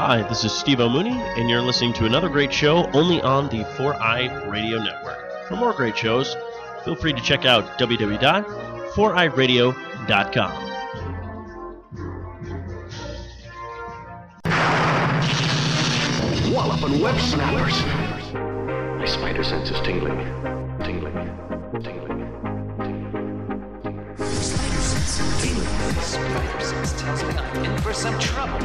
Hi, this is Steve O'Mooney, and you're listening to another great show only on the 4i Radio Network. For more great shows, feel free to check out www.4iradio.com. Walloping web snappers. My spider sense is tingling. Spider tells me I'm in for some trouble.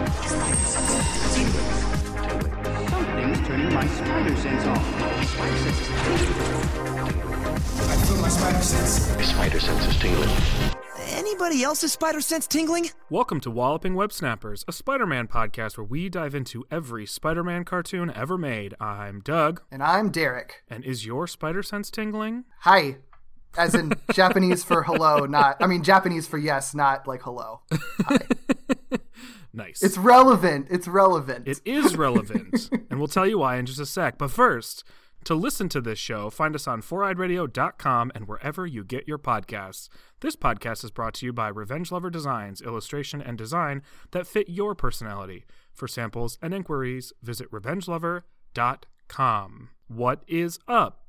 Something's turning my spider sense off. Spider sense is My spider sense is tingling. Anybody else's spider sense tingling? Welcome to Walloping Web Snappers, a Spider Man podcast where we dive into every Spider Man cartoon ever made. I'm Doug, And I'm Derek. and is your spider sense tingling? Hi. As in Japanese for hello, not, I mean, Japanese for yes, not like hello. Nice. It's relevant. It's relevant. It is relevant, and we'll tell you why in just a sec. But first, to listen to this show, find us on foureyedradio.com and wherever you get your podcasts. This podcast is brought to you by Revenge Lover Designs, illustration and design that fit your personality. For samples and inquiries, visit revengelover.com. What is up?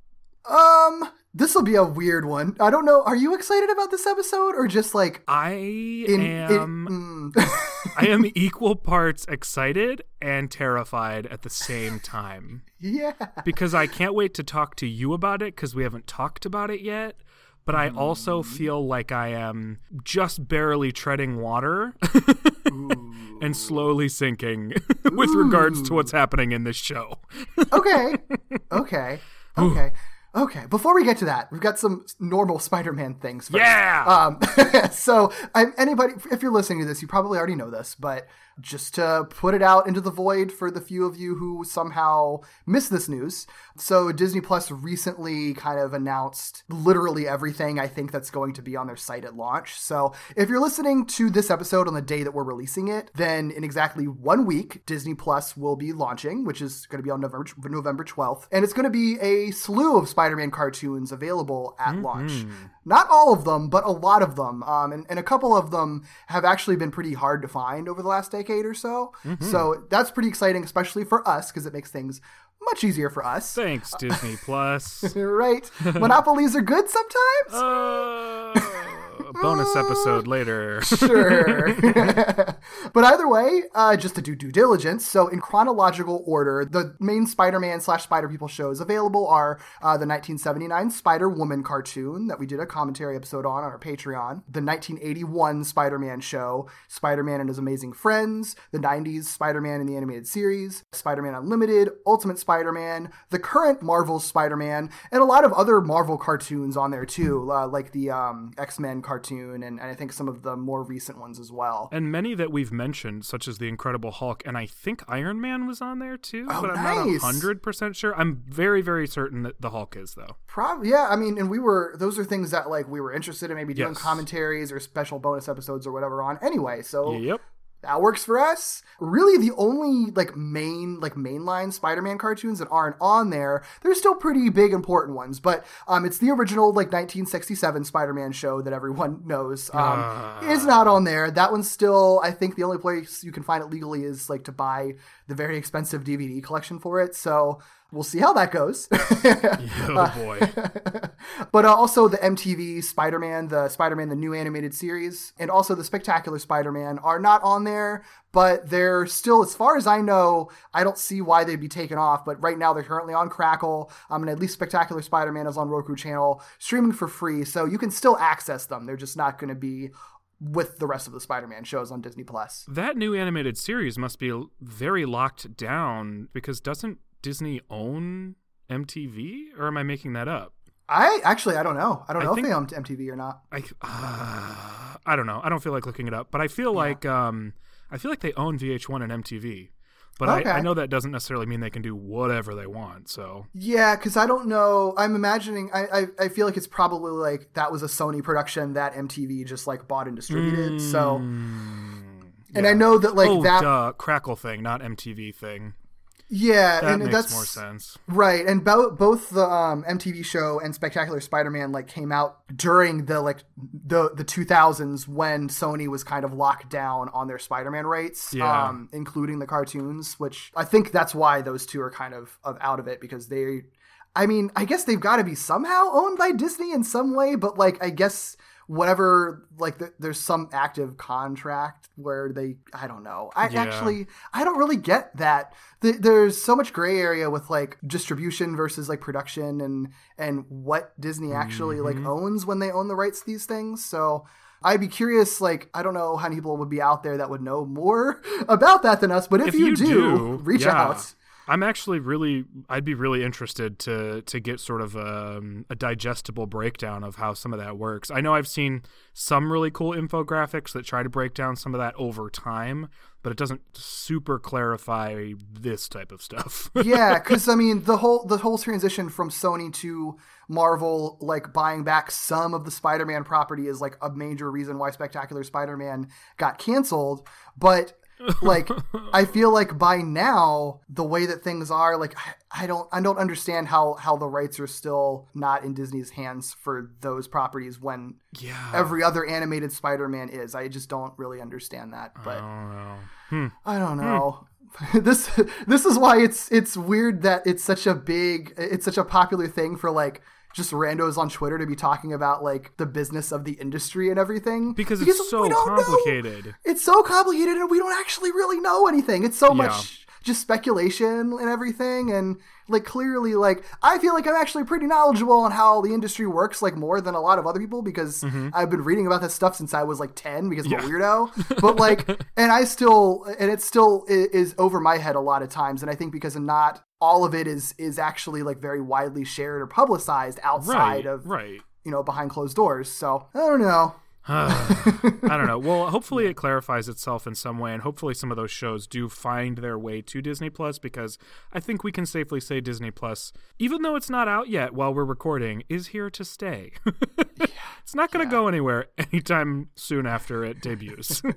Um, this will be a weird one. I don't know. Are you excited about this episode or just like I in, am in- mm. I am equal parts excited and terrified at the same time. yeah. because I can't wait to talk to you about it because we haven't talked about it yet. But I also feel like I am just barely treading water and slowly sinking with regards to what's happening in this show. Okay. Okay. Okay. Okay. Before we get to that, we've got some normal Spider-Man things. First. Yeah! Um. so, I, anybody, if you're listening to this, you probably already know this, but just to put it out into the void for the few of you who somehow missed this news. So, Disney Plus recently kind of announced literally everything I think that's going to be on their site at launch. So, if you're listening to this episode on the day that we're releasing it, then in exactly one week, Disney Plus will be launching, which is going to be on November November 12th, and it's going to be a slew of Spider-Man cartoons available at mm-hmm. launch. Not all of them, but a lot of them, um, and, and a couple of them have actually been pretty hard to find over the last decade or so. So that's pretty exciting, especially for us because it makes things much easier for us. Thanks, Disney Plus. right? Monopolies are good sometimes. Uh, bonus episode later. Sure. but either way, uh, just to do due diligence. So, in chronological order, the main Spider Man slash Spider People shows available are uh, the 1979 Spider Woman cartoon that we did a commentary episode on on our Patreon, the 1981 Spider Man show, Spider Man and His Amazing Friends, the 90s Spider Man in the Animated Series, Spider Man Unlimited, Ultimate Spider Man, the current Marvel Spider Man, and a lot of other Marvel cartoons on there too, uh, like the um, X Men cartoon, and, and I think some of the more recent ones as well. And many that we've mentioned, such as the Incredible Hulk, and I think Iron Man was on there too, Oh, but I'm nice. not hundred percent sure. I'm very, very certain that the Hulk is though. Probably, yeah. I mean, and we were those are things that like we were interested in maybe doing Yes. commentaries or special bonus episodes or whatever on anyway. So Yep. That works for us. Really, the only like main like mainline Spider-Man cartoons that aren't on there, they're still pretty big important ones. But um, it's the original like 1967 Spider-Man show that everyone knows um, is not on there. That one's still, I think, the only place you can find it legally is like to buy the very expensive DVD collection for it. So. We'll see how that goes. Oh boy. but uh, also the MTV Spider-Man, the Spider-Man the new animated series, and also the Spectacular Spider-Man are not on there, but they're still, as far as I know, I don't see why they'd be taken off. But right now they're currently on Crackle, um, and at least Spectacular Spider-Man is on Roku channel, streaming for free, so you can still access them. They're just not going to be with the rest of the Spider-Man shows on Disney Plus. That new animated series must be very locked down because doesn't Disney own MTV? Or am I making that up? I actually I don't know. I don't I know if think- they own MTV or not. I uh, I don't know. I don't feel like looking it up, but I feel like um I feel like they own VH1 and MTV. But Okay. I, I know that doesn't necessarily mean they can do whatever they want. So Yeah, because I don't know. I'm imagining. I, I I feel like it's probably like that was a Sony production that MTV just like bought and distributed. So, hmm. and I know that like oh, that. duh, Crackle thing, not MTV thing. Yeah, that and makes that's more sense. Right, and bo- both the um, MTV show and Spectacular Spider-Man like came out during the like the the 2000s when Sony was kind of locked down on their Spider-Man rights, Yeah. um, including the cartoons. Which I think that's why those two are kind of, of out of it because they, I mean, I guess they've got to be somehow owned by Disney in some way, but like I guess whatever like the, there's some active contract where they i don't know i Yeah. actually i don't really get that Th- there's so much gray area with like distribution versus like production and and what disney actually like mm-hmm. owns when they own the rights to these things so I'd be curious, like, I don't know how many people would be out there that would know more about that than us, but if, If you, you do, do, reach yeah. out. I'm actually really, I'd be really interested to to get sort of um, a digestible breakdown of how some of that works. I know I've seen some really cool infographics that try to break down some of that over time, but it doesn't super clarify this type of stuff. yeah, because I mean the whole the whole transition from Sony to Marvel, like buying back some of the Spider-Man property, is like a major reason why Spectacular Spider-Man got canceled. But like, I feel like by now the way that things are, like, I, don't I don't understand how how the rights are still not in Disney's hands for those properties when yeah, every other animated Spider-Man is. I just don't really understand that, but. I don't know. Hmm. I don't know. this this is why it's it's weird that it's such a big it's such a popular thing for like just randos on Twitter to be talking about like the business of the industry and everything Because it's so don't know. complicated. It's so complicated and we don't actually really know anything. It's so Yeah. much just speculation and everything and like clearly like I feel like I'm actually pretty knowledgeable on how the industry works like more than a lot of other people because I've been reading about this stuff since I was like 10 because I'm a Mm-hmm. Weirdo but like and I still and it still is over my head a lot of times and I think because not all of it is is actually like very widely shared or publicized outside Right, of right. you know behind closed doors so I don't know I don't know. Well, hopefully it clarifies itself in some way, and hopefully some of those shows do find their way to Disney Plus because I think we can safely say Disney Plus, even though it's not out yet while we're recording, is here to stay. it's not going to go anywhere anytime soon after it debuts.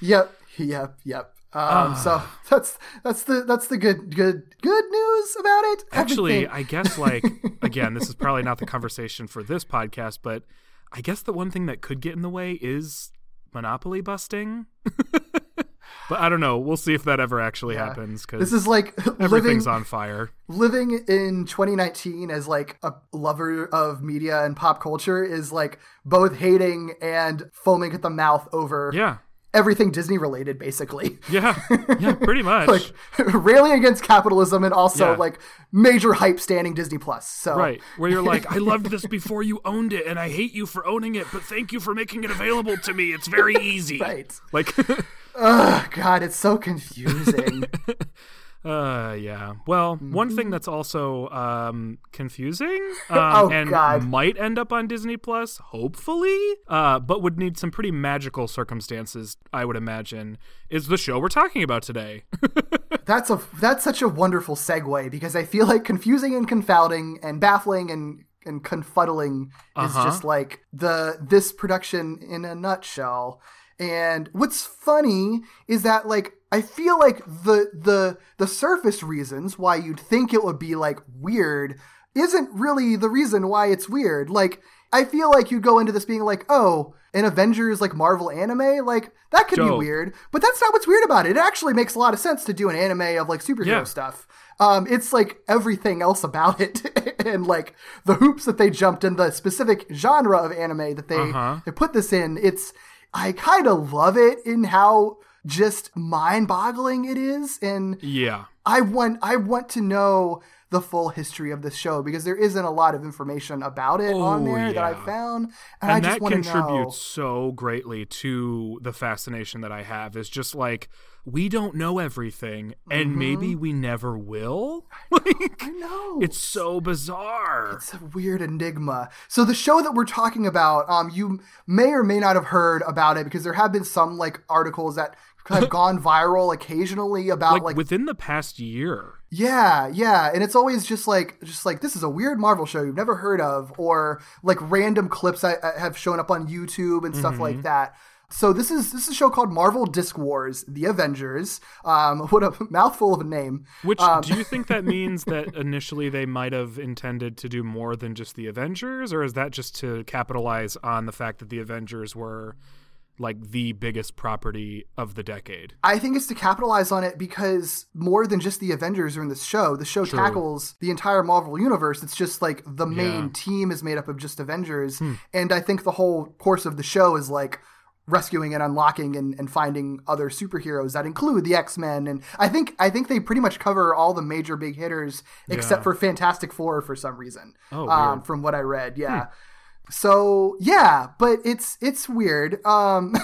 Yep, yep, yep. Um, so Ah. that's that's the that's the good good good news about it. Actually, I guess like again, this is probably not the conversation for this podcast, but I guess the one thing that could get in the way is monopoly busting. but I don't know. We'll see if that ever actually Yeah. happens because this is like living everything's on fire. living in 2019 as like a lover of media and pop culture is like both hating and foaming at the mouth over Yeah. Everything Disney related, basically. Yeah. Yeah, pretty much. like railing against capitalism and also Yeah. like major hype standing Disney Plus. So Right, where you're like, I loved this before you owned it, and I hate you for owning it, but thank you for making it available to me. It's very easy. Right. Like, Oh God, it's so confusing. Uh, yeah. Well, one thing that's also um, confusing um, Oh, and God. might end up on Disney Plus, hopefully, uh, but would need some pretty magical circumstances, I would imagine, is the show we're talking about today. That's a that's such a wonderful segue because I feel like confusing and confounding and baffling and and confuddling is Uh-huh. just like the this production in a nutshell. And what's funny is that like I feel like the the the surface reasons why you'd think it would be like weird isn't really the reason why it's weird. Like I feel like you'd go into this being like, "Oh, an Avengers like Marvel anime, like that could be weird." But that's not what's weird about it. It actually makes a lot of sense to do an anime of like superhero Yeah. stuff. Um, it's like everything else about it, and like the hoops that they jumped in the specific genre of anime that they Uh-huh. they put this in. It's I kind of love it in how just mind-boggling it is, and yeah. I want I want to know the full history of this show because there isn't a lot of information about it on Oh, there that I found, and, I and just that want to contributes so greatly to the fascination that I have. Is just like we don't know everything, and maybe we never will. like, Mm-hmm. I know it's so bizarre. It's a weird enigma. So the show that we're talking about, um, you may or may not have heard about it because there have been some like articles that have gone viral occasionally about like, like, within the past year. yeah, yeah, and it's always just like just like this is a weird Marvel show you've never heard of, or like random clips that have shown up on YouTube and stuff Mm-hmm. like that. so this is this is a show called Marvel Disc Wars: The Avengers. Um, what a mouthful of a name. Which Um, do you think that means that initially they might have intended to do more than just the Avengers, or is that just to capitalize on the fact that the Avengers were like the biggest property of the decade? I think it's to capitalize on it because more than just the Avengers are in this show. The show True. tackles the entire Marvel universe. It's just like the main Yeah. Hmm. team is made up of just Avengers, and I think the whole course of the show is like rescuing and unlocking and, and finding other superheroes that include the X-Men and I think I think they pretty much cover all the major big hitters except Yeah. for Fantastic Four for some reason. Oh, um. Hmm. from what I read, yeah. So yeah, but it's it's weird. Um,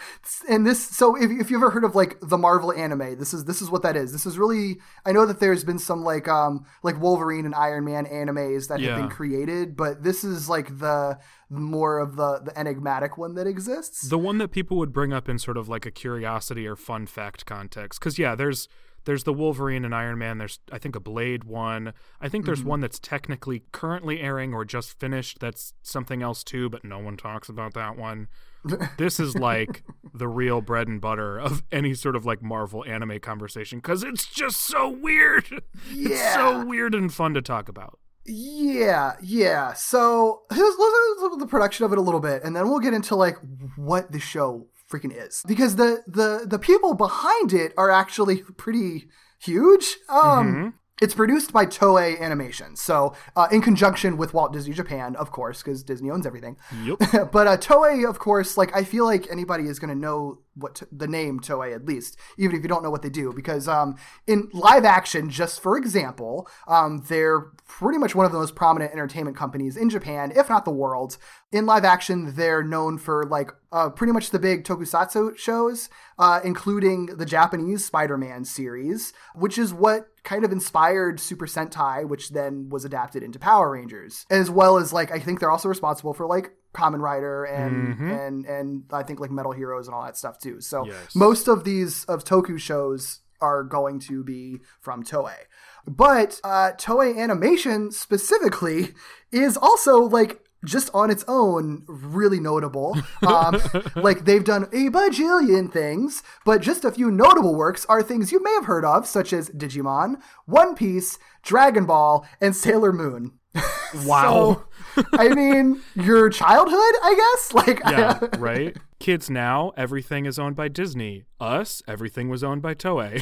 and this so if, if you ever heard of like the Marvel anime, this is this is what that is. This is really I know that there's been some like um like Wolverine and Iron Man animes that have been created, but this is like the more of the the enigmatic one that exists. The one that people would bring up in sort of like a curiosity or fun fact context. Because yeah, there's there's the Wolverine and Iron Man. There's I think a Blade one. I think there's mm-hmm. one that's technically currently airing or just finished. That's something else too, but no one talks about that one. this is like the real bread and butter of any sort of like Marvel anime conversation because it's just so weird. It's so weird and fun to talk about. Yeah, yeah. So let's let's look at the production of it a little bit, and then we'll get into like what the show freaking is, because the the the people behind it are actually pretty huge. Um, It's produced by Toei Animation, so uh, in conjunction with Walt Disney Japan, of course, because Disney owns everything. Yep. but uh, Toei, of course, like I feel like anybody is going to know what t- the name Toei at least, even if you don't know what they do, because um, in live action, just for example, um, they're pretty much one of the most prominent entertainment companies in Japan, if not the world. In live action, they're known for like uh, pretty much the big tokusatsu shows, uh, including the Japanese Spider-Man series, which is what kind of inspired Super Sentai, which then was adapted into Power Rangers, as well as like I think they're also responsible for like Kamen Rider and and and I think like Metal Heroes and all that stuff too. So Yes. most of these of Toku shows are going to be from Toei. But uh, Toei Animation specifically is also like just on its own really notable. Um, like they've done a bajillion things, but just a few notable works are things you may have heard of, such as Digimon, One Piece, Dragon Ball, and Sailor Moon. Wow. So, I mean, your childhood, I guess. Like, yeah, right? Kids now, everything is owned by Disney. Us, everything was owned by Toei.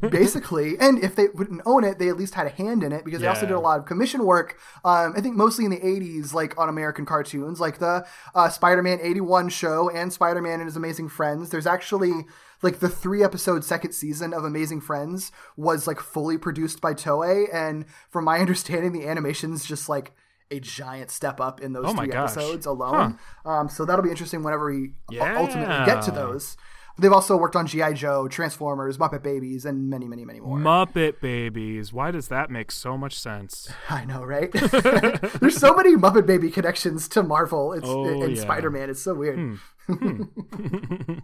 basically. And if they wouldn't own it, they at least had a hand in it because they also did a lot of commission work. Um, I think mostly in the '80s, like on American cartoons, like the uh, Spider-Man '81 show and Spider-Man and His Amazing Friends. There's actually like the three episode second season of Amazing Friends was like fully produced by Toei, and from my understanding, the animation's just like a giant step up in those Oh three gosh. episodes alone. Um, so that'll be interesting whenever we u- ultimately get to those. They've also worked on GI Joe, Transformers, Muppet Babies, and many, many, many more. Muppet Babies. Why does that make so much sense? I know, right? There's so many Muppet Baby connections to Marvel. It's Oh, and yeah. Hmm. Spider-Man. It's so weird.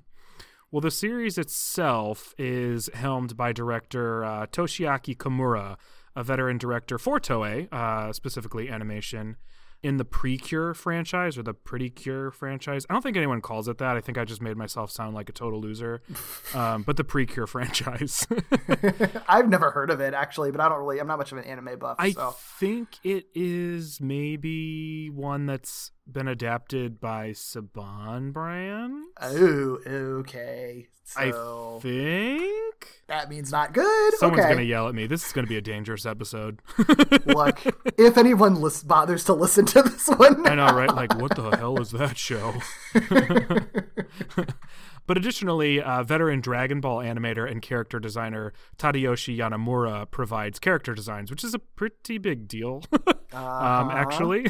Well, the series itself is helmed by director uh, Toshiaki Komura, a veteran director for Toei, uh, specifically animation, in the Precure franchise or the Pretty Cure franchise. I don't think anyone calls it that. I think I just made myself sound like a total loser. Um, but the Precure franchise. I've never heard of it actually, but I don't really. I'm not much of an anime buff. I so think it is maybe one that's been adapted by Saban Brand. oh, okay. So I think. that means not good. Someone's okay. gonna yell at me. This is gonna be a dangerous episode. Look, if anyone lis- bothers to listen to this one, I know, right? Like, what the hell is that show? but additionally, uh, veteran Dragon Ball animator and character designer Tadayoshi Yamamuro provides character designs, which is a pretty big deal, um, actually.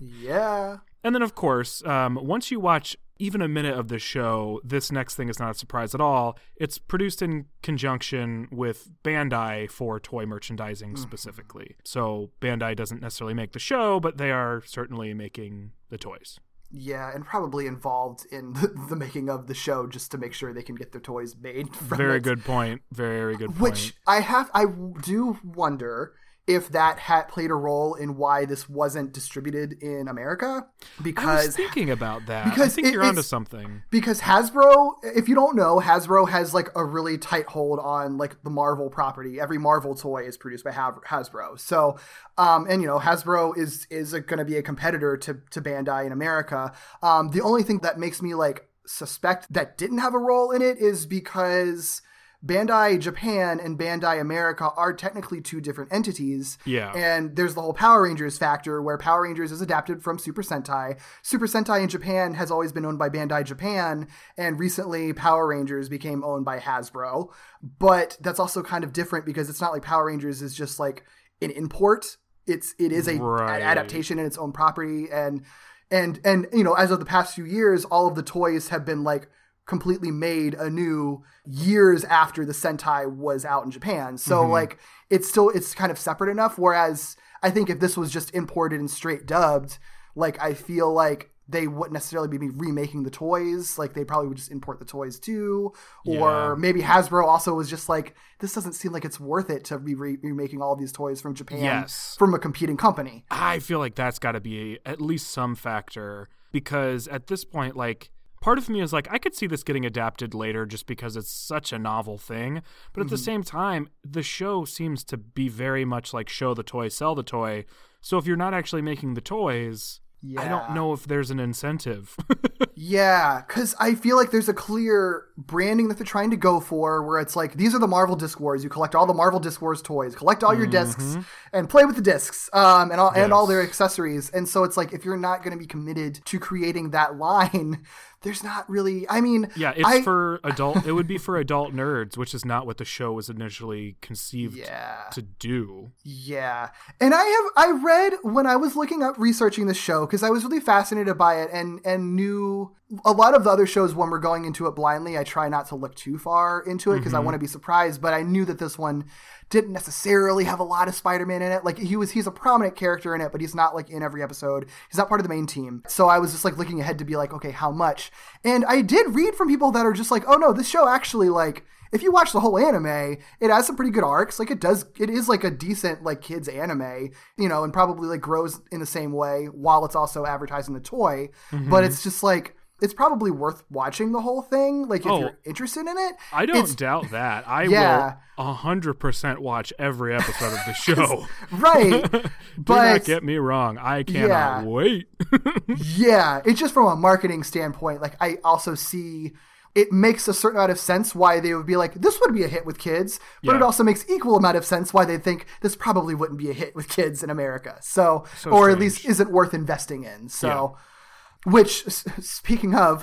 yeah. And then, of course, um, once you watch even a minute of the show, this next thing is not a surprise at all. It's produced in conjunction with Bandai for toy merchandising specifically. So Bandai doesn't necessarily make the show, but they are certainly making the toys. Yeah, and probably involved in the, the making of the show just to make sure they can get their toys made. From Very it. good point. Very good point. Which I have, I do wonder if that had played a role in why this wasn't distributed in America I was because thinking about that. because I think it- you're onto something. because Hasbro, if you don't know, Hasbro has like a really tight hold on like the Marvel property. Every Marvel toy is produced by Hasbro. So, um, and you know, Hasbro is is going to be a competitor to to Bandai in America. Um, the only thing that makes me like suspect that didn't have a role in it is because Bandai Japan and Bandai America are technically two different entities. Yeah. And there's the whole Power Rangers factor where Power Rangers is adapted from Super Sentai. Super Sentai in Japan has always been owned by Bandai Japan, and recently Power Rangers became owned by Hasbro. But that's also kind of different because it's not like Power Rangers is just like an import. It's it is a Right. an adaptation in its own property and and and you know as of the past few years all of the toys have been like completely made anew years after the sentai was out in japan. So mm-hmm. like it's still it's kind of separate enough whereas i think if this was just imported and straight dubbed like i feel like they wouldn't necessarily be remaking the toys. Like they probably would just import the toys too. Or Yeah. maybe hasbro also was just like this doesn't seem like it's worth it to be re- remaking all these toys from japan Yes. from a competing company. I feel like that's got to be at least some factor. Because at this point, like, part of me is like, I could see this getting adapted later just because it's such a novel thing. But at the Mm-hmm. same time, the show seems to be very much like show the toy, sell the toy. So if you're not actually making the toys, I don't know if there's an incentive. Yeah, because I feel like there's a clear branding that they're trying to go for where it's like, these are the Marvel Disc Wars. You collect all the Marvel Disc Wars toys, collect all your discs, and play with the discs um, and, all, and all Mm-hmm. Their accessories. And so it's like, if you're not going to be committed to creating that line, there's not really, I mean, yeah, it's I- for adult. It would be for adult nerds, which is not what the show was initially conceived Yeah. to do. Yeah. And I have I read when I was looking up researching the show because I was really fascinated by it and and knew a lot of the other shows when we're going into it blindly I try not to look too far into it because I want to be surprised but I knew that this one didn't necessarily have a lot of Spider-Man in it like he was he's a prominent character in it but he's not like in every episode he's not part of the main team so I was just like looking ahead to be like okay how much and I did read from people that are just like oh no this show actually like if you watch the whole anime, it has some pretty good arcs. Like it does, it is like a decent like kids anime, you know, and probably like grows in the same way while it's also advertising the toy. Mm-hmm. But it's just like it's probably worth watching the whole thing. Like if Oh. you're interested in it, I don't It's- doubt that. I Yeah. will hundred percent watch every episode of the show. right. Do not but get me wrong. I cannot Yeah. wait. yeah, it's just from a marketing standpoint. Like I also see. It makes a certain amount of sense why they would be like, this would be a hit with kids, but it also makes equal amount of sense why they think this probably wouldn't be a hit with kids in America. So, So or at least isn't worth investing in. So, which speaking of,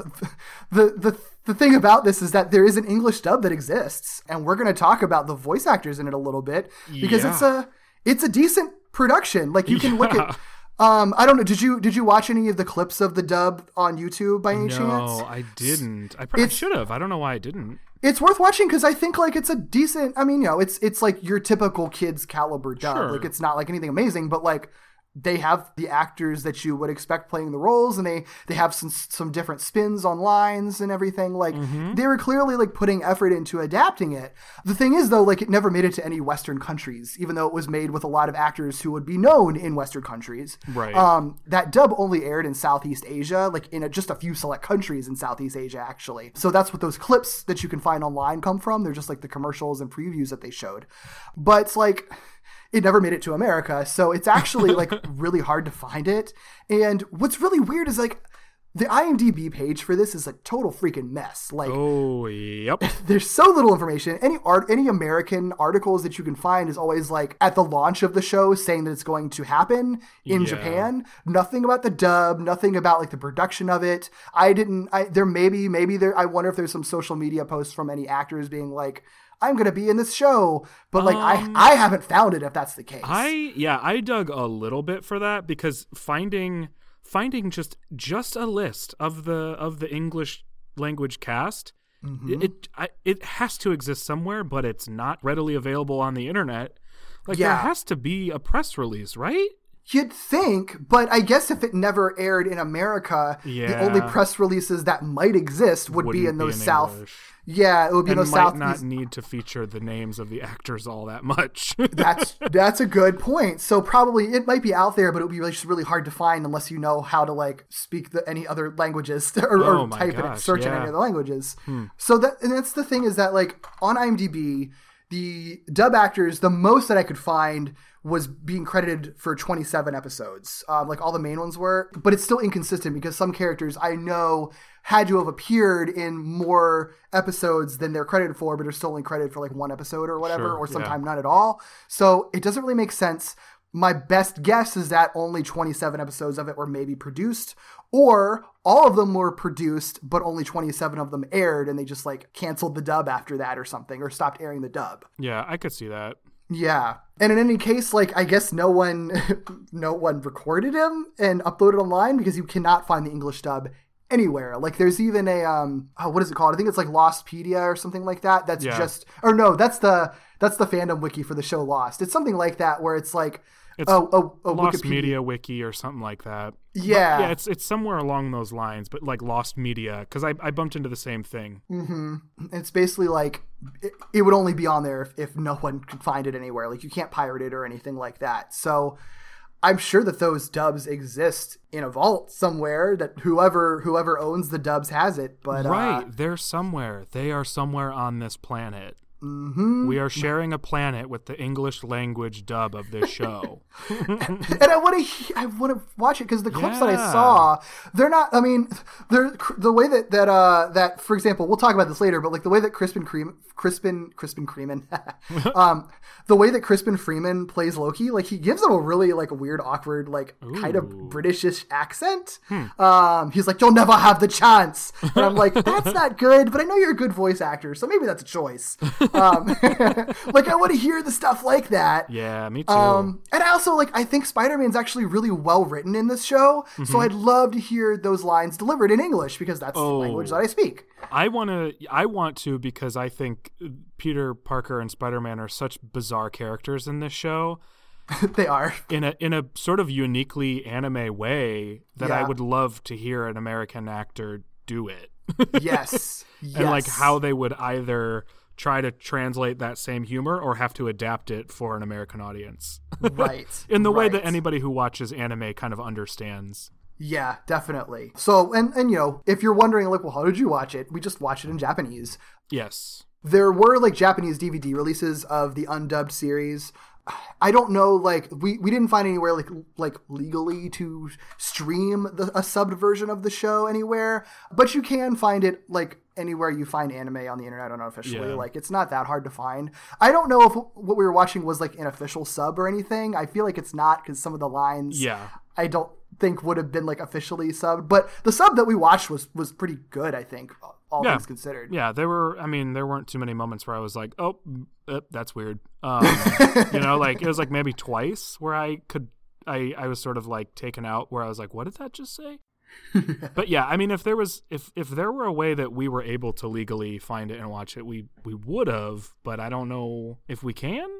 the the the thing about this is that there is an English dub that exists, and we're going to talk about the voice actors in it a little bit because it's a it's a decent production. Like you can look at. Um, I don't know. Did you did you watch any of the clips of the dub on YouTube by any chance? no, I didn't. I, pr- I should have. I don't know why I didn't. It's worth watching because I think like it's a decent. I mean, you know, it's it's like your typical kids caliber dub. Sure. Like it's not like anything amazing, but like they have the actors that you would expect playing the roles, and they they have some some different spins on lines and everything. Like Mm-hmm. they were clearly like putting effort into adapting it. The thing is though, like it never made it to any Western countries, even though it was made with a lot of actors who would be known in Western countries. Right. Um, that dub only aired in Southeast Asia, like in a, just a few select countries in Southeast Asia, actually. So that's what those clips that you can find online come from. They're just like the commercials and previews that they showed. But it's like, it never made it to America. So it's actually like really hard to find it. And what's really weird is like, the IMDb page for this is a total freaking mess. Like, Oh, yep. there's so little information. Any art, any American articles that you can find is always like at the launch of the show saying that it's going to happen in Yeah. Japan. Nothing about the dub, nothing about like the production of it. I didn't. I there maybe maybe there. I wonder if there's some social media posts from any actors being like. I'm gonna be in this show, but like Um, I I haven't found it if that's the case. I yeah, I dug a little bit for that because finding finding just just a list of the of the English language cast Mm-hmm. it I, it has to exist somewhere, but it's not readily available on the internet. Like Yeah. there has to be a press release, right? You'd think, but I guess if it never aired in America, the only press releases that might exist would be Wouldn't in those in South. English. Yeah, it would be and those might South. not need to feature the names of the actors all that much. that's that's a good point. So probably it might be out there, but it would be really, just really hard to find unless you know how to like speak the, any other languages or, or Oh my type it, gosh, search in yeah. Hmm. any other languages. So that and that's the thing is that like on IMDb, the dub actors, the most that I could find was being credited for 27 episodes, um, like all the main ones were. But it's still inconsistent because some characters I know had to have appeared in more episodes than they're credited for, but are still only credited for like one episode or whatever, Sure, or yeah. sometimes none at all. So it doesn't really make sense. My best guess is that only 27 episodes of it were maybe produced, or all of them were produced, but only 27 of them aired, and they just like canceled the dub after that or something, or stopped airing the dub. yeah, I could see that. Yeah. And in any case, like I guess no one no one recorded him and uploaded online because you cannot find the English dub anywhere. Like there's even a um oh, what is it called? I think it's like Lostpedia or something like that. That's Yeah. just or no, that's the that's the fandom wiki for the show Lost. It's something like that where it's like It's oh oh oh Lost Wikipedia. Media Wiki or something like that. But, Yeah. yeah, it's it's somewhere along those lines, but like Lost Media, because I, I bumped into the same thing. It's basically like it, it would only be on there if, if no one could find it anywhere. Like you can't pirate it or anything like that. So I'm sure that those dubs exist in a vault somewhere. That whoever whoever owns the dubs has it. But uh, right, they're somewhere. They are somewhere on this planet. Mm-hmm. We are sharing a planet with the English language dub of this show. and I want to I want to watch it because the clips that I saw, they're not. I mean, they're the way that that uh that for example, we'll talk about this later, but like the way that Crispin Cream Crispin Crispin Freeman, um, the way that Crispin Freeman plays Loki, like he gives him a really like weird, awkward, like kind of Britishish accent. Um, he's like, "You'll never have the chance," and I'm like, "That's not good," but I know you're a good voice actor, so maybe that's a choice. Um, like I want to hear the stuff like that. yeah, me too. Um, and I also like I think Spider-Man's actually really well written in this show, Mm-hmm. so I'd love to hear those lines delivered in English because that's the Oh. language that I speak. I want to. I want to because I think Peter Parker and Spider Man are such bizarre characters in this show. they are. in a in a sort of uniquely anime way that I would love to hear an American actor do it. Yes. and like how they would either try to translate that same humor or have to adapt it for an American audience. right. in the way that anybody who watches anime kind of understands. Yeah, definitely. So and and you know, if you're wondering like, well, how did you watch it? We just watched it in Japanese. Yes. there were like Japanese DVD releases of the undubbed series. I don't know, like we, we didn't find anywhere like like legally to stream the, a subbed version of the show anywhere, but you can find it like anywhere you find anime on the internet unofficially. Yeah. Like it's not that hard to find. I don't know if what we were watching was like an official sub or anything. I feel like it's not because some of the lines, Yeah. I don't think would have been like officially subbed. But the sub that we watched was was pretty good. I think all Yeah. things considered. Yeah, there were. I mean, there weren't too many moments where I was like, "Oh, uh, that's weird." Um, you know, like it was like maybe twice where I could, I, I was sort of like taken out where I was like, "What did that just say?" but yeah, I mean, if there was, if if there were a way that we were able to legally find it and watch it, we we would have. But I don't know if we can.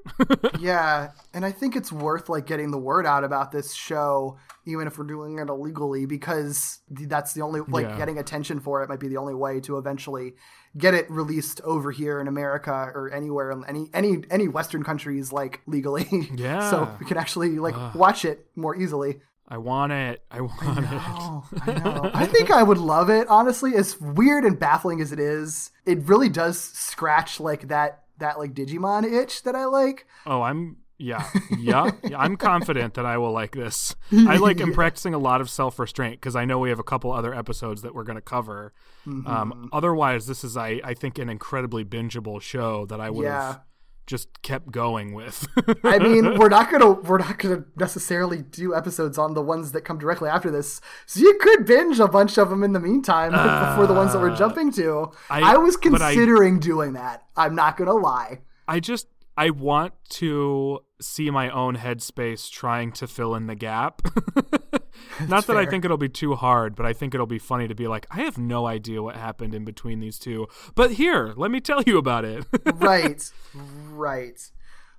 Yeah, and I think it's worth like getting the word out about this show, even if we're doing it illegally, because that's the only like Yeah. getting attention for it might be the only way to eventually get it released over here in America or anywhere in any any any Western countries like legally. Yeah. so we can actually like watch it more easily. I want it. I want it. Oh, I know. I think I would love it. Honestly, as weird and baffling as it is, it really does scratch like that that like Digimon itch that I like. Oh, I'm yeah, yeah. yeah, I'm confident that I will like this. I like am practicing a lot of self restraint because I know we have a couple other episodes that we're going to cover. Mm-hmm. Um, otherwise, this is I I think an incredibly bingeable show that I would Yeah. have just kept going with. I mean, we're not gonna we're not gonna necessarily do episodes on the ones that come directly after this, so you could binge a bunch of them in the meantime before the ones that we're uh, jumping to. I, I- was but I- considering doing that. I'm not gonna lie. I just I want to see my own headspace trying to fill in the gap. Not that I think it'll be too hard, but I think it'll be funny to be like, I have no idea what happened in between these two. But here, let me tell you about it. right, right.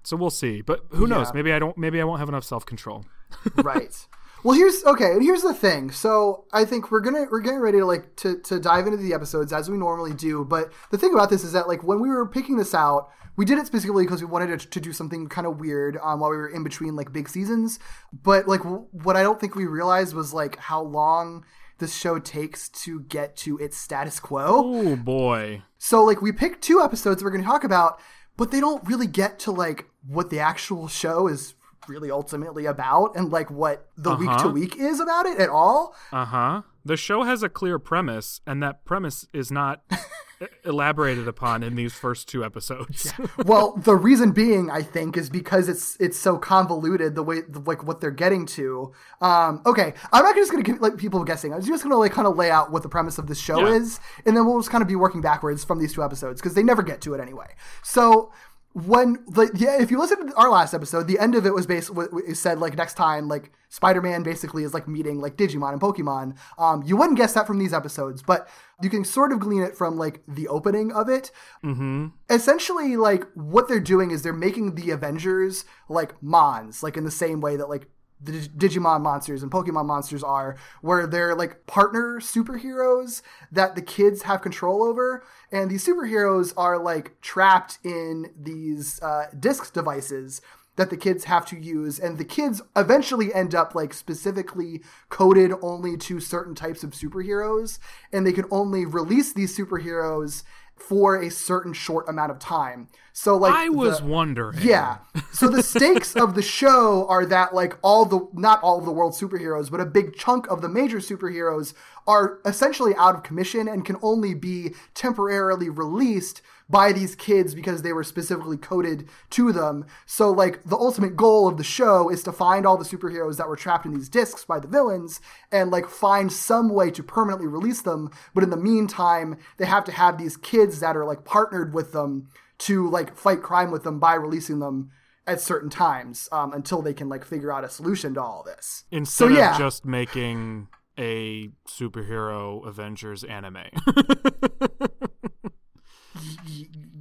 So we'll see. But who knows? Maybe I don't. Maybe I won't have enough self control. right. Well, here's okay. and Here's the thing. So I think we're gonna we're getting ready to like to to dive into the episodes as we normally do. But the thing about this is that like when we were picking this out, we did it specifically because we wanted to, to do something kind of weird um, while we were in between like big seasons. But like w- what I don't think we realized was like how long this show takes to get to its status quo. Oh boy. So like we picked two episodes we're going to talk about, but they don't really get to like what the actual show is really ultimately about and like what the week to Uh-huh. week is about it at all. Uh huh. The show has a clear premise, and that premise is not elaborated upon in these first two episodes. well, the reason being, I think, is because it's it's so convoluted the way like what they're getting to. Um, okay, I'm not just going to give like people guessing. I'm just going to like kind of lay out what the premise of this show Yeah. is, and then we'll just kind of be working backwards from these two episodes because they never get to it anyway. So. When the yeah, if you listen to our last episode, the end of it was basically it said like next time like Spider-Man basically is like meeting like Digimon and Pokemon. Um, you wouldn't guess that from these episodes, but you can sort of glean it from like the opening of it mm-hmm. essentially like what they're doing is they're making the avengers like mons like in the same way that like the digimon monsters and pokemon monsters are where they're like partner superheroes that the kids have control over. And these superheroes are like trapped in these uh, disc devices that the kids have to use. And the kids eventually end up like specifically coded only to certain types of superheroes. And they can only release these superheroes for a certain short amount of time so like I was the- wondering. yeah. So the stakes of the show are that like all the not all of the world's superheroes, but a big chunk of the major superheroes are essentially out of commission and can only be temporarily released by these kids because they were specifically coded to them. So like the ultimate goal of the show is to find all the superheroes that were trapped in these discs by the villains and like find some way to permanently release them, but in the meantime, they have to have these kids that are like partnered with them to like fight crime with them by releasing them at certain times um, until they can like figure out a solution to all this. Instead so yeah, of just making a superhero Avengers anime.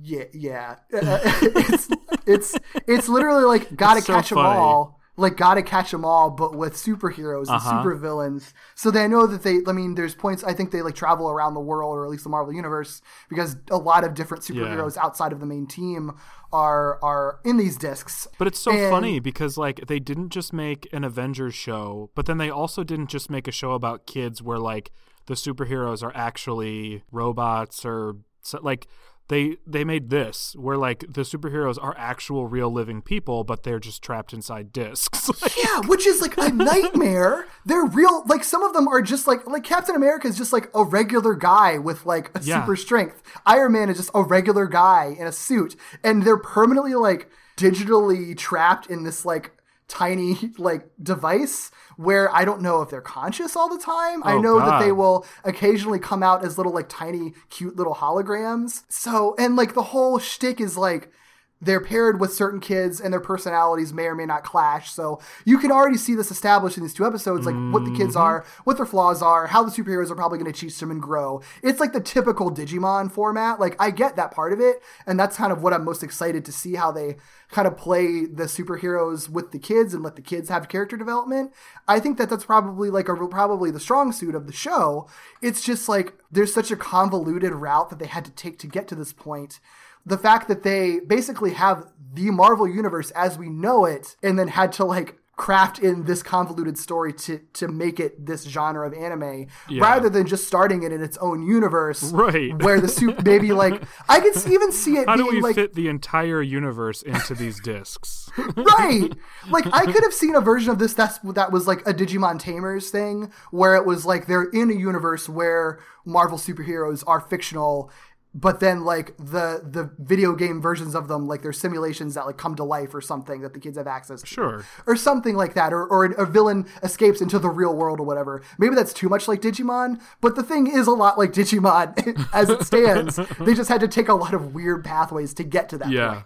yeah, yeah. Uh, it's it's it's literally like gotta It's so catch them funny. all, like gotta catch them all, but with superheroes and Uh-huh. super villains. So they know that they. I mean, there's points. I think they like travel around the world, or at least the Marvel universe, because a lot of different superheroes outside of the main team are are in these discs. But it's so And- funny because like they didn't just make an Avengers show, but then they also didn't just make a show about kids where like the superheroes are actually robots or like they they made this where like the superheroes are actual real living people, but they're just trapped inside discs. Like, Yeah, which is like a nightmare. They're real. Like some of them are just like like Captain America is just like a regular guy with like a Yeah. super strength. Iron Man is just a regular guy in a suit, and they're permanently like digitally trapped in this like tiny like device where I don't know if they're conscious all the time. I Oh, know that they will occasionally come out as little like tiny cute little holograms. So and like the whole shtick is like they're paired with certain kids and their personalities may or may not clash. So you can already see this established in these two episodes, like what the kids mm-hmm. are, what their flaws are, how the superheroes are probably going to teach them and grow. It's like the typical Digimon format. Like I get that part of it, and that's kind of what I'm most excited to see how they kind of play the superheroes with the kids and let the kids have character development. I think that that's probably like a probably the strong suit of the show. It's just like there's such a convoluted route that they had to take to get to this point the fact that they basically have the Marvel universe as we know it and then had to like craft in this convoluted story to to make it this genre of anime Yeah. rather than just starting it in its own universe Right. where the soup maybe like I could even see it How do being we like fit the entire universe into these discs? right like i could have seen a version of this that's that was like a digimon tamers thing where it was like they're in a universe where marvel superheroes are fictional but then like the the video game versions of them like they're simulations that like come to life or something that the kids have access to Sure. or something like that or, or a villain escapes into the real world or whatever maybe that's too much like digimon but the thing is a lot like digimon as it stands they just had to take a lot of weird pathways to get to that yeah. point.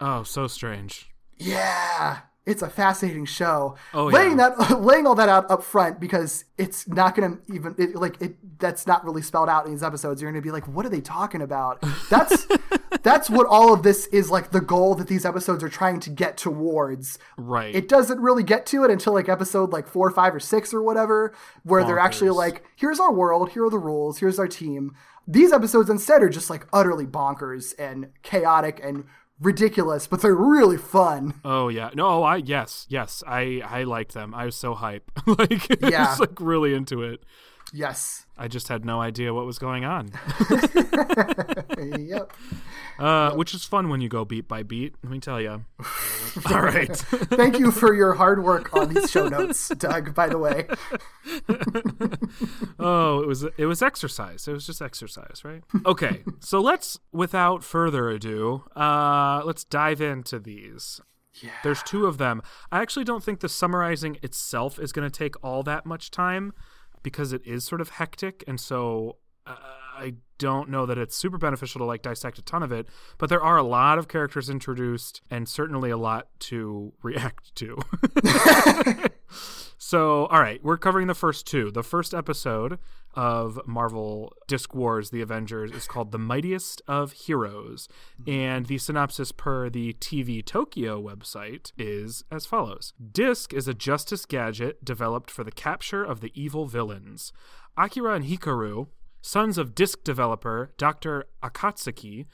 Oh, so strange. Yeah, it's a fascinating show. Oh, laying yeah. that laying all that out up front because it's not going to even it, like it. That's not really spelled out in these episodes. You're going to be like, what are they talking about? That's that's what all of this is like the goal that these episodes are trying to get towards. Right. It doesn't really get to it until like episode like four, or five, or six or whatever, where they're actually like, here's our world, here are the rules, here's our team. These episodes instead are just like utterly bonkers and chaotic and ridiculous, but they're really fun. Oh yeah, no, oh, I yes, yes, I I liked them. I was so hype, like I Yeah. was like really into it. Yes. I just had no idea what was going on, yep. uh, which is fun when you go beat by beat. Let me tell you. All right, Thank you for your hard work on these show notes, Doug, by the way. oh, it was it was exercise. It was just exercise, right? Okay, so let's, without further ado, uh, let's dive into these. Yeah. There's two of them. I actually don't think the summarizing itself is going to take all that much time because it is sort of hectic, and so uh, I don't know that it's super beneficial to like dissect a ton of it. But there are a lot of characters introduced, and certainly a lot to react to. So, all right, we're covering the first two. The first episode of Marvel Disc Wars The Avengers is called The Mightiest of Heroes. Mm-hmm. And the synopsis per the TV Tokyo website is as follows Disc is a justice gadget developed for the capture of the evil villains. Akira and Hikaru, sons of Disc developer Dr. Akatsuki,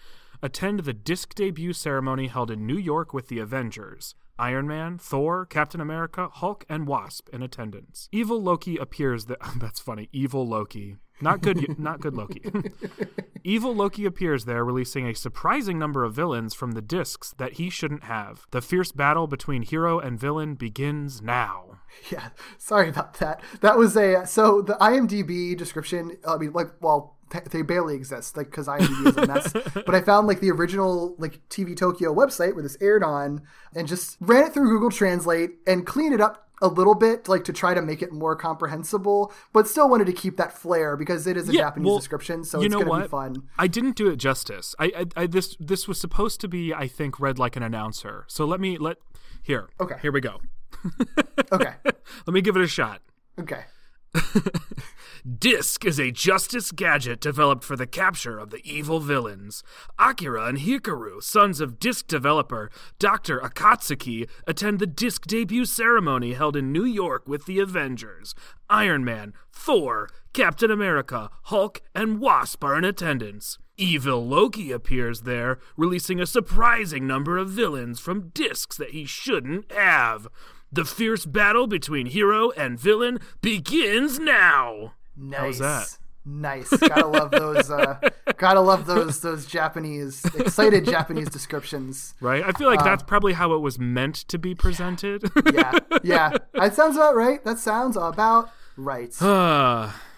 attend the Disc debut ceremony held in New York with the Avengers. Iron Man, Thor, Captain America, Hulk, and Wasp in attendance. Evil Loki appears that that's funny. Evil Loki. Not good not good Loki. Evil Loki appears there releasing a surprising number of villains from the discs that he shouldn't have. The fierce battle between hero and villain begins now. Yeah, sorry about that. That was a so the IMDb description. I mean, like, well, they barely exist, like, because IMDb is a mess. but I found like the original like TV Tokyo website where this aired on, and just ran it through Google Translate and cleaned it up a little bit, like to try to make it more comprehensible, but still wanted to keep that flair because it is a Yeah, Japanese well, description, so it's gonna what? be fun. I didn't do it justice. I, I, I this this was supposed to be, I think, read like an announcer. So let me let here. Okay. Here we go. Okay, Let me give it a shot. okay. Disc is a justice gadget developed for the capture of the evil villains. Akira and Hikaru, sons of Disc developer Dr. Akatsuki, attend the Disc debut ceremony held in New York with the Avengers. Iron Man, Thor, Captain America, Hulk, and Wasp are in attendance. Evil Loki appears there, releasing a surprising number of villains from discs that he shouldn't have. The fierce battle between hero and villain begins now. Nice. How's that? Nice. Gotta love those. Uh, gotta love those those Japanese excited Japanese descriptions. Right? I feel like that's probably how it was meant to be presented. Yeah, yeah. That sounds about right. That sounds about right.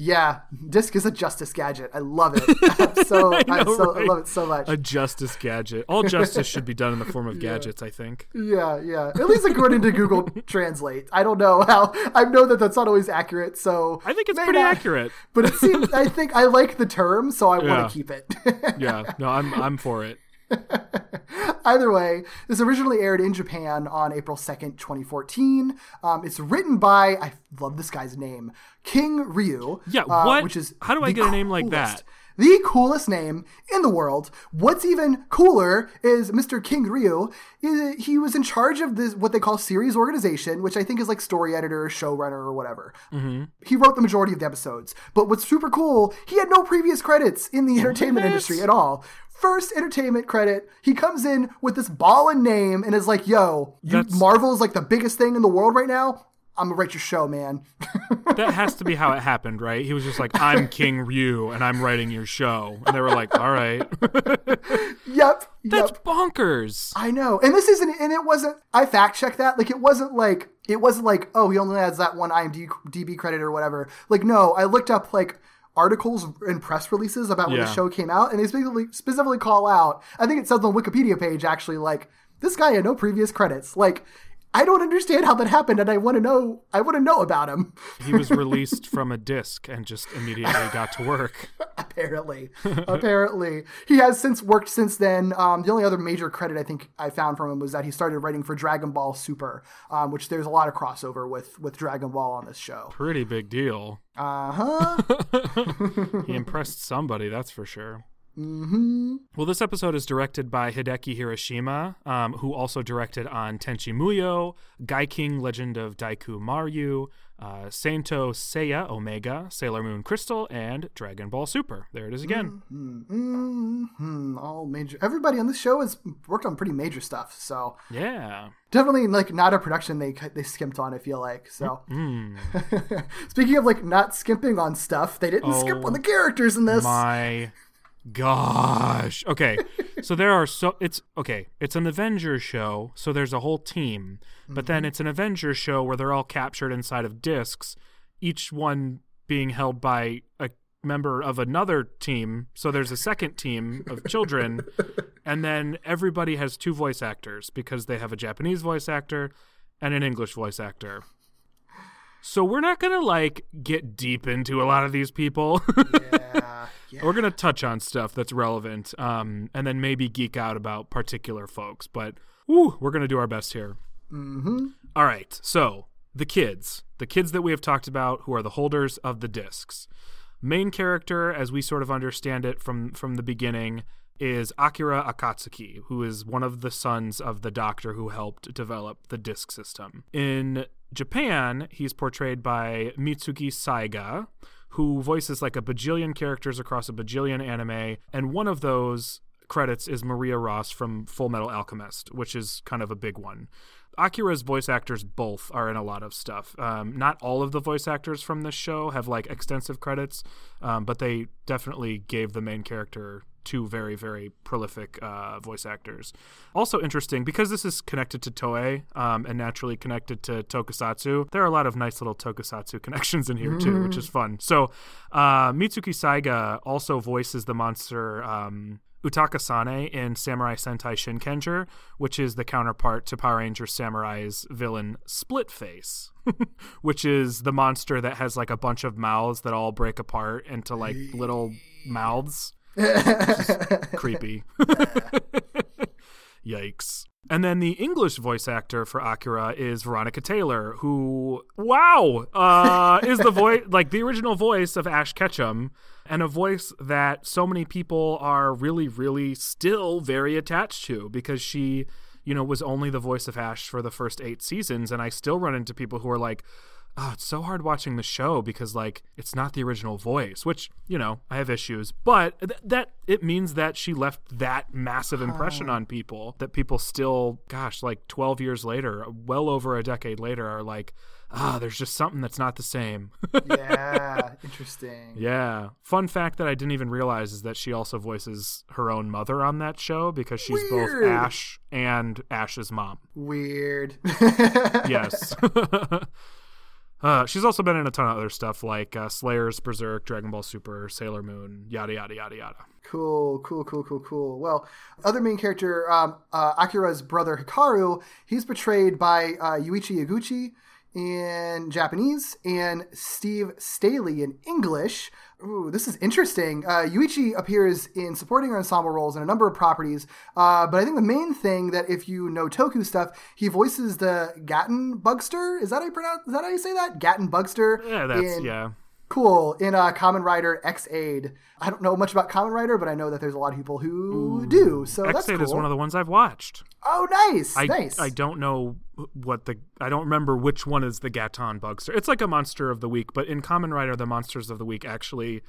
Yeah, disc is a justice gadget. I love it. I'm so I, know, so I love it so much. a justice gadget. All justice should be done in the form of gadgets, I think. Yeah, yeah. At least according to Google Translate. I don't know how. I know that that's not always accurate. So I think it's pretty not- accurate. But it seems. I think I like the term, so I Yeah. want to keep it. Yeah. No, I'm I'm for it. Either way, this originally aired in Japan on April 2nd, 2014. Um, it's written by, I love this guy's name, King Ryu. Yeah, uh, what? Which is How do I get a name like that? The coolest name in the world. What's even cooler is Mr. King Ryu. He- was in charge of this what they call series organization, which I think is like story editor, showrunner, or whatever. Mm-hmm. He wrote the majority of the episodes. But what's super cool, he had no previous credits in the entertainment industry at all. First entertainment credit, he comes in with this ball ballin' name and is like, yo, you, That's- Marvel is like the biggest thing in the world right now. I'm gonna write your show, man. That has to be how it happened, right? He was just like, I'm King Ryu and I'm writing your show. And they were like, all right. yep. That's yep. bonkers. I know. And this isn't and it wasn't I fact checked that. Like it wasn't like it wasn't like, oh, he only has that one IMDb credit or whatever. Like no, I looked up like articles and press releases about when Yeah. the show came out and they specifically specifically call out. I think it says on the Wikipedia page actually like this guy had no previous credits. Like I don't understand how that happened and I want to know I want to know about him. He was released from a disc and just immediately got to work. apparently apparently he has since worked since then um, the only other major credit i think i found from him was that he started writing for dragon ball super um, which there's a lot of crossover with with dragon ball on this show Pretty big deal. uh-huh He impressed somebody, that's for sure. Mm-hmm. Well, this episode is directed by Hideki Hiroshima, um, who also directed on Tenchi Muyo, King Legend of Daiku Maryu, uh, Saint Seiya Omega, Sailor Moon Crystal, and Dragon Ball Super. There it is again. Mm-hmm. All major. Everybody on this show has worked on pretty major stuff. So Yeah. definitely like not a production they they skimped on. I feel like so. Mm. Speaking of like not skimping on stuff, they didn't skip Oh, on the characters in this. My gosh. Okay. so there are so it's okay. It's an Avengers show, so there's a whole team. But then mm-hmm. it's an Avengers show where they're all captured inside of discs, each one being held by a member of another team. So there's a second team of children, and then everybody has two voice actors because they have a Japanese voice actor and an English voice actor. So we're not gonna like get deep into a lot of these people. yeah, yeah. We're gonna touch on stuff that's relevant, um, and then maybe geek out about particular folks. But woo, we're gonna do our best here. Mm-hmm. All right, so the kids, the kids that we have talked about, who are the holders of the discs. Main character, as we sort of understand it from from the beginning, is Akira Akatsuki, who is one of the sons of the doctor who helped develop the disc system. In Japan, he's portrayed by Mitsuki Saiga, who voices like a bajillion characters across a bajillion anime, and one of those credits is Maria Ross from Full Metal Alchemist, which is kind of a big one. Akira's voice actors both are in a lot of stuff. Um, not all of the voice actors from this show have like extensive credits, um, but they definitely gave the main character two very very prolific uh, voice actors. Also interesting because this is connected to Toei um, and naturally connected to Tokusatsu. There are a lot of nice little Tokusatsu connections in here too, which is fun. So uh, Mitsuki Saiga also voices the monster. Um, Utaka Sane in Samurai Sentai Shinkenger, which is the counterpart to Power Ranger Samurai's villain Split Face, which is the monster that has like a bunch of mouths that all break apart into like little mouths. Creepy. Yikes. And then the English voice actor for Akira is Veronica Taylor, who, wow, uh, is the voice, like the original voice of Ash Ketchum, and a voice that so many people are really, really still very attached to because she, you know, was only the voice of Ash for the first eight seasons. And I still run into people who are like, oh, it's so hard watching the show because like it's not the original voice, which you know I have issues, but th- that it means that she left that massive impression on people that people still, gosh, like twelve years later, well over a decade later, are like, ah, there's just something that's not the same. yeah, interesting. yeah. Fun fact that I didn't even realize is that she also voices her own mother on that show because she's both Ash and Ash's mom. Weird. yes. uh, she's also been in a ton of other stuff like uh, Slayers, Berserk, Dragon Ball Super, Sailor Moon, yada yada yada yada. Cool, cool, cool, cool, cool. Well, other main character, um, uh, Akira's brother Hikaru, he's portrayed by uh, Yuichi Yaguchi in Japanese and Steve Staley in English. Ooh, this is interesting. Uh, Yuichi appears in supporting or ensemble roles in a number of properties, uh, but I think the main thing that if you know Toku stuff, he voices the Gatton Bugster. Is that how you pronounce? Is that how you say that? Gatton Bugster. Yeah, that's in- yeah. Cool. In uh, Kamen Rider Ex-Aid. I don't know much about Kamen Rider, but I know that there's a lot of people who do. So that's Ex-Aid cool. is one of the ones I've watched. Oh, nice. I nice. I don't know what the I don't remember which one is the Gatton Bugster. It's like a monster of the week, but in Kamen Rider, the monsters of the week actually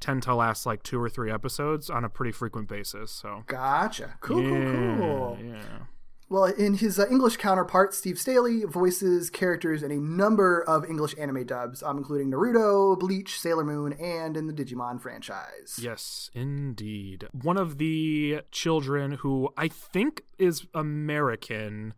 tend to last like two or three episodes on a pretty frequent basis. So Gotcha. Cool, yeah, cool, cool. yeah. Well, in his uh, English counterpart, Steve Staley voices characters in a number of English anime dubs, um, including Naruto, Bleach, Sailor Moon, and in the Digimon franchise. Yes, indeed. One of the children who I think is American.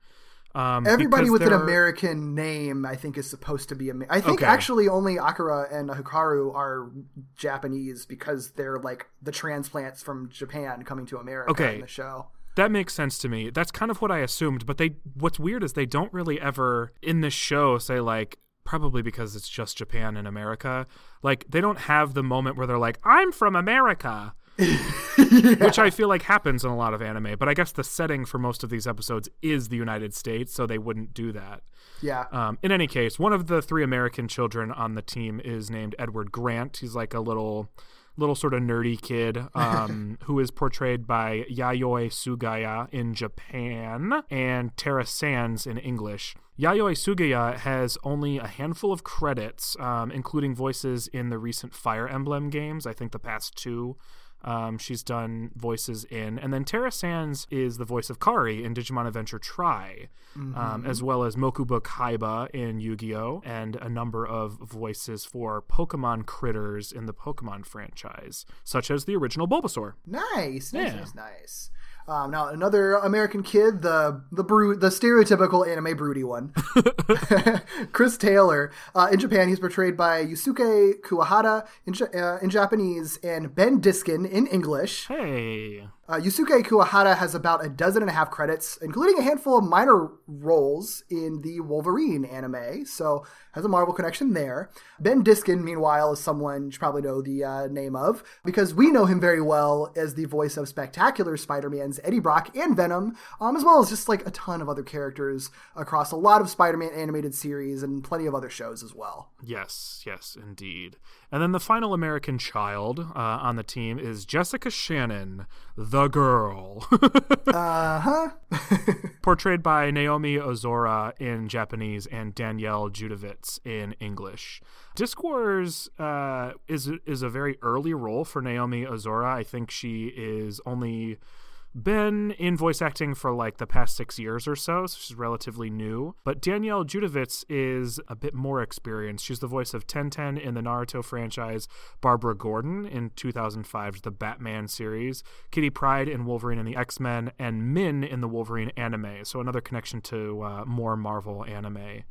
Um, Everybody with an they're- American name, I think, is supposed to be. Amer- I think Okay. actually only Akira and Hikaru are Japanese because they're like the transplants from Japan coming to America Okay. in the show. That makes sense to me. That's kind of what I assumed. But they, what's weird is they don't really ever in this show say like, probably because it's just Japan and America. Like they don't have the moment where they're like, "I'm from America," which I feel like happens in a lot of anime. But I guess the setting for most of these episodes is the United States, so they wouldn't do that. Yeah. Um, in any case, one of the three American children on the team is named Edward Grant. He's like a little little sort of nerdy kid um, who is portrayed by Yayoi Sugaya in Japan and Tara Sands in English. Yayoi Sugaya has only a handful of credits, um, including voices in the recent Fire Emblem games. I think the past two um, she's done voices in. And then Tara Sands is the voice of Kari in Digimon Adventure Tri, um, as well as Mokuba Kaiba in Yu Gi Oh! and a number of voices for Pokemon critters in the Pokemon franchise, such as the original Bulbasaur. Nice, nice, Yeah. nice, nice. Um, now another American kid, the the brood, the stereotypical anime broody one, Chris Taylor. Uh, in Japan, he's portrayed by Yusuke Kuwahara in, uh, in Japanese and Ben Diskin in English. Hey. Uh, Yusuke Kuwahara has about a dozen and a half credits, including a handful of minor roles in the Wolverine anime, so has a Marvel connection there. Ben Diskin, meanwhile, is someone you probably know the uh, name of, because we know him very well as the voice of Spectacular Spider-Man's Eddie Brock and Venom, um, as well as just like a ton of other characters across a lot of Spider-Man animated series and plenty of other shows as well. Yes, yes, indeed. And then the final American child uh, on the team is Jessica Shannon, the girl. Uh huh. portrayed by Naomi Ozora in Japanese and Danielle Judovitz in English. Disc Wars uh, is is a very early role for Naomi Ozora. I think she is only been in voice acting for like the past six years or so, so she's relatively new. But Danielle Judovitz is a bit more experienced. She's the voice of Tenten in the Naruto franchise, Barbara Gordon in 2005's The Batman series, Kitty Pryde in Wolverine and the X Men, and Min in the Wolverine anime. So another connection to uh, more Marvel anime.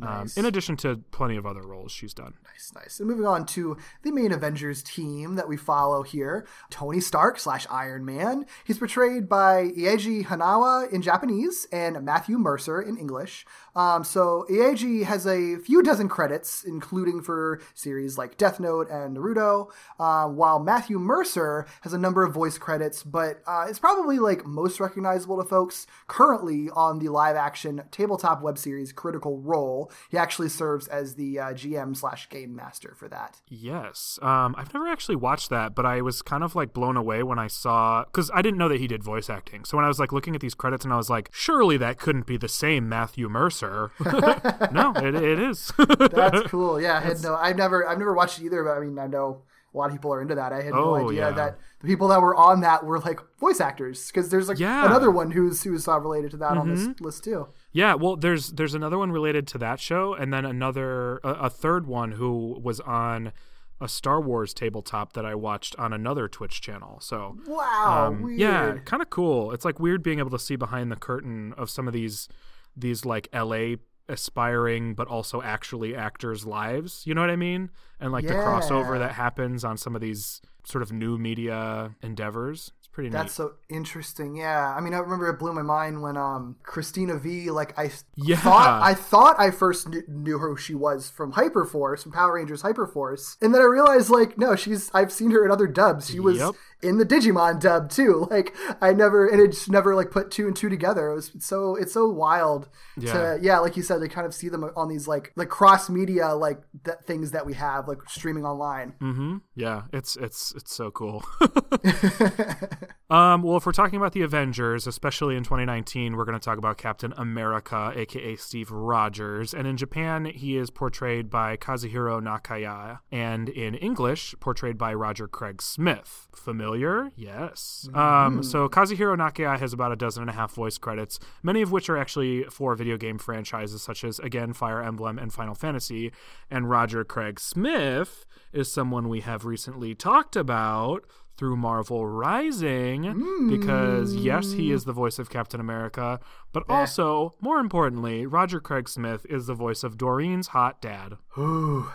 Um, in addition to plenty of other roles she's done. Nice, nice. And moving on to the main Avengers team that we follow here Tony Stark slash Iron Man. He's portrayed by Eiji Hanawa in Japanese and Matthew Mercer in English. Um, so Eiji has a few dozen credits, including for series like Death Note and Naruto, uh, while Matthew Mercer has a number of voice credits, but uh, probably like most recognizable to folks currently on the live action tabletop web series Critical Role. He actually serves as the uh, GM slash game master for that. Yes. Um, I've never actually watched that, but I was kind of like blown away when I saw because I didn't know that he did voice acting. So when I was like looking at these credits and I was like, surely that couldn't be the same Matthew Mercer. no, it, it is. That's cool. Yeah, I had no. I've never. I've never watched it either, but I mean, I know a lot of people are into that. I had no Oh, idea yeah. that the people that were on that were like voice actors because there's like Yeah. another one who's who's uh, related to that on this list too. yeah. Well, there's there's another one related to that show, and then another a, a third one who was on a Star Wars tabletop that I watched on another Twitch channel. So Wow, Um. Yeah, kind of cool. It's like weird being able to see behind the curtain of some of these these like LA aspiring but also actually actors' lives. You know what I mean? And like the crossover that happens on some of these sort of new media endeavors. Pretty That's so interesting. Yeah, I mean, I remember it blew my mind when um Christina V. Like I Yeah. thought I thought I first knew, knew who she was from Hyperforce, from Power Rangers Hyperforce, and then I realized like no, she's I've seen her in other dubs. She was Yep. in the Digimon dub too. Like I never and it just never like put two and two together. It was so it's so wild Yeah. to yeah, like you said, to kind of see them on these like like cross media like th- things that we have like streaming online. Mm-hmm. Yeah, it's it's it's so cool. um, well, if we're talking about the Avengers, especially in 2019, we're going to talk about Captain America, aka Steve Rogers, and in Japan, he is portrayed by Kazuhiro Nakaya, and in English, portrayed by Roger Craig Smith. Familiar? Yes. Um, so Kazuhiro Nakaya has about a dozen and a half voice credits, many of which are actually for video game franchises such as again Fire Emblem and Final Fantasy, and Roger Craig Smith is someone we have recently talked about through Marvel Rising because yes, he is the voice of Captain America, but also, more importantly, Roger Craig Smith is the voice of Doreen's hot dad. Whew.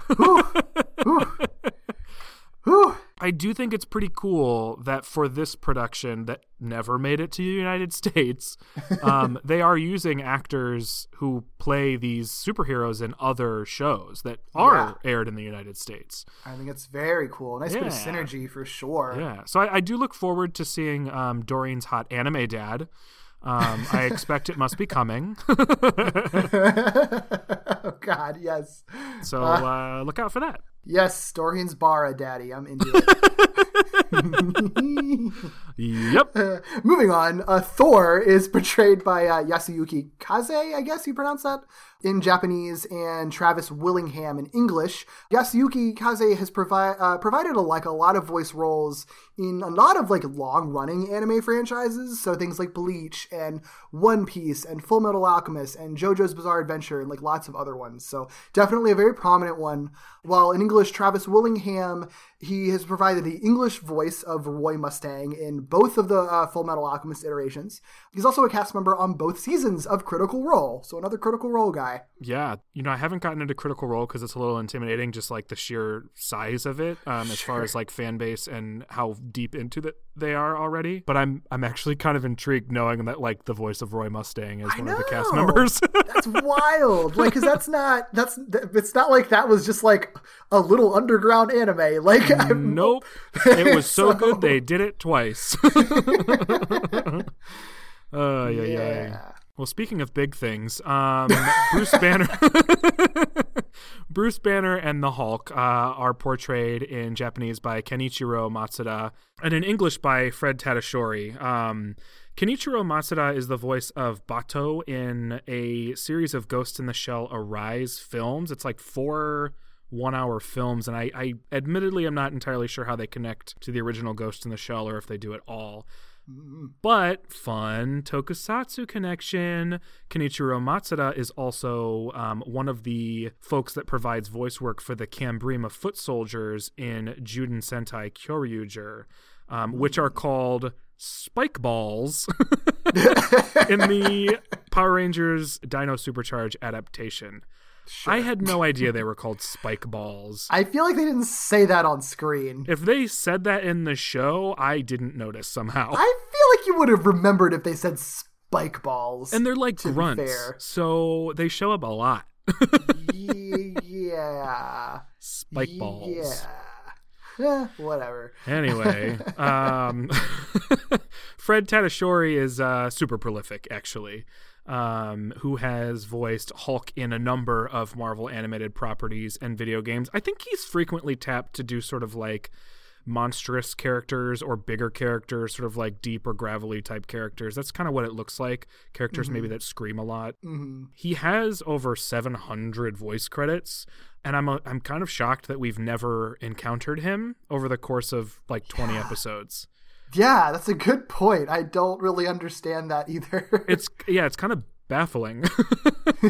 I do think it's pretty cool that for this production that never made it to the United States, um, they are using actors who play these superheroes in other shows that are aired in the United States. I think it's very cool. Nice bit of synergy for sure. Yeah, so I, I do look forward to seeing um, Doreen's hot anime dad. Um, I expect it must be coming, oh God, yes. so uh, look out for that. Yes, Doreen's Bara, Daddy. I'm into it. Yep. Uh, moving on, uh, Thor is portrayed by uh, Yasuyuki Kaze, I guess you pronounce that, in Japanese, and Travis Willingham in English. Yasuyuki Kaze has provi- uh, provided a, like a lot of voice roles in a lot of like long-running anime franchises, so things like Bleach and One Piece and Full Metal Alchemist and JoJo's Bizarre Adventure and like lots of other ones. So definitely a very prominent one. While in English, Travis Willingham he has provided the English voice of Roy Mustang in both of the uh, Full Metal Alchemist iterations. He's also a cast member on both seasons of Critical Role, so another Critical Role guy. Yeah, you know, I haven't gotten into Critical Role because it's a little intimidating, just like the sheer size of it, um, as far as like fan base and how deep into that they are already. But I'm I'm actually kind of intrigued knowing that like the voice of Roy Mustang is I one of the cast members. That's wild. Like, cause that's not that's it's not like that was just like a little underground anime. Like, I'm, nope, it was so, So- good they did it twice. uh, yeah, yeah. yeah. Well, speaking of big things, um, Bruce Banner, Bruce Banner and the Hulk uh, are portrayed in Japanese by Kenichiro Matsuda and in English by Fred Tatasciore. Um, Kenichiro Matsuda is the voice of Batou in a series of Ghost in the Shell Arise films. It's like four one-hour films, and I, I admittedly am not entirely sure how they connect to the original Ghost in the Shell or if they do at all but fun tokusatsu connection. Kenichiro matsuda is also um, one of the folks that provides voice work for the cambrima foot soldiers in juden sentai kyoryuger um, which are called spike balls in the power rangers dino supercharge adaptation i had no idea they were called spike balls I feel like they didn't say that on screen. if they said that in the show i didn't notice somehow I feel like you would have remembered if they said spike balls. and they're like grunts, so they show up a lot. Yeah. Spike balls. Yeah. Eh, whatever. Anyway, um, Fred Tatasciore is uh, super prolific, actually, um, who has voiced Hulk in a number of Marvel animated properties and video games. I think he's frequently tapped to do sort of like monstrous characters or bigger characters, sort of like deep or gravelly type characters. That's kind of what it looks like. Characters maybe that scream a lot. He has over 700 voice credits, and I'm a, I'm kind of shocked that we've never encountered him over the course of like 20 episodes. Yeah, that's a good point. I don't really understand that either. It's yeah, it's kind of baffling.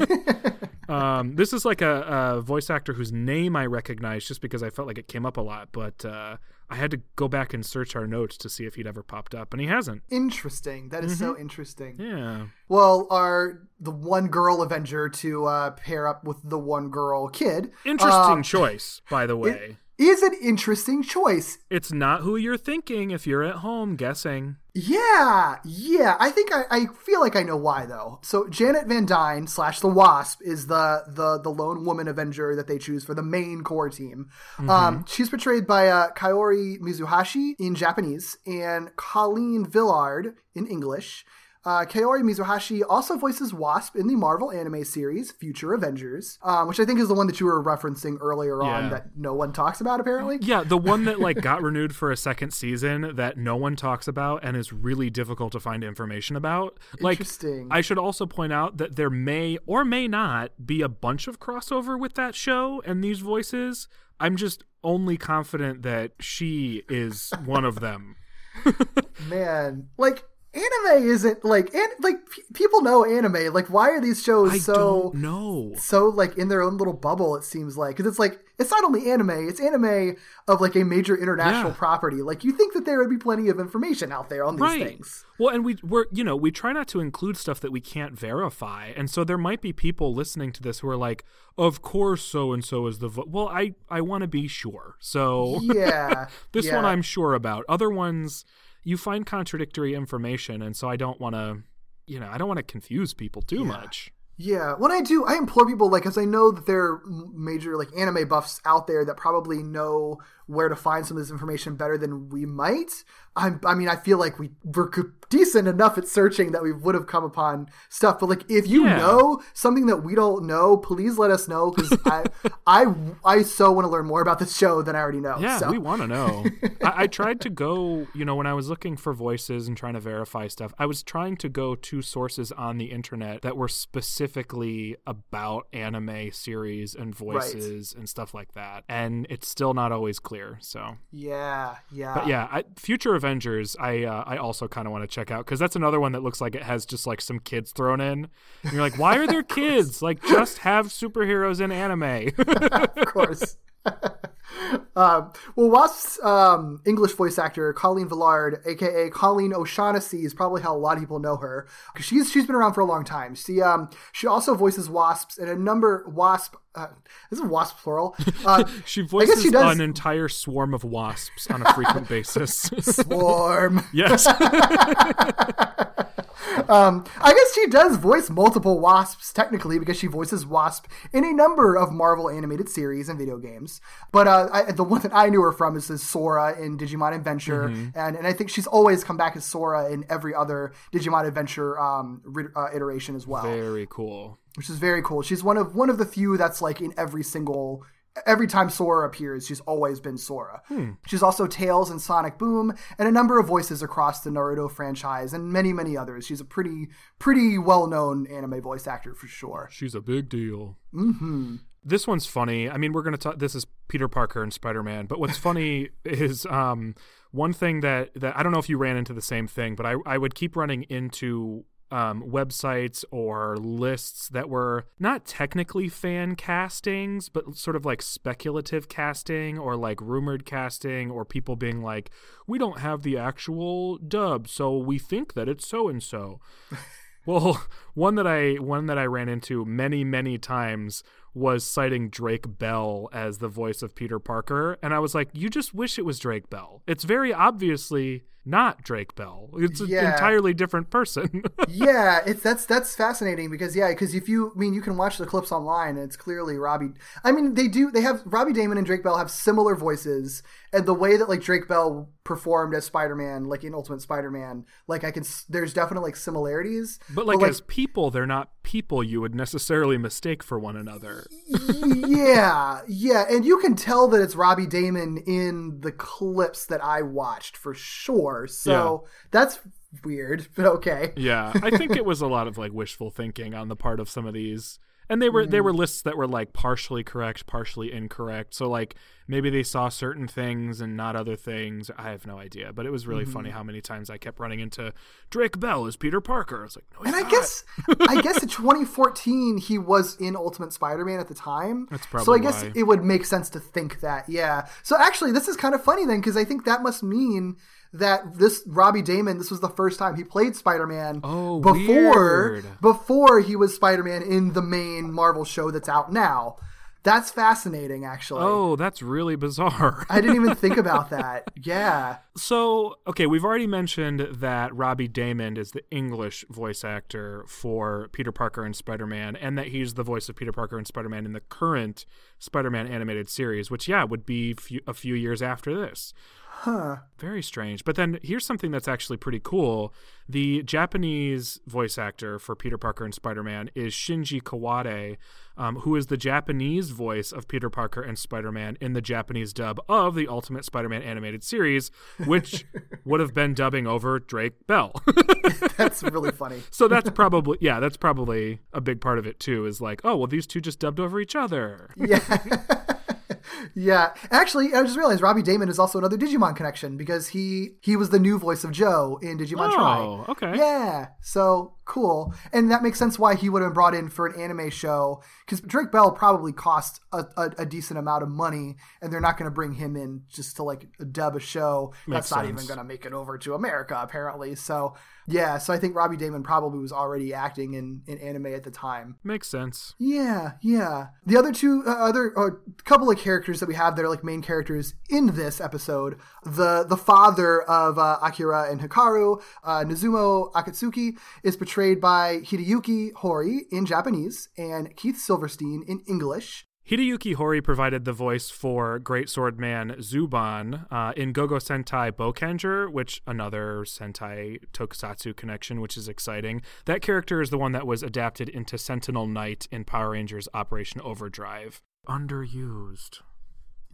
um, this is like a, a voice actor whose name I recognize just because I felt like it came up a lot, but uh, I had to go back and search our notes to see if he'd ever popped up, and he hasn't. interesting. That is so interesting. Mm-hmm. Yeah. Well, our the one girl Avenger to uh, pair up with the one girl kid. Interesting um, choice, by the way. Is an interesting choice. it's not who you're thinking if you're at home guessing. Yeah, yeah. I think I, I feel like I know why though. So Janet Van Dyne slash the Wasp is the the the lone woman Avenger that they choose for the main core team. Um, she's portrayed by uh, Kaori Mizuhashi in Japanese and Colleen Villard in English. Uh, Kaori Mizuhashi also voices Wasp in the Marvel anime series Future Avengers, um, which I think is the one that you were referencing earlier on that no one talks about apparently. Yeah, the one that like got renewed for a second season that no one talks about and is really difficult to find information about. Like Interesting. I should also point out that there may or may not be a bunch of crossover with that show and these voices. I'm just only confident that she is one of them. man like anime isn't like and like p- people know anime like why are these shows I so don't so like in their own little bubble it seems like because it's like it's not only anime it's anime of like a major international Yeah. property like you think that there would be plenty of information out there on these right. things Well, and we we're you know we try not to include stuff that we can't verify, and so there might be people listening to this who are like, "Of course, so and so is the vo-. well." I I want to be sure, so yeah this yeah. one I'm sure about. Other ones you find contradictory information, and so I don't want to, you know, I don't want to confuse people too much. Yeah, when I do, I implore people like, because I know that there are major like anime buffs out there that probably know where to find some of this information better than we might. I'm, I mean, I feel like we were decent enough at searching that we would have come upon stuff. But like, if you Yeah. know something that we don't know, please let us know because I, I, I so want to learn more about this show than I already know. Yeah, so. we want to know. I, I tried to go, you know, when I was looking for voices and trying to verify stuff, I was trying to go to sources on the internet that were specifically about anime series and voices and stuff like that. And it's still not always clear. So, Yeah, yeah. but yeah, I, Future Avengers, I uh, I also kind of want to check out because that's another one that looks like it has just like some kids thrown in. And you're like, why are there kids? Like, just have superheroes in anime. of course. um, well, Wasp's um, English voice actor Colleen Villard, aka Colleen O'Shaughnessy, is probably how a lot of people know her because she's she's been around for a long time. She um she also voices wasps in a number wasp. Uh, this is wasp plural. Uh, She voices she an entire swarm of wasps on a frequent basis. swarm. yes. Um, I guess she does voice multiple wasps technically because she voices Wasp in a number of Marvel animated series and video games. But uh, I, the one that I knew her from is, is Sora in Digimon Adventure, Mm-hmm. and and I think she's always come back as Sora in every other Digimon Adventure um, re- uh, iteration as well, Very cool. Which is very cool. She's one of one of the few that's like in every single. Every time Sora appears, she's always been Sora. Hmm. She's also Tails and Sonic Boom and a number of voices across the Naruto franchise and many, many others. She's a pretty, pretty well-known anime voice actor for sure. She's a big deal. Mm-hmm. This one's funny. I mean, we're gonna talk. This is Peter Parker and Spider Man. But what's funny is um, one thing that that I don't know if you ran into the same thing, but I I would keep running into um, websites or lists that were not technically fan castings, but sort of like speculative casting or like rumored casting, or people being like, we don't have the actual dub, so we think that it's so and so. Well, one that I one that I ran into many many times was citing Drake Bell as the voice of Peter Parker, and I was like, "You just wish it was Drake Bell. It's very obviously not Drake Bell. It's an Yeah. entirely different person." yeah, it's that's that's fascinating because yeah, because if you I mean you can watch the clips online and it's clearly Robbie. I mean they do they have Robbie Daymond and Drake Bell have similar voices and the way that like Drake Bell performed as Spider Man like in Ultimate Spider Man like I can there's definitely like similarities. but like, as people, they're not people you would necessarily mistake for one another. yeah, yeah, and you can tell that it's Robbie Daymond in the clips that I watched for sure. So that's weird, but okay. Yeah, I think it was a lot of like wishful thinking on the part of some of these. And they were they mm-hmm. were lists that were like partially correct, partially incorrect. So like maybe they saw certain things and not other things. I have no idea. But it was really mm-hmm. funny how many times I kept running into Drake Bell as Peter Parker. I was like, no, And I not. guess, I guess in 2014 he was in Ultimate Spider-Man at the time. That's probably so. I guess why. it would make sense to think that. Yeah. So actually, this is kind of funny then because I think that must mean that this Robbie Daymond, this was the first time he played Spider-Man. Oh, before weird. before he was Spider-Man in the main Marvel show that's out now. That's fascinating, actually. Oh, that's really bizarre. I didn't even think about that. Yeah. So, okay, we've already mentioned that Robbie Daymond is the English voice actor for Peter Parker and Spider Man, and that he's the voice of Peter Parker and Spider Man in the current Spider Man animated series, which, yeah, would be few, a few years after this. Huh. Very strange. But then here's something that's actually pretty cool. The Japanese voice actor for Peter Parker and Spider Man is Shinji Kawade, um, who is the Japanese voice of Peter Parker and Spider Man in the Japanese dub of the Ultimate Spider Man animated series, which would have been dubbing over Drake Bell. That's really funny. so that's probably, yeah, that's probably a big part of it too, is like, oh, well, these two just dubbed over each other. Yeah, actually, I just realized Robbie Daymond is also another Digimon connection because he he was the new voice of Joe in Digimon Oh, Tri. okay. Yeah, so cool, and that makes sense why he would have been brought in for an anime show because Drake Bell probably cost a, a, a decent amount of money, and they're not going to bring him in just to like dub a show Makes that's not even going to make it over to America apparently. So yeah, so I think Robbie Daymond probably was already acting in in anime at the time. Makes sense. Yeah, yeah. The other two, uh, other uh, couple of characters that we have that are like main characters in this episode. The the father of uh, Akira and Hikaru, uh, Nozumo Akatsuki, is portrayed by Hideyuki Hori in Japanese and Keith Silverstein in English. Hideyuki Hori provided the voice for Great Sword Man Zuban uh, in Gogo Sentai Boukenger, which another Sentai Tokusatsu connection, which is exciting. That character is the one that was adapted into Sentinel Knight in Power Rangers Operation Overdrive. Underused.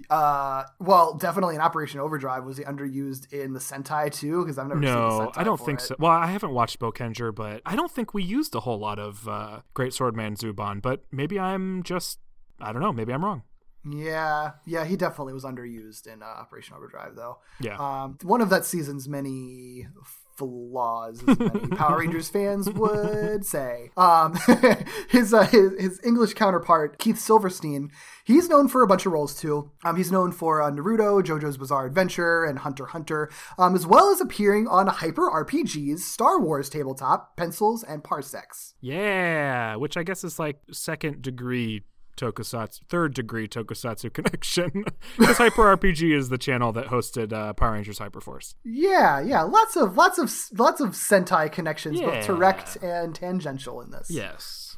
Uh, well, definitely in Operation Overdrive was he underused in the Sentai too? Because I've never seen No, I don't think it. so. Well, I haven't watched Boukenger, but I don't think we used a whole lot of uh, Great Sword Man Zuban. But maybe I'm just, I don't know. Maybe I'm wrong. Yeah, yeah, he definitely was underused in uh, Operation Overdrive, though. Yeah. Um, one of that season's many flaws, as many Power Rangers fans would say. Um, his, uh, his his English counterpart, Keith Silverstein, he's known for a bunch of roles too. Um, he's known for uh, Naruto, JoJo's Bizarre Adventure, and Hunter Hunter, um, as well as appearing on Hyper RPGs, Star Wars tabletop, Pencils, and Parsecs. Yeah, which I guess is like second degree tokusatsu, third degree tokusatsu connection. Because Hyper RPG is the channel that hosted uh, Power Rangers Hyperforce. Yeah, yeah, lots of lots of lots of Sentai connections, Yeah. both direct and tangential in this. Yes.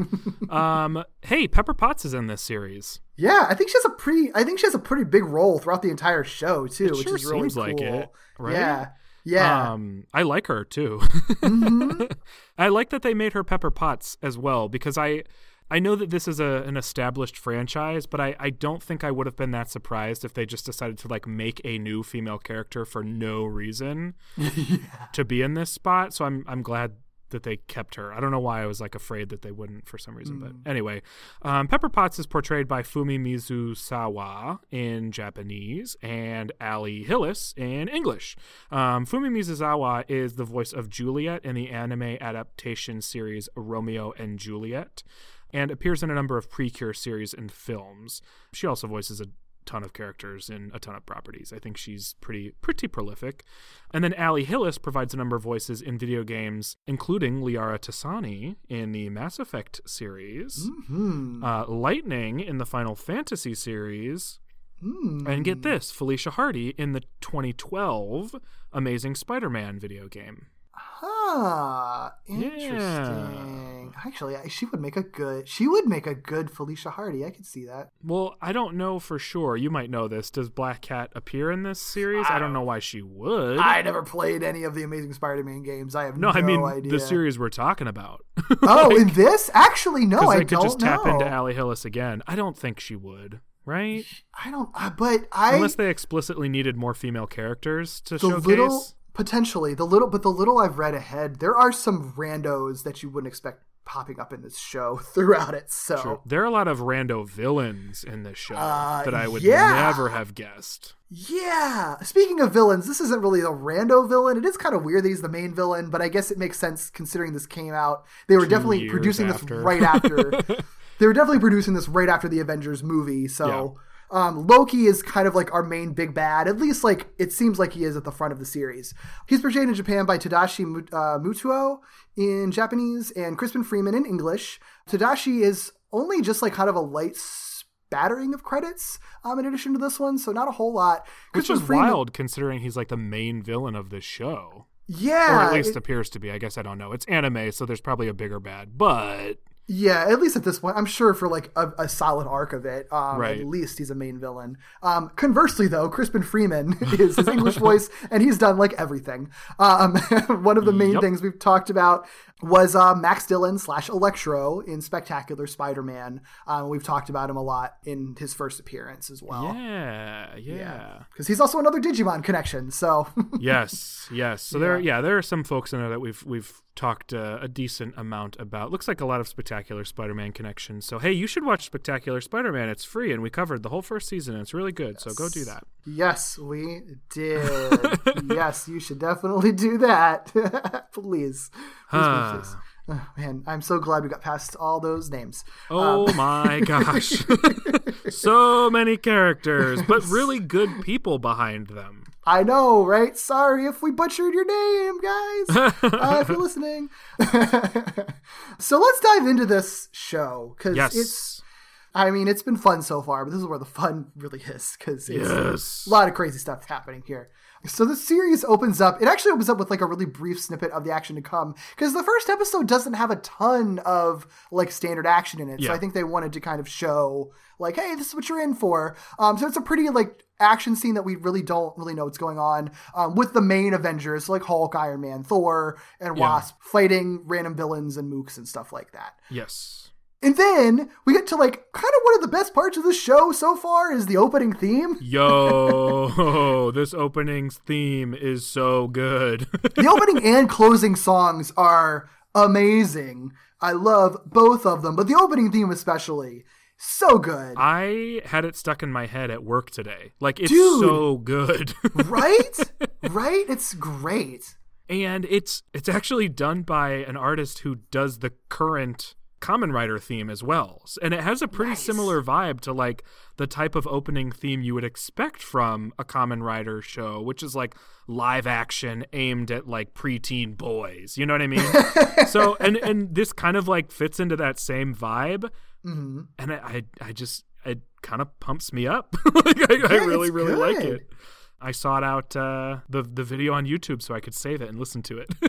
um, hey, Pepper Potts is in this series. Yeah, I think she has a pretty. I think she has a pretty big role throughout the entire show too, It which sure is really seems cool. like it, right? Yeah, yeah. Um, I like her too. Mm-hmm. I like that they made her Pepper Potts as well because I I know that this is a an established franchise, but I, I don't think I would have been that surprised if they just decided to like make a new female character for no reason to be in this spot. So I'm I'm glad that they kept her. I don't know why I was like afraid that they wouldn't for some reason, Mm. but anyway, um, Pepper Potts is portrayed by Fumi Mizusawa in Japanese and Ali Hillis in English. Um, Fumi Mizusawa is the voice of Juliet in the anime adaptation series Romeo and Juliet, and appears in a number of Precure series and films. She also voices a ton of characters in a ton of properties. I think she's pretty pretty prolific. And then Ali Hillis provides a number of voices in video games, including Liara T'Soni in the Mass Effect series, Hmm. uh, Lightning in the Final Fantasy series, Hmm. and get this, Felicia Hardy in the 2012 Amazing Spider-Man video game. Huh. Interesting. Actually, she would make a good. She would make a good Felicia Hardy. I could see that. Well, I don't know for sure. You might know this. Does Black Cat appear in this series? I don't know why she would. I never played any of the Amazing Spider-Man games. I have no, idea. no, I mean idea. the series we're talking about. Oh, in this? Actually, no. I could don't just know. tap into Ali Hillis again. I don't think she would, right? I don't. Uh, but I Unless they explicitly needed more female characters to the showcase. little potentially the little but the little I've read ahead, there are some randos that you wouldn't expect popping up in this show throughout it. So. There are a lot of rando villains in this show Uh, that I would yeah. never have guessed. yeah. Speaking of villains, this isn't really a rando villain. It is kind of weird that he's the main villain, but I guess it makes sense considering this came out. They were Two definitely producing after. this right after. they were definitely producing this right after the Avengers movie. So um, Loki is kind of like our main big bad. At least like it seems like he is at the front of the series. He's portrayed in Japan by Tadashi uh, Mutuo in Japanese and Crispin Freeman in English. Tadashi is only just like kind of a light spattering of credits um, in addition to this one, so not a whole lot. Which Crispin is Freeman- wild considering he's like the main villain of this show. Yeah, or at least it- appears to be. I guess I don't know. It's anime, so there's probably a bigger bad. But Yeah, at least at this point, I'm sure for like a, a solid arc of it, um, Right. at least he's a main villain. Um, conversely, though, Crispin Freeman is his English voice, and he's done like everything. Um, one of the main Yep. things we've talked about was uh, Max Dillon slash Electro in Spectacular Spider-Man. Um, we've talked about him a lot in his first appearance as well. yeah, yeah. because he's also another Digimon connection. So yes, yes. So there, yeah, there are some folks in there that we've we've talked uh, a decent amount about. Looks like a lot of Spectacular Spider-Man connections. So hey, you should watch Spectacular Spider-Man. It's free, and we covered the whole first season. and It's really good. So go do that. yes, we did. yes, you should definitely do that, please. Please, please, please. Oh, man, I'm so glad we got past all those names. Oh my gosh, so many characters, but really good people behind them. I know, right? Sorry if we butchered your name, guys. uh, if you're listening. so let's dive into this show because Yes. it's I mean, it's been fun so far, but this is where the fun really is because it's Yes. a lot of crazy stuff happening here. So the series opens up. It actually opens up with like a really brief snippet of the action to come because the first episode doesn't have a ton of like standard action in it. So I think they wanted to kind of show like, hey, this is what you're in for. Um, so it's a pretty like action scene that we really don't really know what's going on um, with the main Avengers like Hulk, Iron Man, Thor, and Yeah. Wasp fighting random villains and mooks and stuff like that. Yes. And then we get to like kind of one of the best parts of the show so far is the opening theme. Yo, this opening's theme is so good. The opening and closing songs are amazing. I love both of them, but the opening theme especially so good. I had it stuck in my head at work today. Like it's Dude. so good. right? right? It's great. and it's it's actually done by an artist who does the current Kamen Rider theme as well. And it has a pretty Nice. similar vibe to like the type of opening theme you would expect from a Kamen Rider show, which is like live action aimed at like preteen boys. You know what I mean? so and and this kind of like fits into that same vibe. hmm and I, I, I just it kind of pumps me up. like I, I Yeah, really, it's really like it. I sought out uh, the the video on YouTube so I could save it and listen to it.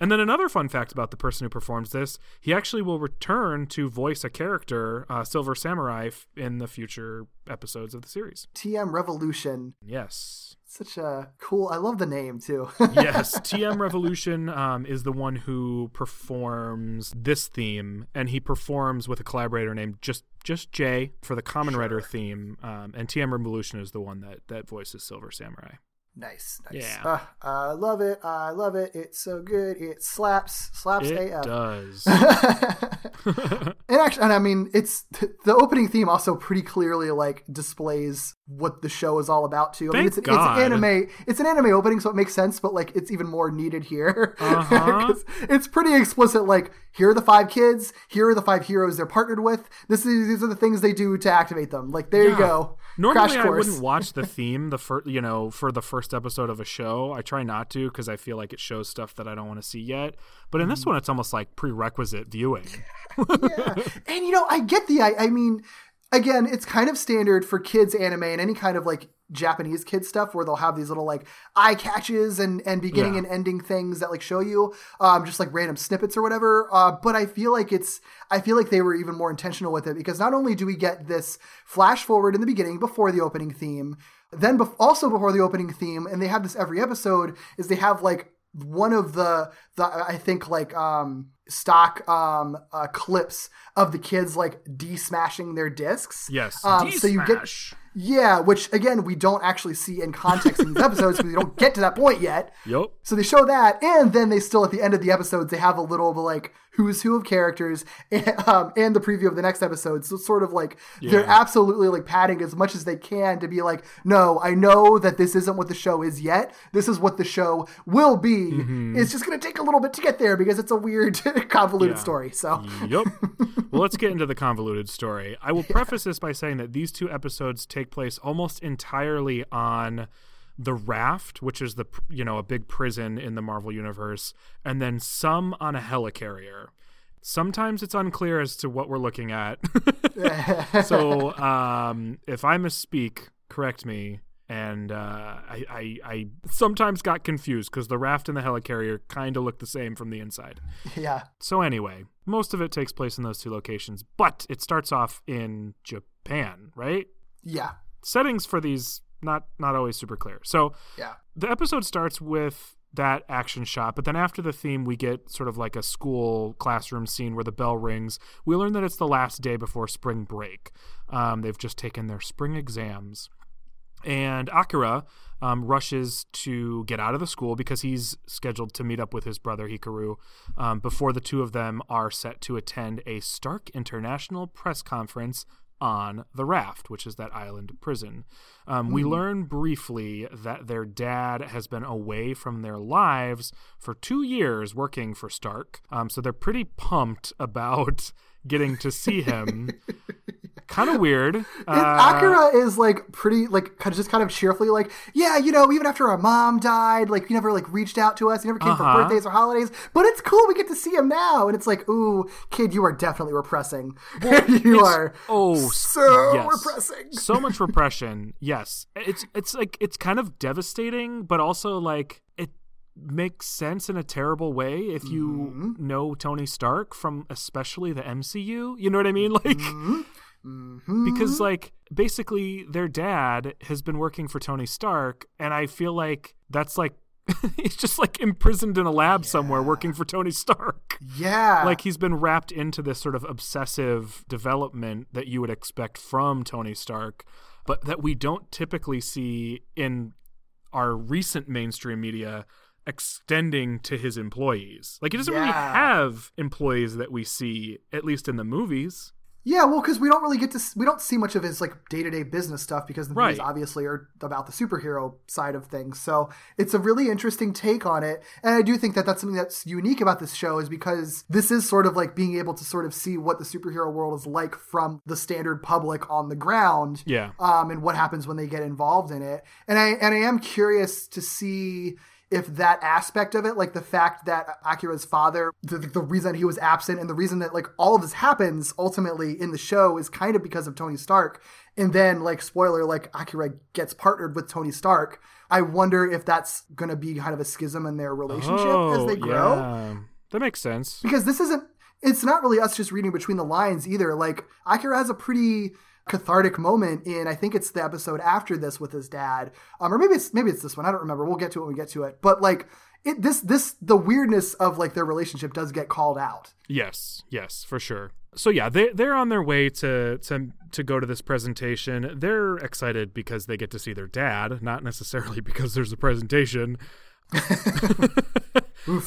and then another fun fact about the person who performs this: he actually will return to voice a character, uh, Silver Samurai, in the future episodes of the series. TM Revolution. Yes. Such a cool. I love the name too. yes, TM Revolution um, is the one who performs this theme, and he performs with a collaborator named just just Jay for the Kamen Rider theme, um, and TM Revolution is the one that that voices Silver Samurai. Nice, nice. Yeah. Uh, I love it. I love it. It's so good. It slaps. Slaps It AF. does. and actually, and I mean, it's the opening theme also pretty clearly like displays what the show is all about too. I mean, Thank it's, an, God. it's an anime. It's an anime opening, so it makes sense. But like, it's even more needed here. Uh-huh. it's pretty explicit. Like, here are the five kids. Here are the five heroes they're partnered with. This is these are the things they do to activate them. Like, there you go. Normally, Crash I course. wouldn't watch the theme the first, you know, for the first episode of a show. I try not to because I feel like it shows stuff that I don't want to see yet. But in this Mm-hmm. one, it's almost like prerequisite viewing. yeah. And you know, I get the I, I mean, again, it's kind of standard for kids anime and any kind of like Japanese kid stuff where they'll have these little like eye catches and and beginning Yeah. and ending things that like show you um just like random snippets or whatever. Uh but I feel like it's I feel like they were even more intentional with it because not only do we get this flash forward in the beginning before the opening theme, then bef- also before the opening theme and they have this every episode is they have like one of the the I think like um stock um uh, clips of the kids like D-smashing their discs. Yes. Um, so you get yeah, which again we don't actually see in context in these episodes because we don't get to that point yet. Yep. So they show that, and then they still at the end of the episodes they have a little of like who's who of characters and, um, and the preview of the next episode. So it's sort of like they're absolutely like padding as much as they can to be like, no, I know that this isn't what the show is yet. This is what the show will be. Mm-hmm. It's just going to take a little bit to get there because it's a weird, convoluted Yeah. story. So Yep. well, let's get into the convoluted story. I will preface this by saying that these two episodes take place almost entirely on the raft, which is the you know a big prison in the Marvel universe, and then some on a helicarrier. Sometimes it's unclear as to what we're looking at. so um, if I misspeak, correct me. And uh, I, I, I sometimes got confused because the raft and the helicarrier kind of look the same from the inside. yeah, So anyway, most of it takes place in those two locations, but it starts off in Japan, right? yeah, Settings for these not not always super clear. So yeah. the episode starts with that action shot, but then after the theme, we get sort of like a school classroom scene where the bell rings. We learn that it's the last day before spring break. Um, they've just taken their spring exams. And Akira um, rushes to get out of the school because he's scheduled to meet up with his brother Hikaru um, before the two of them are set to attend a Stark International press conference on the raft, which is that island prison. Um, We learn briefly that their dad has been away from their lives for two years working for Stark. Um, so they're pretty pumped about getting to see him. kind of weird. Uh, Akira is like pretty like kind of just kind of cheerfully like yeah you know even after our mom died like he never like reached out to us he never came Uh-huh. for birthdays or holidays but it's cool we get to see him now and it's like ooh kid you are definitely repressing you are oh so yes. repressing so much repression. Yes, it's it's like it's kind of devastating, but also like makes sense in a terrible way if you Mm-hmm. know Tony Stark from especially the MCU. You know what I mean? Like Mm-hmm. because like basically their dad has been working for Tony Stark, and I feel like that's like. he's just like imprisoned in a lab somewhere working for Tony Stark. yeah like he's been wrapped into this sort of obsessive development that you would expect from Tony Stark, but that we don't typically see in our recent mainstream media extending to his employees. Like he doesn't really have employees that we see at least in the movies. Yeah, well, because we don't really get to we don't see much of his like day to day business stuff because the movies Right. obviously are about the superhero side of things. So it's a really interesting take on it, and I do think that that's something that's unique about this show is because this is sort of like being able to sort of see what the superhero world is like from the standard public on the ground. Yeah. Um, and what happens when they get involved in it, and I and I am curious to see if that aspect of it, like the fact that Akira's father, the, the reason he was absent and the reason that like all of this happens ultimately in the show is kind of because of Tony Stark. And then like spoiler, like Akira gets partnered with Tony Stark. I wonder if that's going to be kind of a schism in their relationship as they oh, grow Oh, yeah. That makes sense. because this isn't it's not really us just reading between the lines either like akira has a pretty cathartic moment in i think it's the episode after this with his dad um, or maybe it's maybe it's this one i don't remember we'll get to it when we get to it but like it this this the weirdness of like their relationship does get called out Yes, yes, for sure. So yeah, they they're on their way to to to go to this presentation. They're excited because they get to see their dad, not necessarily because there's a presentation.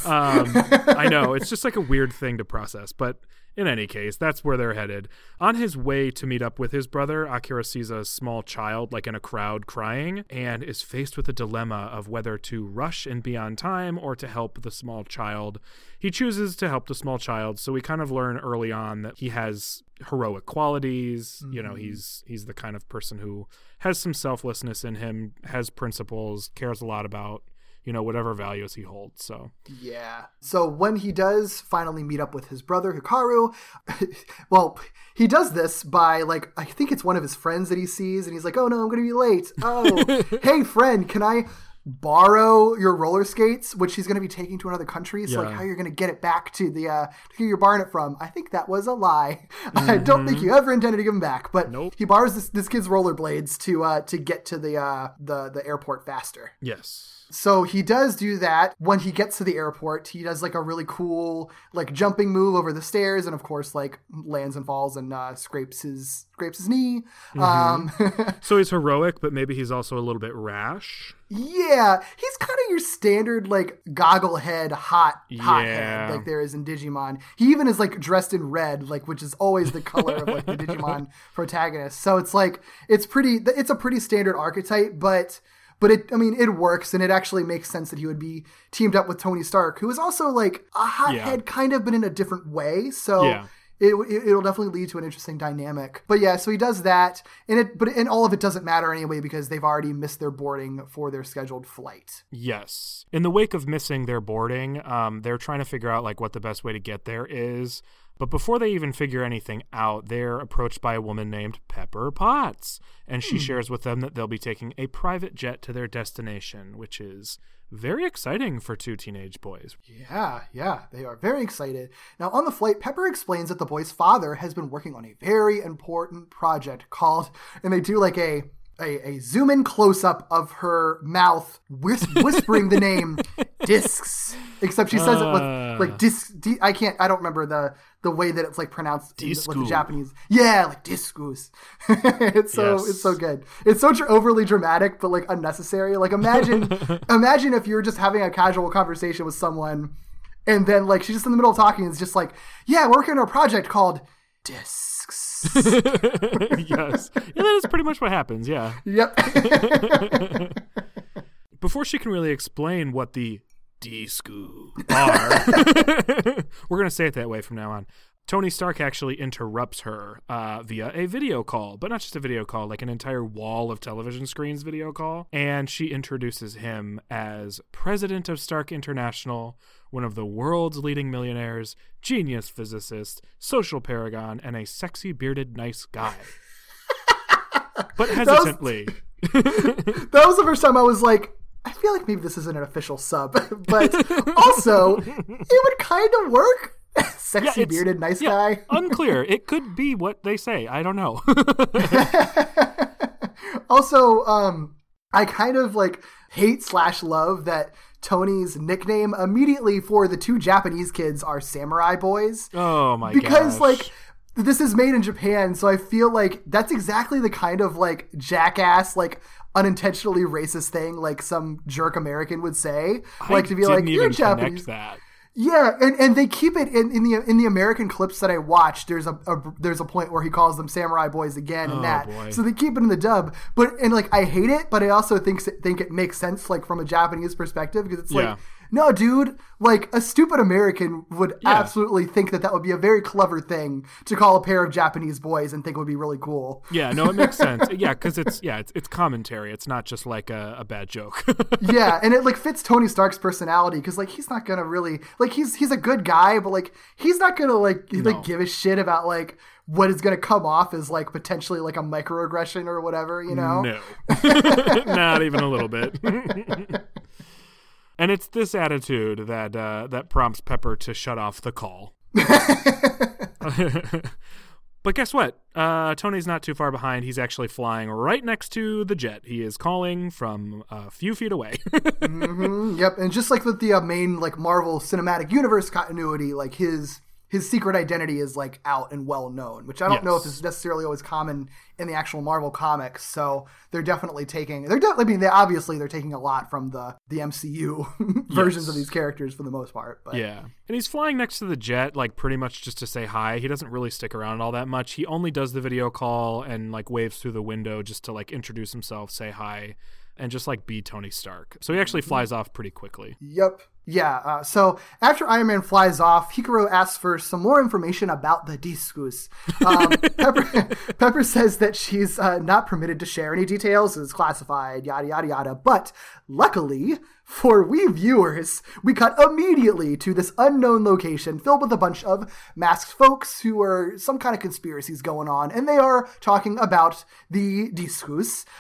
um, I know it's just like a weird thing to process, but in any case, that's where they're headed. On his way to meet up with his brother, Akira sees a small child like in a crowd crying and is faced with a dilemma of whether to rush and be on time or to help the small child. He chooses to help the small child, so we kind of learn early on that he has heroic qualities. You know, mm-hmm. he's he's the kind of person who has some selflessness in him, has principles, cares a lot about you know whatever values he holds. So Yeah. So when he does finally meet up with his brother Hikaru, well, he does this by like I think it's one of his friends that he sees, and he's like, "Oh no, I'm going to be late. Oh, hey friend, can I?" borrow your roller skates which he's going to be taking to another country so like how you're going to get it back to the uh to who you're borrowing it from i think that was a lie i don't think you ever intended to give him back but Nope. he borrows this, this kid's rollerblades to uh to get to the uh the the airport faster yes, so he does do that when he gets to the airport. He does like a really cool like jumping move over the stairs, and of course like lands and falls and uh, scrapes his scrapes his knee. Um, so he's heroic, but maybe he's also a little bit rash. yeah, he's kind of your standard like goggle head, hot hot Yeah. head like there is in Digimon. He even is like dressed in red, like which is always the color of like the Digimon protagonist. So it's like it's pretty. It's a pretty standard archetype, but. But it, I mean, it works, and it actually makes sense that he would be teamed up with Tony Stark, who is also like a hothead, kind of, but in a different way. So Yeah. it, it'll definitely lead to an interesting dynamic. But yeah, so he does that, and it but and all of it doesn't matter anyway because they've already missed their boarding for their scheduled flight. Yes. In the wake of missing their boarding, um, they're trying to figure out like what the best way to get there is. But before they even figure anything out, they're approached by a woman named Pepper Potts, and she hmm. shares with them that they'll be taking a private jet to their destination, which is very exciting for two teenage boys. Yeah, yeah, they are very excited. Now, on the flight, Pepper explains that the boy's father has been working on a very important project called, and they do like a a, a zoom in close up of her mouth, whis- whispering the name discs. Except she says it Ah. with like disc. Di- I can't. I don't remember the the way that it's like pronounced in the, with the Japanese. Yeah, like discus. it's so Yes. it's so good. It's so overly dramatic, but like unnecessary. Like imagine imagine if you're just having a casual conversation with someone, and then like she's just in the middle of talking, and it's just like, yeah, we're working on a project called discs. yes. Yeah, that is pretty much what happens, yeah. yep. before she can really explain what the disco are, we're going to say it that way from now on. Tony Stark actually interrupts her uh, via a video call, but not just a video call, like an entire wall of television screens video call. And she introduces him as president of Stark International, one of the world's leading millionaires, genius physicist, social paragon, and a sexy bearded nice guy. but hesitantly. that was the first time I was like, I feel like maybe this isn't an official sub, but also it would kind of work. Sexy Yeah, bearded nice yeah, guy. unclear. It could be what they say. I don't know. also, um, I kind of like hate slash love that Tony's nickname immediately for the two Japanese kids are samurai boys. oh my god. because gosh. like this is made in Japan, so I feel like that's exactly the kind of like jackass, like unintentionally racist thing like some jerk American would say. I like to be like, you're Japanese. that. Yeah, and, and they keep it in, in the in the American clips that I watched. There's a, a there's a point where he calls them samurai boys again and Oh, that. boy. So they keep it in the dub, but and like I hate it, but I also think think it makes sense like from a Japanese perspective because it's Yeah. like no, dude, like a stupid American would Yeah. absolutely think that that would be a very clever thing to call a pair of Japanese boys and think would be really cool. Yeah, no, it makes sense. Yeah, because it's yeah, it's, it's commentary. It's not just like a, a bad joke. yeah, and it like fits Tony Stark's personality because like he's not gonna really like he's he's a good guy, but like he's not gonna like like give a shit about like what is gonna come off as like potentially like a microaggression or whatever, you know? no, not even a little bit. And it's this attitude that uh, that prompts Pepper to shut off the call. But guess what? Uh, Tony's not too far behind. He's actually flying right next to the jet. He is calling from a few feet away. Yep, and just like with the uh, main like Marvel Cinematic Universe continuity, like his his secret identity is like out and well known, which I don't know if Yes. is necessarily always common in the actual Marvel comics. So they're definitely taking they're definitely I mean they obviously they're taking a lot from the the MCU versions of these characters for the most part. But Yeah. And he's flying next to the jet, like pretty much just to say hi. He doesn't really stick around all that much. He only does the video call and like waves through the window just to like introduce himself, say hi, and just like be Tony Stark. So he actually flies off pretty quickly. Yep. Yeah. Uh, so after Iron Man flies off, Hikaru asks for some more information about the discus. Um, Pepper, Pepper says that she's uh, not permitted to share any details, it's classified, yada, yada, yada. But luckily for we viewers, we cut immediately to this unknown location filled with a bunch of masked folks who are some kind of conspiracies going on, and they are talking about the discus.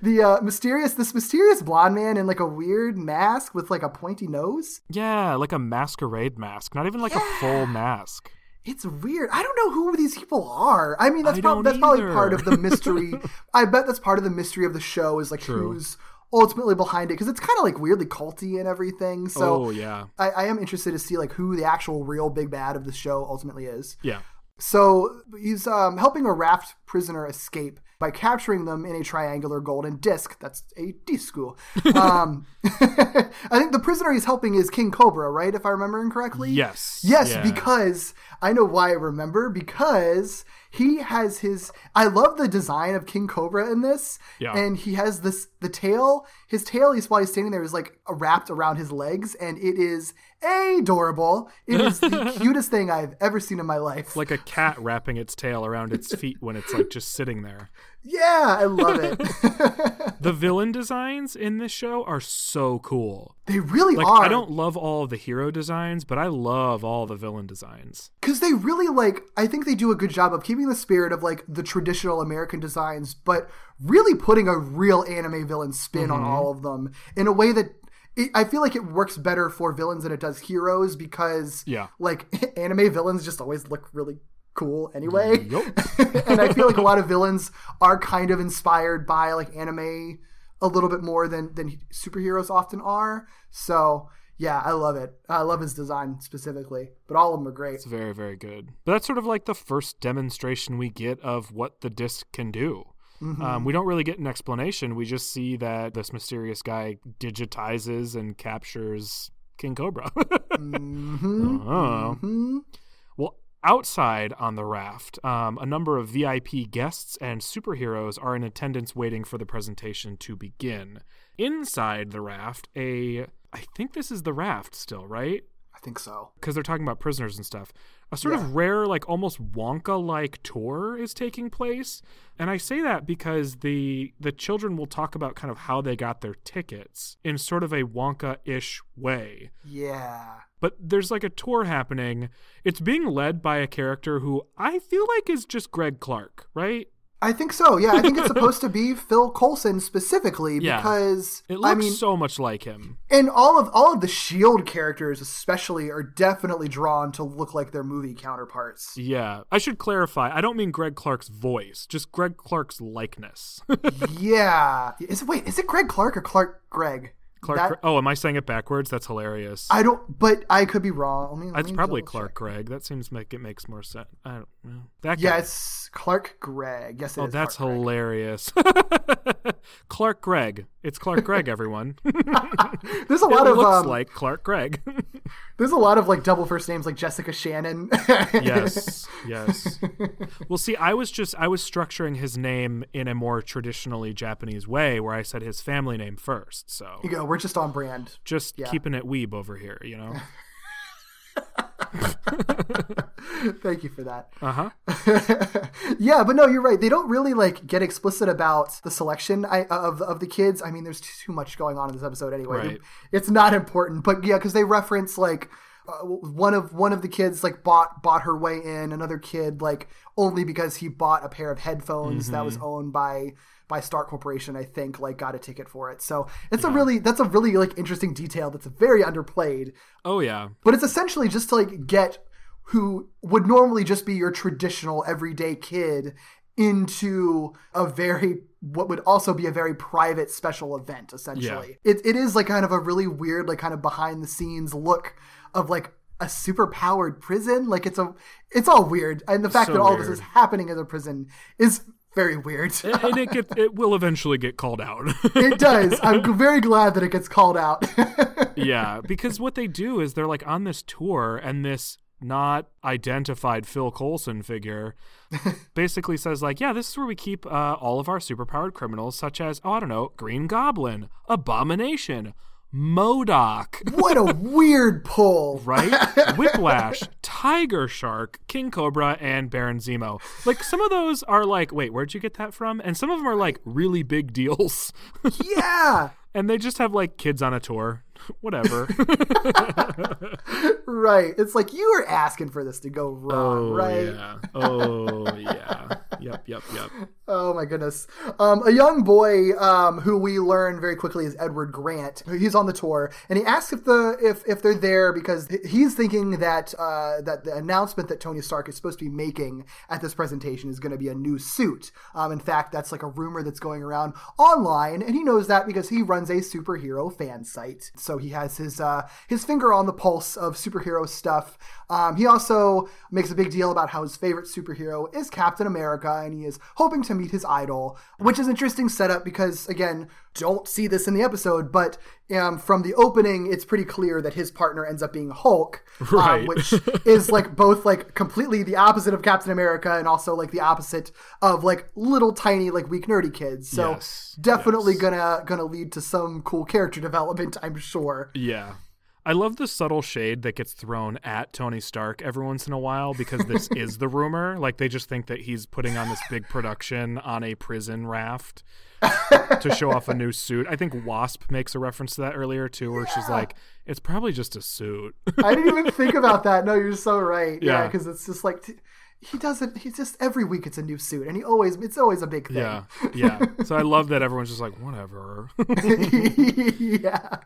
the uh, mysterious, this mysterious blonde man in like a weird mask with like a pointy nose. Yeah, like a masquerade mask, not even like a full mask. It's weird. I don't know who these people are. I mean, that's, I prob- that's probably part of the mystery. I bet that's part of the mystery of the show is like True. who's ultimately behind it because it's kind of like weirdly culty and everything. So oh yeah. I, I am interested to see like who the actual real big bad of the show ultimately is. Yeah. So he's um, helping a raft prisoner escape by capturing them in a triangular golden disc. That's a disco. Um, I think the prisoner he's helping is King Cobra, right? If I remember correctly. Yes. Yes, Yeah. because I know why I remember because he has his. I love the design of King Cobra in this, Yeah. and he has this the tail. His tail, he's while he's standing there, is like wrapped around his legs, and it is adorable. It is the cutest thing I've ever seen in my life. Like a cat wrapping its tail around its feet when it's like just sitting there. Yeah, I love it. The villain designs in this show are so cool. they really Like are. I don't love all of the hero designs, but I love all the villain designs. because they really like i think they do a good job of keeping the spirit of like the traditional american designs but really putting a real anime villain spin on Mm-hmm. all of them in a way that it, i feel like it works better for villains than it does heroes because Yeah. like anime villains just always look really cool anyway Yup. and i feel like a lot of villains are kind of inspired by like anime a little bit more than than superheroes often are so yeah i love it i love his design specifically but all of them are great It's very, very good. But that's sort of like the first demonstration we get of what the disc can do. Um, we don't really get an explanation. We just see that this mysterious guy digitizes and captures King Cobra. Uh-huh. Well, outside on the raft, um, a number of VIP guests and superheroes are in attendance waiting for the presentation to begin. Inside the raft, a I think this is the raft still, right? I think so. because they're talking about prisoners and stuff. A sort Yeah. of rare, like almost Wonka-like tour is taking place, and I say that because the the children will talk about kind of how they got their tickets in sort of a Wonka-ish way. Yeah. But there's like a tour happening. It's being led by a character who I feel like is just Greg Clark, right? I think so. Yeah, I think it's supposed to be Phil Coulson specifically Yeah. because It looks I mean, so much like him. and all of all of the Shield characters, especially, are definitely drawn to look like their movie counterparts. Yeah. I should clarify. I don't mean Greg Clark's voice, just Greg Clark's likeness. yeah, is it wait? Is it Greg Clark or Clark Greg? Clark. That- oh, am I saying it backwards? That's hilarious. I don't, but I could be wrong. Let me, let That's probably Clark check. Gregg. That seems like it makes more sense. I don't know. That guy. Yeah, Clark Gregg. Yes, it oh, is. oh, that's Clark hilarious. Clark Gregg. It's Clark Gregg, everyone. There's a it lot of looks um, like Clark Gregg. there's a lot of like double first names like Jessica Shannon. yes, yes. Well, see, I was just I was structuring his name in a more traditionally Japanese way, where I said his family name first. So you go. We're just on brand. just Yeah. keeping it weeb over here, you know. Thank you for that. Uh huh. yeah, but no, you're right. They don't really like get explicit about the selection I, of of the kids. I mean, there's too much going on in this episode anyway. Right. It's not important, but yeah, because they reference like uh, one of one of the kids like bought bought her way in. Another kid like only because he bought a pair of headphones that was Mm-hmm. owned by by Stark Corporation. I think like got a ticket for it. So it's a really that's a really like interesting detail that's very underplayed Oh yeah. but it's essentially just to like get who would normally just be your traditional everyday kid into a very what would also be a very private special event essentially. It, it is like kind of a really weird like kind of behind the scenes look of like a super powered prison. Like it's a it's all weird. And the fact So that all this is happening in a prison is very weird. And and it get, it will eventually get called out. it does. I'm very glad that it gets called out. Yeah, because what they do is they're like on this tour, and this not identified Phil Coulson figure basically says like, yeah, this is where we keep uh, all of our superpowered criminals, such as oh, I don't know, Green Goblin, Abomination, MODOK. what a weird pull Right? Whiplash, Tiger Shark, King Cobra, and Baron Zemo. Like, some of those are like, wait, where'd you get that from? And some of them are like really big deals. yeah and they just have like kids on a tour. Whatever. Right. It's like you were asking for this to go wrong, Oh right? yeah. Oh yeah. Yep. Yep. Yep. Oh my goodness. Um, a young boy um, who we learn very quickly is Edward Grant. He's on the tour, and he asks if the if if they're there because he's thinking that uh, that the announcement that Tony Stark is supposed to be making at this presentation is going to be a new suit. Um, in fact, that's like a rumor that's going around online, and he knows that because he runs a superhero fan site. So he has his uh, his finger on the pulse of superhero stuff. Um, he also makes a big deal about how his favorite superhero is Captain America, and he is hoping to meet his idol, which is interesting setup because again, don't see this in the episode, but um, from the opening, it's pretty clear that his partner ends up being Hulk, um, which is like both like completely the opposite of Captain America and also like the opposite of like little tiny like weak nerdy kids. So Yes, definitely yes. gonna gonna lead to some cool character development, I'm sure. Yeah. I love the subtle shade that gets thrown at Tony Stark every once in a while because this is the rumor. Like they just think that he's putting on this big production on a prison raft to show off a new suit. I think Wasp makes a reference to that earlier too, where she's like, "It's probably just a suit." I didn't even think about that. No, you're so right. Yeah, Yeah. because it's just like t- he doesn't. He's just every week it's a new suit, and he always it's always a big thing. yeah, yeah. So I love that everyone's just like, "Whatever." yeah.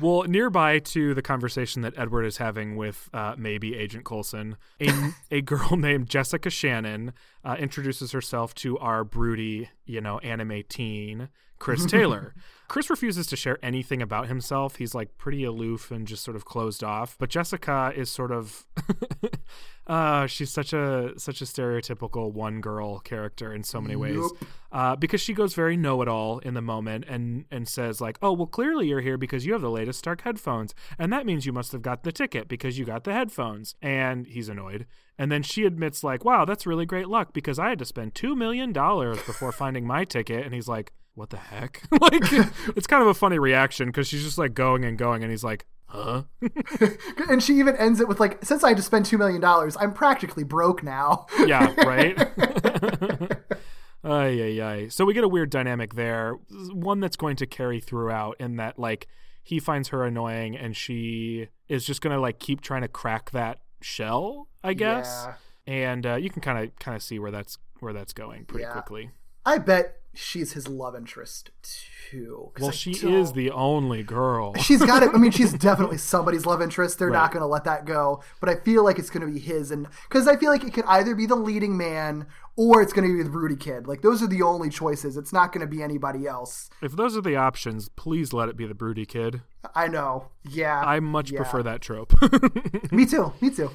Well, nearby to the conversation that Edward is having with uh, maybe Agent Coulson, a, a girl named Jessica Shannon uh, introduces herself to our broody, you know, anime teen, Chris Taylor. Chris refuses to share anything about himself. He's like pretty aloof and just sort of closed off. But Jessica is sort of uh she's such a such a stereotypical one girl character in so many ways. Uh because she goes very know-it-all in the moment and and says like, "Oh, well clearly you're here because you have the latest Stark headphones, and that means you must have got the ticket because you got the headphones." And he's annoyed. And then she admits like, "Wow, that's really great luck because I had to spend 2 million dollars before finding my ticket." And he's like, what the heck? like, it's kind of a funny reaction because she's just like going and going, and he's like, huh? and she even ends it with like, "Since I had to spend two million dollars, I'm practically broke now." yeah, right? Ay, ay, ay. So we get a weird dynamic there. One that's going to carry throughout in that, like, he finds her annoying and she is just going to, like, keep trying to crack that shell, I guess. Yeah. And uh, you can kind of kind of see where that's where that's going pretty Yeah. quickly. I bet she's his love interest too. Well, I she don't- is the only girl. She's got it. I mean, she's definitely somebody's love interest. They're Right. not going to let that go. But I feel like it's going to be his, and because I feel like it could either be the leading man or it's going to be the Rudy kid. Like those are the only choices. It's not going to be anybody else. If those are the options, please let it be the broody kid. I know. Yeah, I much yeah. prefer that trope. Me too. Me too.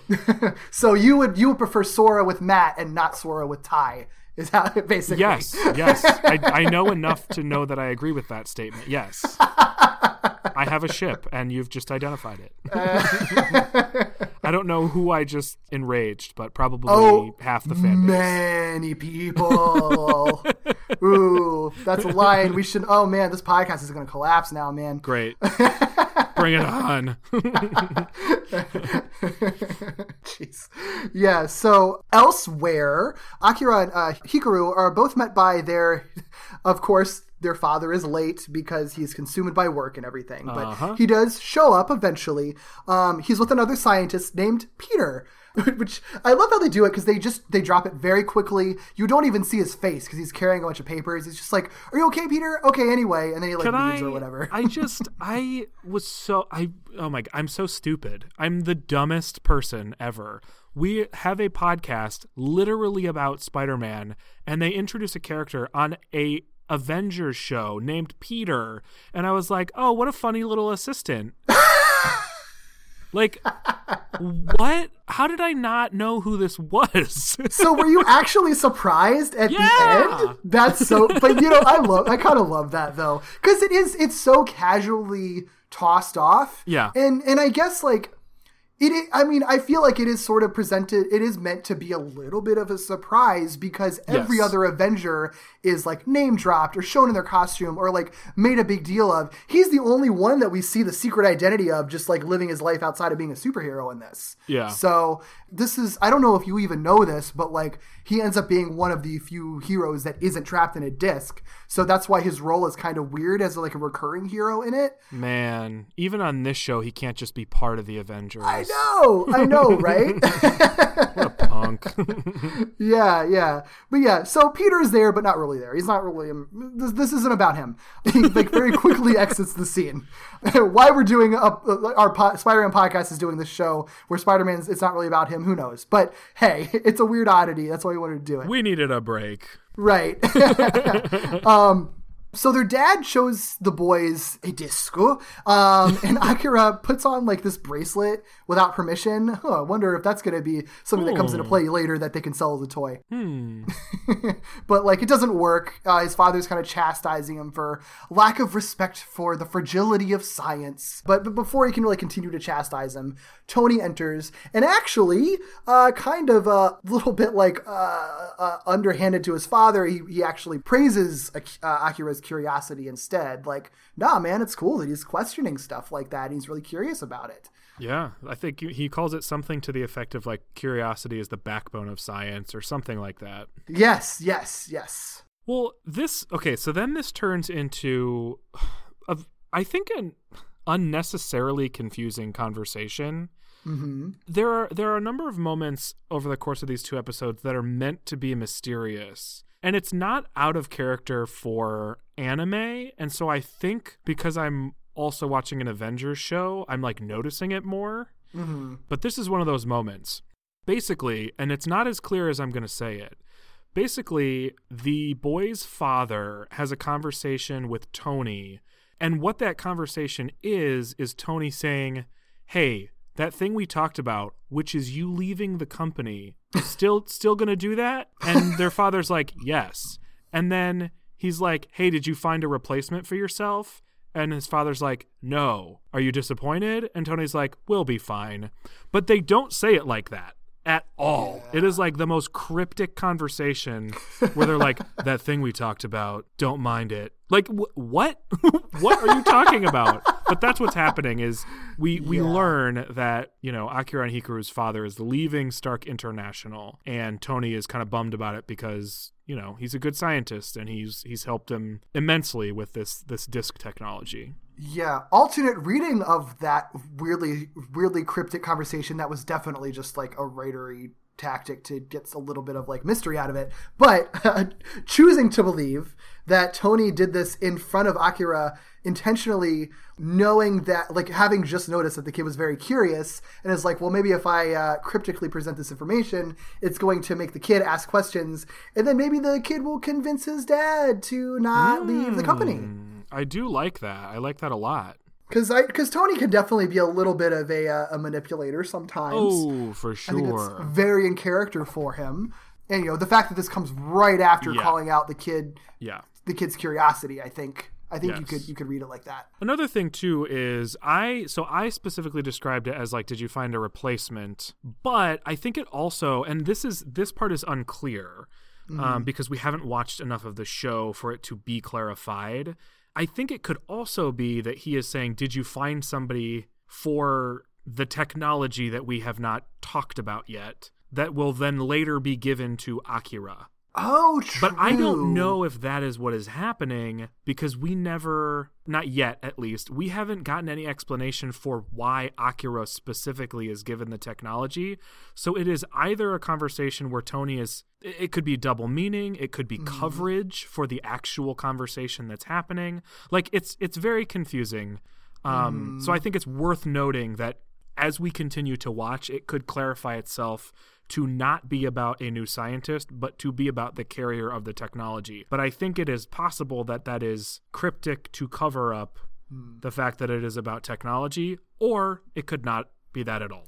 so you would you would prefer Sora with Matt and not Sora with Tai? Is how basically? yes, yes. I, I know enough to know that I agree with that statement. Yes. I have a ship, and you've just identified it. I don't know who I just enraged, but probably Oh, half the fan base. Many people. Ooh, that's a line. We should. Oh man, this podcast is going to collapse now, man. Great. Bring it on. Jeez. Yeah, so elsewhere, Akira and uh, Hikaru are both met by their, of course, their father is late because he's consumed by work and everything. But Uh-huh. he does show up eventually. Um, he's with another scientist named Peter. Which I love how they do it because they just they drop it very quickly. You don't even see his face because he's carrying a bunch of papers. He's just like, "Are you okay, Peter? Okay, anyway." And then he like Can leaves I? or whatever. I just I was so I oh my god I'm so stupid. I'm the dumbest person ever. We have a podcast literally about Spider-Man, and they introduce a character on a Avengers show named Peter, and I was like, oh, what a funny little assistant. like, what? How did I not know who this was? So were you actually surprised at Yeah. the end? That's so. But you know, I love. I kind of love that though, because it is. It's so casually tossed off. Yeah. And and I guess like. It, i- I mean, I feel like it is sort of presented. It is meant to be a little bit of a surprise because every Yes. other Avenger is like name dropped or shown in their costume or like made a big deal of. He's the only one that we see the secret identity of, just like living his life outside of being a superhero in this. Yeah. So this is I don't know if you even know this, but like he ends up being one of the few heroes that isn't trapped in a disc. So that's why his role is kind of weird as like a recurring hero in it. Man, even on this show, he can't just be part of the Avengers. I know, I know, right? what a Punk. yeah, yeah, but yeah. So Peter's there, but not really there. He's not really. um, This, this isn't about him. He like very quickly exits the scene. why we're doing a, our po- Spider-Man podcast is doing this show where Spider-Man's. It's not really about him. Who knows? But hey, it's a weird oddity. That's why we wanted to do it. we needed a break. Right. um, so their dad shows the boys a disco, um, and Akira puts on like this bracelet without permission. Huh, I wonder if that's going to be something that comes into play later that they can sell as a toy. Hmm. but like it doesn't work. Uh, his father's kind of chastising him for lack of respect for the fragility of science. But, but before he can really continue to chastise him, Tony enters and actually, uh, kind of a little bit like uh, uh, underhanded to his father, he, he actually praises Ak- Akira's curiosity instead. Like, nah, man, it's cool that he's questioning stuff like that. And he's really curious about it. Yeah, I think he calls it something to the effect of like curiosity is the backbone of science or something like that. Yes, yes, yes. Well, this okay, so then this turns into a, I think an unnecessarily confusing conversation. hmm There are there are a number of moments over the course of these two episodes that are meant to be mysterious. And it's not out of character for anime, and so I think because I'm also watching an Avengers show, I'm like noticing it more. hmm But this is one of those moments. Basically, and it's not as clear as I'm going to say it. Basically, the boy's father has a conversation with Tony, and what that conversation is is Tony saying, "Hey, that thing we talked about, which is you leaving the company, still still to do that?" And their father's like, "Yes." And then he's like, "Hey, did you find a replacement for yourself?" And his father's like, No. Are you disappointed? And Tony's like, We'll be fine. But they don't say it like that. At all. It is like the most cryptic conversation where they're like, "That thing we talked about, don't mind it." Like wh- what? what are you talking about? But that's what's happening is we we learn that you know Akira and Hikaru's father is leaving Stark International, and Tony is kind of bummed about it because you know he's a good scientist and he's he's helped him immensely with this this disc technology. Yeah, alternate reading of that weirdly weirdly cryptic conversation that was definitely just like a writery tactic to get a little bit of like mystery out of it. But uh, choosing to believe that Tony did this in front of Akira intentionally, knowing that like having just noticed that the kid was very curious and is like, well, maybe if I uh, cryptically present this information, it's going to make the kid ask questions, and then maybe the kid will convince his dad to not leave the company. I do like that. I like that a lot. Because I because Tony can definitely be a little bit of a uh, a manipulator sometimes. Oh, for I think it's sure. very in character for him. And you know the fact that this comes right after Yeah. calling out the kid Yeah. the kid's curiosity. I think I think you could you could read it like that. Another thing too is I so I specifically described it as like did you find a replacement? But I think it also and this is this part is unclear um, because we haven't watched enough of the show for it to be clarified. I think it could also be that he is saying did you find somebody for the technology that we have not talked about yet that will then later be given to Akira? Oh, true. But I don't know if that is what is happening because we never, not yet at least, we haven't gotten any explanation for why Akira specifically is given the technology. So it is either a conversation where Tony is, it could be double meaning, it could be coverage for the actual conversation that's happening. Like it's it's very confusing. Um, So I think it's worth noting that as we continue to watch, it could clarify itself to not be about a new scientist, but to be about the carrier of the technology. But I think it is possible that that is cryptic to cover up hmm. the fact that it is about technology, or it could not be that at all.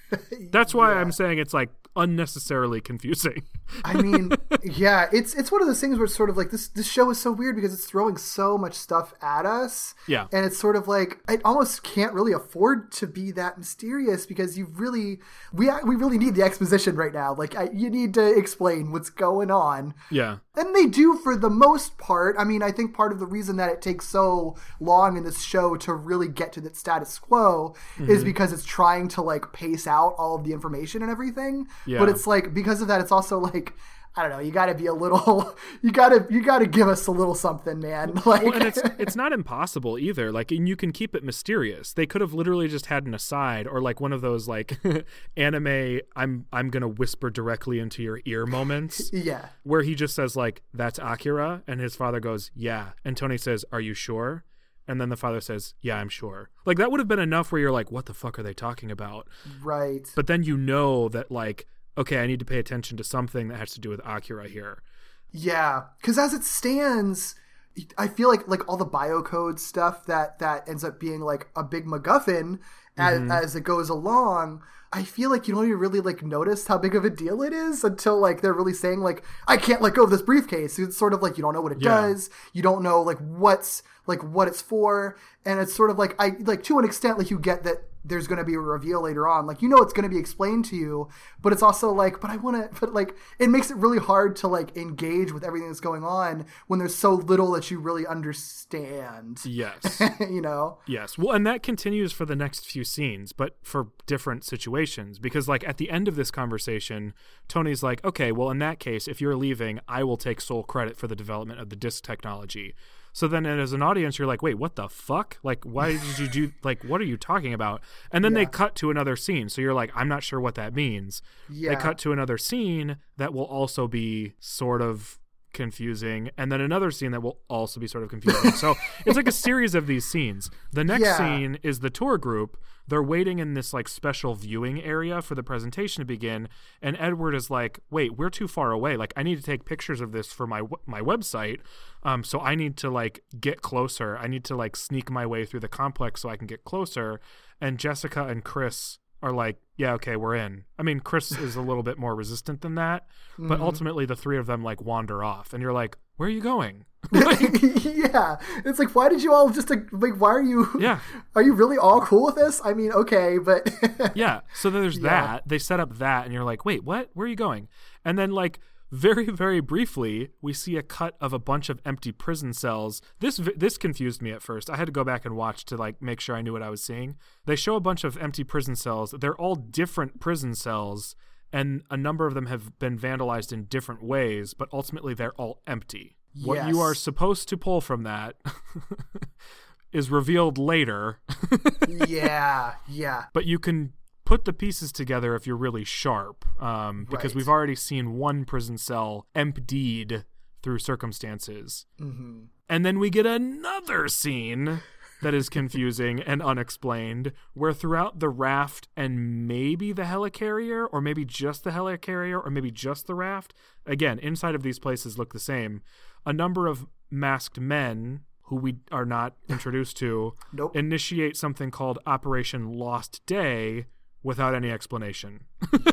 That's why I'm saying it's like unnecessarily confusing. I mean, yeah, it's it's one of those things where it's sort of like this this show is so weird because it's throwing so much stuff at us. Yeah. And it's sort of like it almost can't really afford to be that mysterious because you really we we really need the exposition right now. Like I, you need to explain what's going on. yeah. And they do for the most part. I mean, I think part of the reason that it takes so long in this show to really get to the status quo Mm-hmm. is because it's trying to like pace out all of the information and everything. Yeah. But it's like because of that, it's also like I don't know. You got to be a little. You got to you got to give us a little something, man. Like Well, and it's it's not impossible either. Like, and you can keep it mysterious. They could have literally just had an aside or like one of those like anime. I'm I'm gonna whisper directly into your ear moments. yeah. where he just says like that's Akira and his father goes yeah and Tony says are you sure and then the father says yeah I'm sure like that would have been enough where you're like what the fuck are they talking about Right. but then you know that like okay I need to pay attention to something that has to do with Akira here Yeah, because as it stands, I feel like like all the biocode stuff that that ends up being like a big MacGuffin as, Mm-hmm. as it goes along. I feel like you don't even really like notice how big of a deal it is until like they're really saying like I can't let go of this briefcase. It's sort of like you don't know what it Yeah. does. You don't know like what's like what it's for, and it's sort of like I like to an extent like you get that there's going to be a reveal later on. Like you know it's going to be explained to you, but it's also like but I want to but like it makes it really hard to like engage with everything that's going on when there's so little that you really understand. yes you know. Yes. Well, and that continues for the next few scenes, but for different situations. Because, like, at the end of this conversation, Tony's like, okay, well, in that case, if you're leaving, I will take sole credit for the development of the disc technology. So then, as an audience, you're like, wait, what the fuck? Like, why did you do, like, what are you talking about? And then they cut to another scene. So you're like, I'm not sure what that means. Yeah. They cut to another scene that will also be sort of confusing and then another scene that will also be sort of confusing. So it's like a series of these scenes. The next Yeah. scene is the tour group. They're waiting in this like special viewing area for the presentation to begin and edward is like wait we're too far away. Like i need to take pictures of this for my my website um so i need to like get closer. I need to like sneak my way through the complex so i can get closer. And jessica and chris are like, yeah, okay, we're in. I mean, Chris is a little bit more resistant than that, but mm-hmm. ultimately the three of them like wander off, and you're like, where are you going? yeah, it's like why did you all just like, like why are you? Yeah. are you really all cool with this? I mean, okay, but yeah. So then there's Yeah. that. They set up that, and you're like, wait, what? Where are you going? And then like very very briefly, we see a cut of a bunch of empty prison cells. This this confused me at first. I had to go back and watch to like make sure I knew what I was seeing. They show a bunch of empty prison cells. They're all different prison cells. And a number of them have been vandalized in different ways, but ultimately they're all empty. What you are supposed to pull from that is revealed later. yeah, yeah, but you can put the pieces together if you're really sharp um, because Right. we've already seen one prison cell emptied through circumstances hmm and then we get another scene that is confusing and unexplained where throughout the raft and maybe the helicarrier or maybe just the helicarrier or maybe just the raft again inside of these places look the same a number of masked men who we are not introduced to Nope. initiate something called operation lost day without any explanation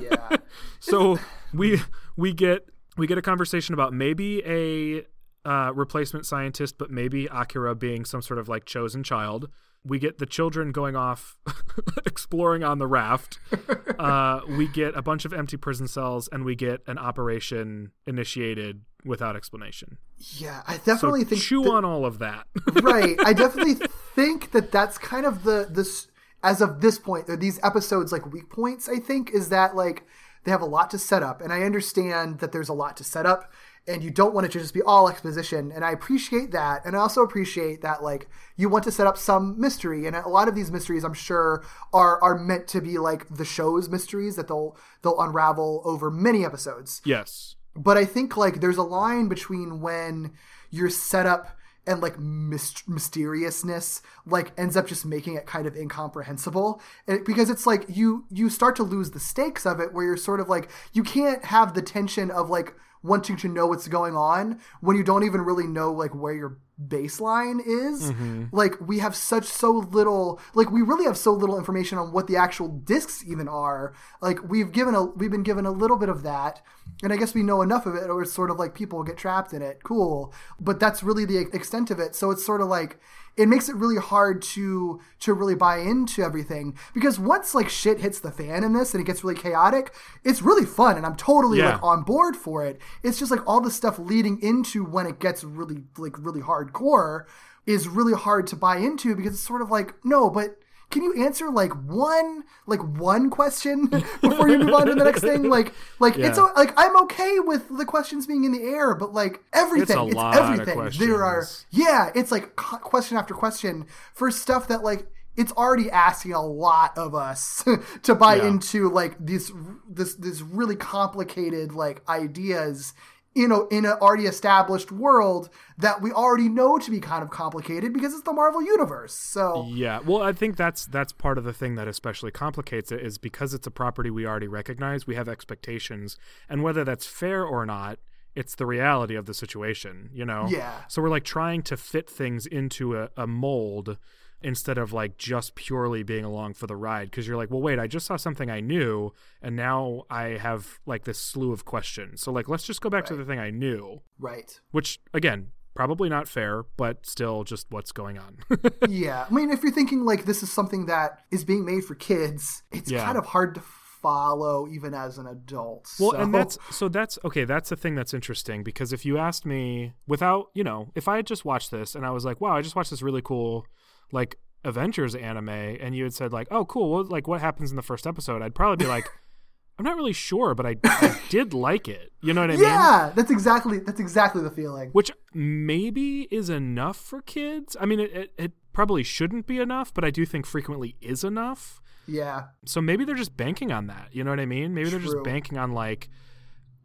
yeah, so we we get we get a conversation about maybe a uh, replacement scientist, but maybe Akira being some sort of like chosen child. We get the children going off exploring on the raft. Uh, we get a bunch of empty prison cells, and we get an operation initiated without explanation. yeah. I So definitely think chew that- on all of that. right. I definitely think that that's kind of the this as of this point. These episodes like weak points. I think is that like they have a lot to set up, and I understand that there's a lot to set up, and you don't want it to just be all exposition. And I appreciate that, and I also appreciate that like you want to set up some mystery, and a lot of these mysteries, I'm sure, are are meant to be like the show's mysteries that they'll they'll unravel over many episodes yes. but I think like there's a line between when you're set setup and like myst- mysteriousness like ends up just making it kind of incomprehensible. And, because it's like you you start to lose the stakes of it where you're sort of like you can't have the tension of like wanting to know what's going on when you don't even really know like where your baseline is. Mm-hmm. Like we have such so little like we really have so little information on what the actual discs even are. Like we've given a we've been given a little bit of that and i guess we know enough of it or it's sort of like people get trapped in it. Cool. But that's really the extent of it. So it's sort of like it makes it really hard to to really buy into everything. Because once like shit hits the fan in this and it gets really chaotic it's really fun and i'm totally Yeah. like on board for it. It's just like all the stuff leading into when it gets really like really hardcore is really hard to buy into because it's sort of like no but can you answer like one like one question before you move on to the next thing like like it's Yeah. o- like i'm okay with the questions being in the air but like everything it's, of everything there are yeah it's like question after question for stuff that like it's already asking a lot of us to buy Yeah. into like these this this really complicated like ideas you know in an already established world that we already know to be kind of complicated because it's the Marvel universe so Yeah, well, I think that's that's part of the thing that especially complicates it is because it's a property we already recognize, we have expectations, and whether that's fair or not, it's the reality of the situation, you know. Yeah. So we're like trying to fit things into a, a mold instead of like just purely being along for the ride because you're like well wait i just saw something i knew and now i have like this slew of questions so like let's just go back to the thing i knew right which again probably not fair but still just what's going on yeah i mean if you're thinking like this is something that is being made for kids it's Yeah. kind of hard to follow even as an adult Well, so. and that's so that's okay. That's the thing that's interesting because if you asked me without, you know, if I had just watched this and I was like, wow, I just watched this really cool, like Avengers anime, and you had said like, oh, cool, well, like what happens in the first episode? I'd probably be like, I'm not really sure, but I, I did like it. You know what I mean? yeah that's exactly that's exactly the feeling Which maybe is enough for kids. I mean, it, it, it probably shouldn't be enough, but I do think frequently is enough. yeah So maybe they're just banking on that. You know what I mean? Maybe they're just banking on like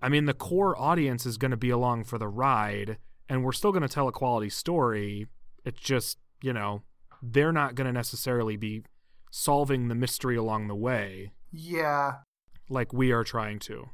I mean the core audience is going to be along for the ride and we're still going to tell a quality story. It's just, you know, they're not going to necessarily be solving the mystery along the way yeah. like we are trying to.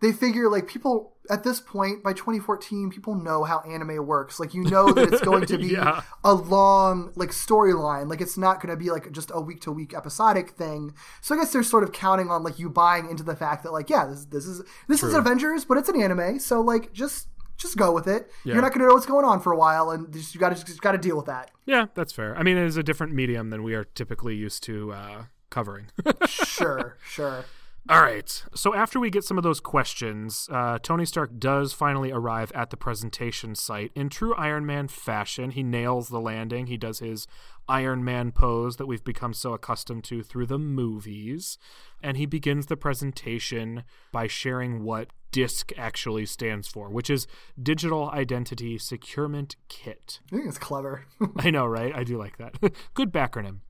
they figure like people at this point by 2014 people know how anime works. Like you know that it's going to be Yeah. a long like storyline. Like it's not going to be like just a week to week episodic thing. So i guess they're sort of counting on like you buying into the fact that like yeah this, this is this is avengers but it's an anime. So like just just go with it. Yeah. You're not going to know what's going on for a while, and just, you got to just got to deal with that. Yeah, that's fair. I mean, it is a different medium than we are typically used to uh, covering. Sure, sure. All right. So after we get some of those questions, uh, Tony Stark does finally arrive at the presentation site. In true Iron Man fashion, he nails the landing. He does his Iron Man pose that we've become so accustomed to through the movies. And he begins the presentation by sharing what DISC actually stands for, which is Digital Identity Securement Kit. I think it's clever. I know, right? I do like that. Good backronym.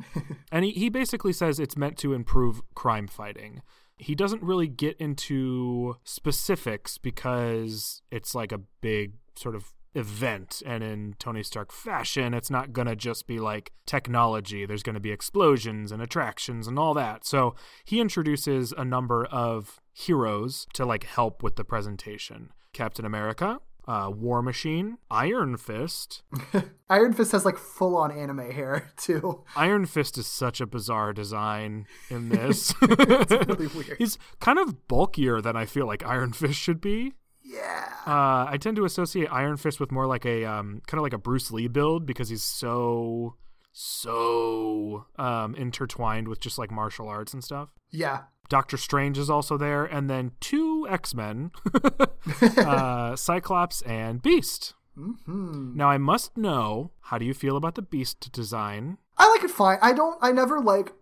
and he, he basically says it's meant to improve crime fighting. He doesn't really get into specifics because it's like a big sort of event. And in Tony Stark fashion, it's not going to just be like technology. There's going to be explosions and attractions and all that. So he introduces a number of heroes to like help with the presentation Captain America, uh, War Machine, Iron Fist, Iron Fist has like full on anime hair too. Iron Fist is such a bizarre design in this. It's really weird. He's kind of bulkier than I feel like Iron Fist should be. Yeah. Uh, I tend to associate Iron Fist with more like a um, kind of like a Bruce Lee build because he's so so um, intertwined with just like martial arts and stuff. Yeah. Doctor Strange is also there, and then two X Men, uh, Cyclops and Beast. hmm Now I must know how do you feel about the Beast design? I like it fine. I don't. I never like.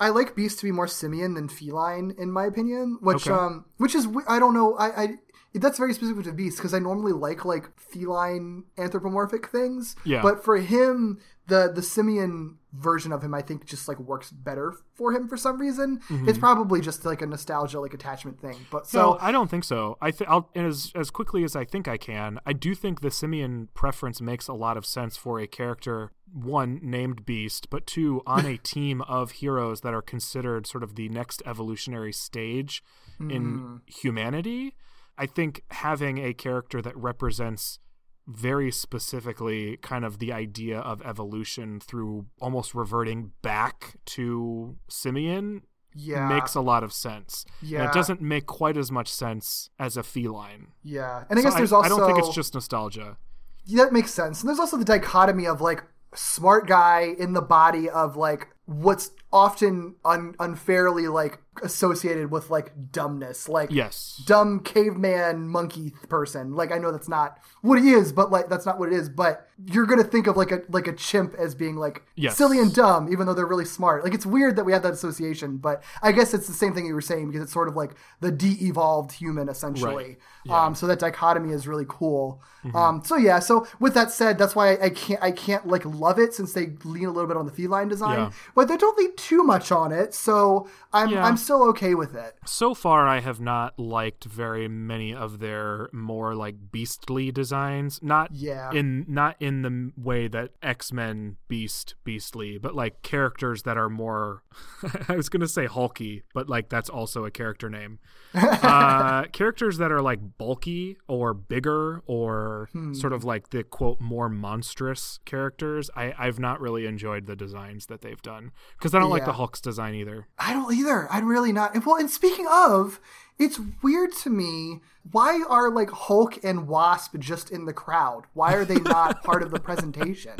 I like Beast to be more simian than feline, in my opinion. Which Okay. um, which is I don't know. I, I that's very specific to Beast because I normally like like feline anthropomorphic things. Yeah. But for him, the the simian version of him, I think, just like works better for him for some reason. It's probably just like a nostalgia like attachment thing. But so Mm-hmm. no, I don't think so. I th- I'll as as quickly as I think I can. I do think the simian preference makes a lot of sense for a character one named Beast, but two on a team of heroes that are considered sort of the next evolutionary stage in humanity. I think having a character that represents very specifically kind of the idea of evolution through almost reverting back to simian yeah, makes a lot of sense. And Yeah. it doesn't make quite as much sense as a feline. yeah. And I So guess there's also I don't think it's just nostalgia. Yeah, that makes sense. And there's also the dichotomy of like smart guy in the body of like what's often un- unfairly like associated with like dumbness, like Yes. dumb caveman monkey person. Like I know that's not what he is, but like that's not what it is. But you're gonna think of like a like a chimp as being like Yes. silly and dumb, even though they're really smart. Like it's weird that we have that association, but I guess it's the same thing you were saying because it's sort of like the de-evolved human essentially. Um, so that dichotomy is really cool. Mm-hmm. Um, so yeah. So with that said, that's why I, I can't I can't like love it since they lean a little bit on the feline design, Yeah. but they don't lean too much on it. So I'm Yeah. I'm still okay with it. So far, I have not liked very many of their more like beastly designs. Not Yeah. in not in the way that X Men Beast beastly, but like characters that are more. I was gonna say hulky, but like that's also a character name. uh, characters that are like bulky or bigger or Hmm. sort of like the quote more monstrous characters. I I've not really enjoyed the designs that they've done because I don't like the Hulk's design either. I don't either. I'm really not. and Well, and speaking of, it's weird to me. Why are like Hulk and Wasp just in the crowd? Why are they not part of the presentation?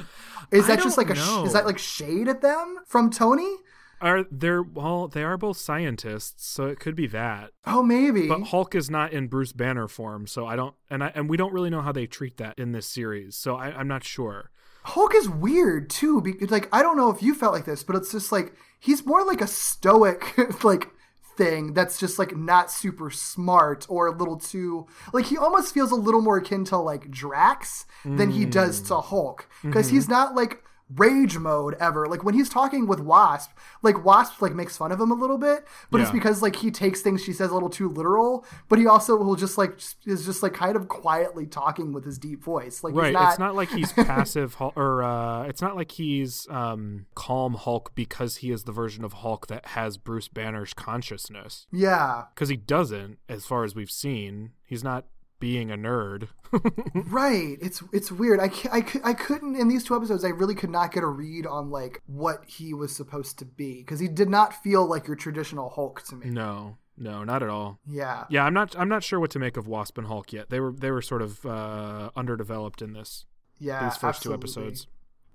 Is that just like a sh- is that like shade at them from Tony? Are they're well, they are both scientists, so it could be that. Oh, maybe. But Hulk is not in Bruce Banner form, so I don't, and I and we don't really know how they treat that in this series, so I, I'm not sure. Hulk is weird too. Because like I don't know if you felt like this, but it's just like he's more like a stoic like thing that's just like not super smart or a little too like he almost feels a little more akin to like Drax than he does mm. to Hulk because he's mm-hmm. not like rage mode ever like when he's talking with wasp like wasp like makes fun of him a little bit but it's because like he takes things she says a little too literal but he also will just like is just like kind of quietly talking with his deep voice like Right? he's not, it's not like he's passive, or uh, it's not like he's um, calm Hulk because he is the version of Hulk that has Bruce Banner's consciousness. yeah Because he doesn't, as far as we've seen. He's not being a nerd. Right. It's it's weird. I, I, I couldn't in these two episodes. I really could not get a read on like what he was supposed to be because he did not feel like your traditional Hulk to me. no. No, not at all. Yeah. Yeah, I'm not. I'm not sure what to make of Wasp and Hulk yet. They were they were sort of uh, underdeveloped in this Yeah. these first absolutely. two episodes.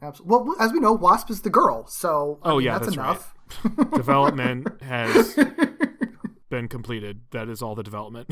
Absolutely. Well, as we know, Wasp is the girl, so I Oh, mean, yeah, that's, that's right. enough. Development has been completed. That is all the development.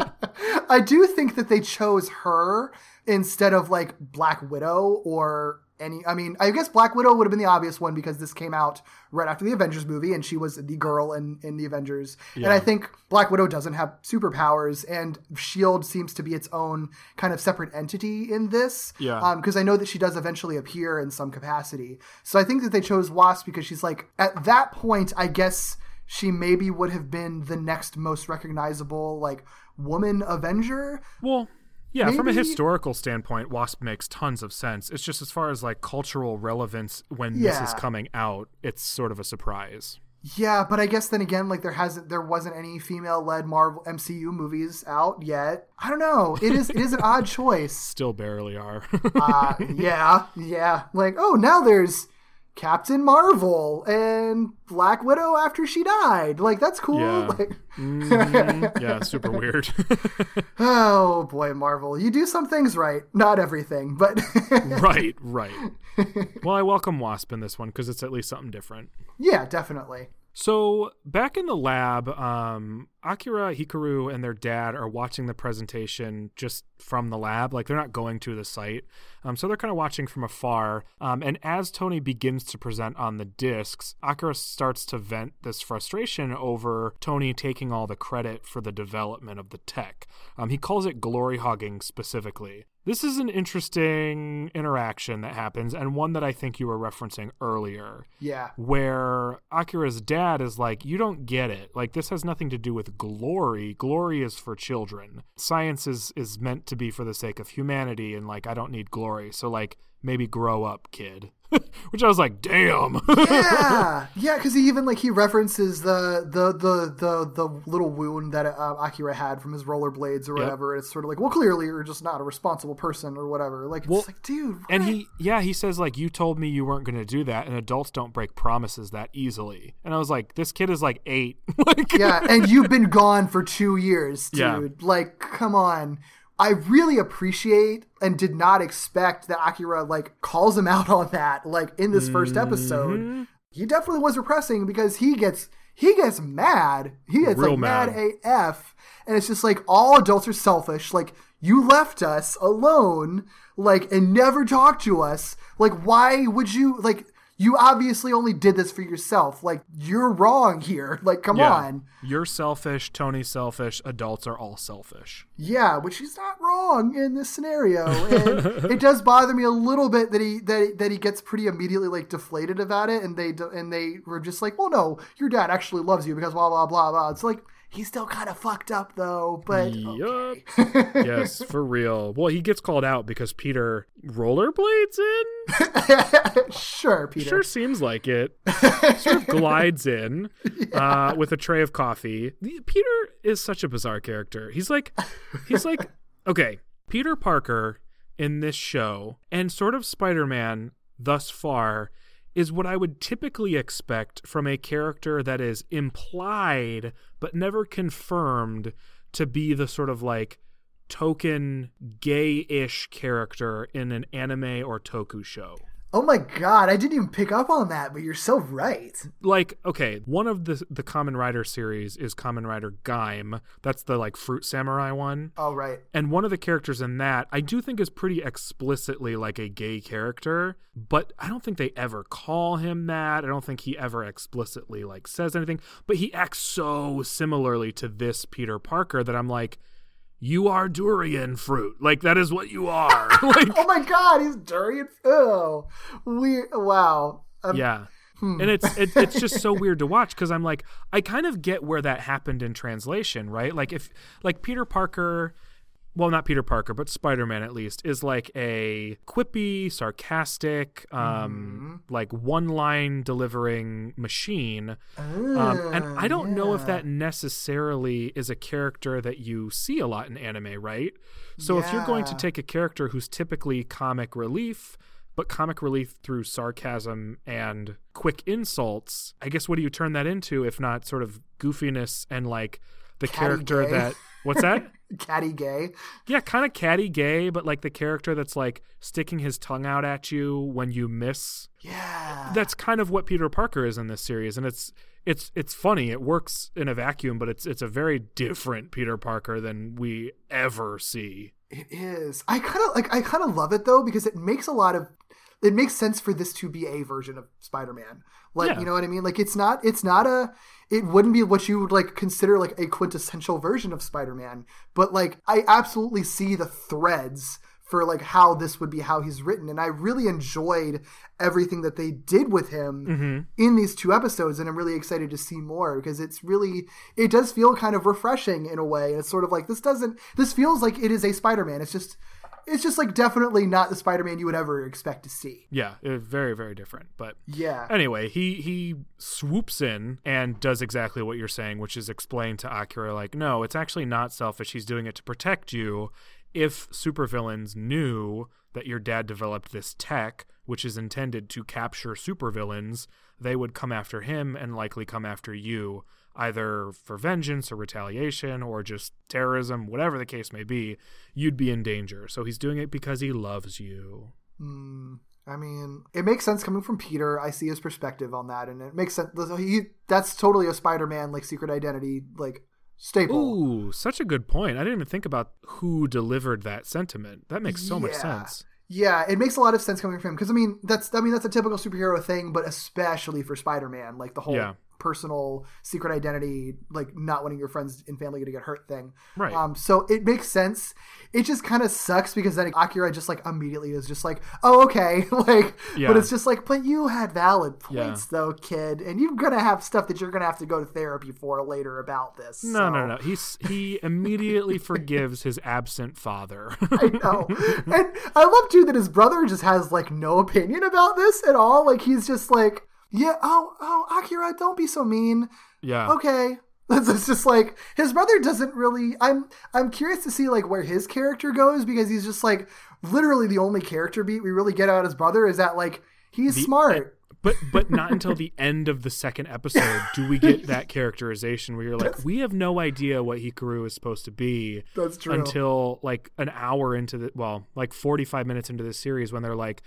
I do think that they chose her instead of like Black Widow or any. I mean, I guess Black Widow would have been the obvious one because this came out right after the Avengers movie, and she was the girl in in the Avengers. And I think Black Widow doesn't have superpowers, and Shield seems to be its own kind of separate entity in this. Yeah. Um, because I know that she does eventually appear in some capacity. So I think that they chose Wasp because she's like at that point, I guess she maybe would have been the next most recognizable like woman Avenger. well, yeah, from a historical standpoint, Wasp makes tons of sense. It's just as far as like cultural relevance when this is coming out, it's sort of a surprise. Yeah, but I guess then again, like there hasn't, there wasn't any female-led Marvel MCU movies out yet. I don't know. It is, it is an odd choice. Still barely are. Uh, yeah, yeah. Like, oh, now there's Captain Marvel and Black Widow after she died. Like, that's cool. Yeah. Like, Mhm. yeah, super weird. oh boy, Marvel, you do some things right, not everything, but right, right. Well, I welcome Wasp in this one because it's at least something different. yeah, definitely. So back in the lab, um, Akira, Hikaru, and their dad are watching the presentation just from the lab. Like they're not going to the site, um, so they're kind of watching from afar. Um, and as Tony begins to present on the discs, Akira starts to vent this frustration over Tony taking all the credit for the development of the tech. Um, he calls it glory hogging specifically. This is an interesting interaction that happens, and one that I think you were referencing earlier Yeah, where Akira's dad is like, You don't get it. Like, this has nothing to do with glory. Glory is for children. Science is, is meant to be for the sake of humanity, and like, I don't need glory. So, like, maybe grow up, kid. Which I was like, Damn. yeah, yeah. Because he even like he references the the the the the little wound that uh, Akira had from his rollerblades or Yep. whatever. It's sort of like, well, clearly you're just not a responsible person or whatever. Like, Well, it's like, dude, and he, yeah, he says, like, you told me you weren't going to do that, and adults don't break promises that easily. And I was like, This kid is like eight. like, yeah, and you've been gone for two years, dude. Yeah. Like, come on. I really appreciate and did not expect that Akira like calls him out on that like in this first episode. Mm-hmm. He definitely was repressing because he gets he gets mad. He gets Real like mad. mad. AF. And it's just like all adults are selfish. Like you left us alone, like and never talked to us. Like why would you like you obviously only did this for yourself. Like you're wrong here. Like come Yeah. on. You're selfish. Tony's selfish. Adults are all selfish. Yeah, which he's not wrong in this scenario. And it does bother me a little bit that he that that he gets pretty immediately like deflated about it, and they and they were just like, "Well, no, your dad actually loves you because blah blah blah blah." It's like he's still kind of fucked up though, but Yup. yes, for real. Well, he gets called out because Peter rollerblades in. sure, Peter. Sure seems like it. sort of glides in uh, with a tray of coffee. Peter is such a bizarre character. He's like, he's like, okay, Peter Parker in this show and sort of Spider Man thus far is what I would typically expect from a character that is implied but never confirmed to be the sort of like token gay-ish character in an anime or toku show. Oh my god, I didn't even pick up on that, but you're so right. like okay one of the the Kamen Rider series is Kamen Rider Gaim that's the like fruit samurai one All right. and one of the characters in that i do think is pretty explicitly like a gay character but i don't think they ever call him that i don't think he ever explicitly like says anything but he acts so similarly to this peter parker that i'm like you are durian fruit. Like that is what you are. Like Oh my god, he's durian. Oh, we wow. Um, yeah. and it's it, it's just so weird to watch because i'm like i kind of get where that happened in translation right? Like if like peter parker well not peter parker but spider-man at least is like a quippy sarcastic um like one line delivering machine um, and i don't know if that necessarily is a character that you see a lot in anime right so if you're going to take a character who's typically comic relief but comic relief through sarcasm and quick insults. I guess what do you turn that into if not sort of goofiness and like the Catty character gay. that what's that? Catty gay. Yeah, kind of catty gay, but like the character that's like sticking his tongue out at you when you miss. Yeah. That's kind of what Peter Parker is in this series, and it's it's it's funny. It works in a vacuum, but it's it's a very different Peter Parker than we ever see. It is. I kind of like. I kind of love it though because it makes a lot of. It makes sense for this to be a version of Spider-Man. Like Yeah. you know what I mean. Like it's not. It's not a. It wouldn't be what you would like consider like a quintessential version of Spider-Man. But like I absolutely see the threads for like how this would be how he's written and i really enjoyed everything that they did with him mm-hmm. in these two episodes and i'm really excited to see more because it's really it does feel kind of refreshing in a way and it's sort of like this doesn't this feels like it is a spider-man it's just it's just like definitely not the spider-man you would ever expect to see Yeah, very very different. But yeah anyway, he he swoops in and does exactly what you're saying, which is explain to Akira like, no, it's actually not selfish. He's doing it to protect you. If supervillains knew that your dad developed this tech, which is intended to capture supervillains, they would come after him and likely come after you, either for vengeance or retaliation or just terrorism, whatever the case may be. You'd be in danger. So he's doing it because he loves you. Mm, I mean, it makes sense coming from Peter. I see his perspective on that, and it makes sense. He that's totally a Spider-Man like secret identity like staple. Ooh, such a good point. I didn't even think about who delivered that sentiment. That makes so much sense. Yeah, it makes a lot of sense coming from him because I mean that's I mean that's a typical superhero thing, but especially for Spider-Man, like the whole Yeah. Personal secret identity, like not wanting your friends and family to get hurt thing. Right. Um, so it makes sense. It just kind of sucks because then Akira just like immediately is just like, oh okay, like, Yeah. but it's just like, but you had valid Yeah. points though, kid, and you're gonna have stuff that you're gonna have to go to therapy for later about this. No, so. no, no. He's he immediately forgives his absent father. I know. and I love too that his brother just has like no opinion about this at all. Like he's just like, yeah, oh, oh, Akira, don't be so mean. yeah. Okay. It's just like his brother doesn't really. I'm I'm curious to see like where his character goes because he's just like literally the only character beat we really get out of his brother is that like he's smart. But but not until the end of the second episode do we get that characterization where you're like, we have no idea what Hikaru is supposed to be. That's true. Until like an hour into the well, like 45 minutes into the series when they're like,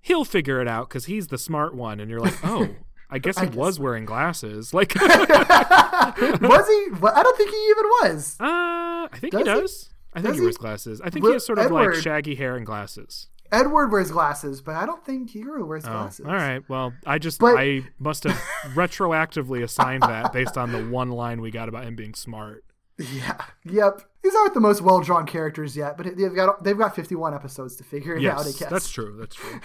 he'll figure it out because he's the smart one, and you're like, oh. I guess he was wearing glasses. Like, uh, was he? Well, I don't think he even was. I think he Does he? I think Does he he? wears glasses. I think Well, he has sort of like shaggy hair and glasses. Edward wears glasses, but I don't think Hikaru wears Oh, glasses. all right. Well, I just But- I must have retroactively assigned that based on the one line we got about him being smart. Yeah. Yep. These aren't the most well drawn characters yet, but they've got they've got 51 episodes to figure it out. I Yes, guess that's true. That's true.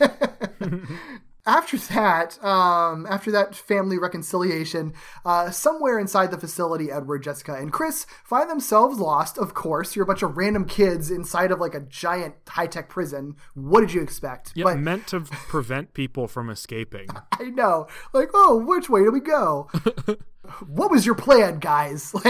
After that, um, after that family reconciliation, uh, somewhere inside the facility, Edward, Jessica, and Chris find themselves lost. Of course, you're a bunch of random kids inside of like a giant high tech prison. What did you expect? Yeah, But meant to prevent people from escaping. I know, like, oh, which way do we go? what was your plan, guys?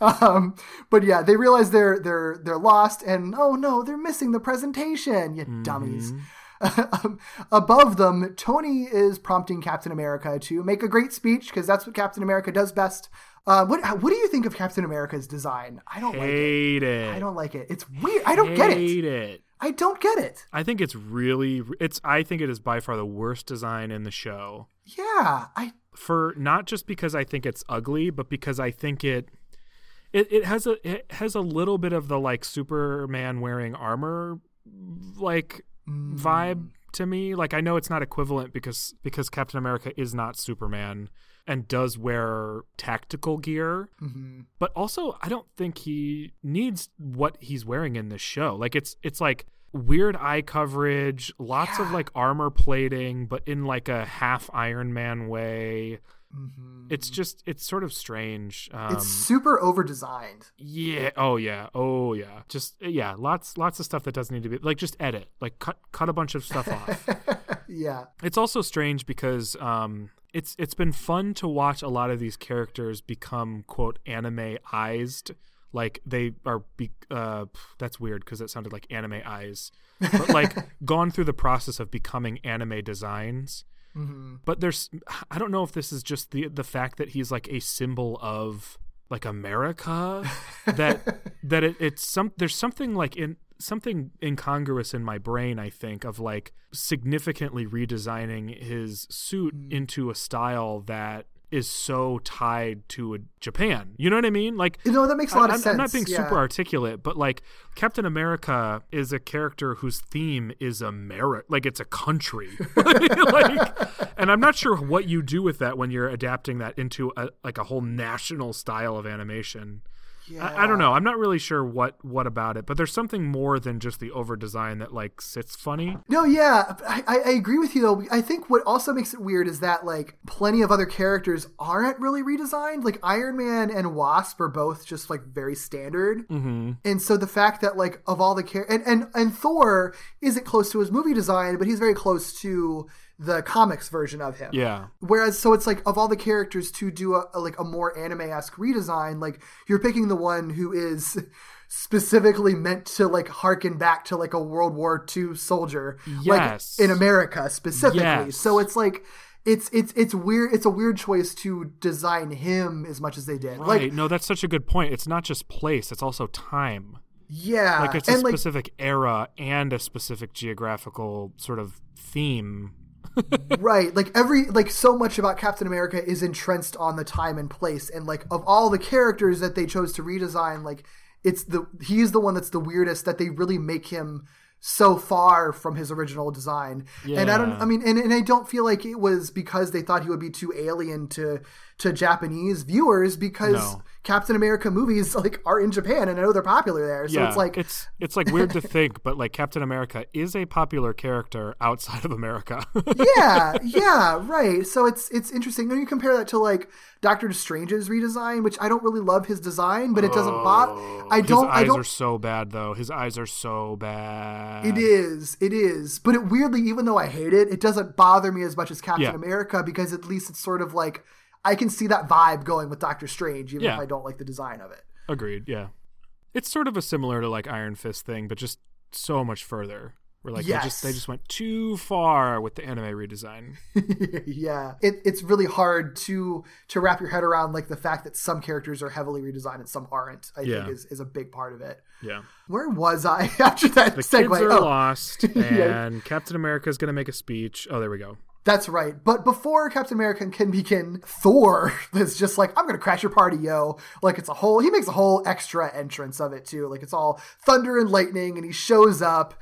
um, but yeah, they realize they're they're they're lost, and oh no, they're missing the presentation. You dummies. Um, above them, Tony is prompting Captain America to make a great speech because that's what Captain America does best. Uh, what what do you think of Captain America's design? I don't like it. Hate it. I don't like it. It's weird. I don't get it. Hate it. I don't get it. I think it's really it's I think it is by far the worst design in the show. Yeah, I For not just because I think it's ugly, but because I think it it, it has a it has a little bit of the like Superman wearing armor like mm. vibe to me. Like I know it's not equivalent because because Captain America is not Superman and does wear tactical gear. But also I don't think he needs what he's wearing in this show. Like it's it's like weird eye coverage, lots of like armor plating, but in like a half Iron Man way. It's just it's sort of strange. Um, it's super over designed. yeah. Oh yeah. Oh yeah. Just yeah. Lots lots of stuff that doesn't need to be like just edit. Like cut cut a bunch of stuff off. Yeah. It's also strange because um it's it's been fun to watch a lot of these characters become quote anime-ized. like they are be uh that's weird because it sounded like anime eyes but like gone through the process of becoming anime designs. But there's i don't know if this is just the the fact that he's like a symbol of like america that that it, it's some there's something like in something incongruous in my brain i think of like significantly redesigning his suit hmm. into a style that is so tied to a Japan. You know what I mean? Like You know, that makes a lot of I'm, I'm not being yeah. super articulate, but like Captain America is a character whose theme is America, like it's a country. like, and I'm not sure what you do with that when you're adapting that into a like a whole national style of animation. I, I don't know. I'm not really sure what what about it, but there's something more than just the over design that like sits funny. No, yeah, I, I agree with you though. I think what also makes it weird is that like plenty of other characters aren't really redesigned. Like Iron Man and Wasp are both just like very standard, mm-hmm. and so the fact that like of all the char- and and and Thor isn't close to his movie design, but he's very close to the comics version of him. Yeah. Whereas, so it's like of all the characters to do a, a- like a more anime esque redesign, like you're picking the one who is specifically meant to like harken back to like a World War II soldier, Yes. like in America specifically. Yes. So it's like it's it's it's weird. It's a weird choice to design him as much as they did. Right. Like no, that's such a good point. It's not just place; it's also time. yeah, like it's a and like specific era and a specific geographical sort of theme. Right like every like so much about captain america is entrenched on the time and place and like of all the characters that they chose to redesign like it's the he's the one that's the weirdest that they really make him so far from his original design. And i don't i mean and, and i don't feel like it was because they thought he would be too alien to to japanese viewers because No. captain america movies like are in japan and i know they're popular there so yeah, it's like it's it's like weird to think, but like Captain America is a popular character outside of America. yeah, yeah, right. So it's it's interesting when you compare that to like Doctor Strange's redesign, which I don't really love his design, but it doesn't bother. Oh, I don't. I eyes don't. are so bad, though. His eyes are so bad. It is. It is. But it weirdly, even though I hate it, it doesn't bother me as much as Captain Yeah. America because at least it's sort of like I can see that vibe going with Doctor Strange, even if I don't like the design of it. Agreed. Yeah, it's sort of a similar to like Iron Fist thing, but just so much further. Where like they just they just went too far with the anime redesign. yeah, it, it's really hard to to wrap your head around like the fact that some characters are heavily redesigned and some aren't. I Yeah. think is is a big part of it. Yeah. Where was I after that The segue? kids are Oh. lost, and Captain America is going to make a speech. Oh, there we go. That's right. But before Captain America can begin, Thor is just like, I'm gonna crash your party, yo. Like it's a whole he makes a whole extra entrance of it too. Like it's all thunder and lightning, and he shows up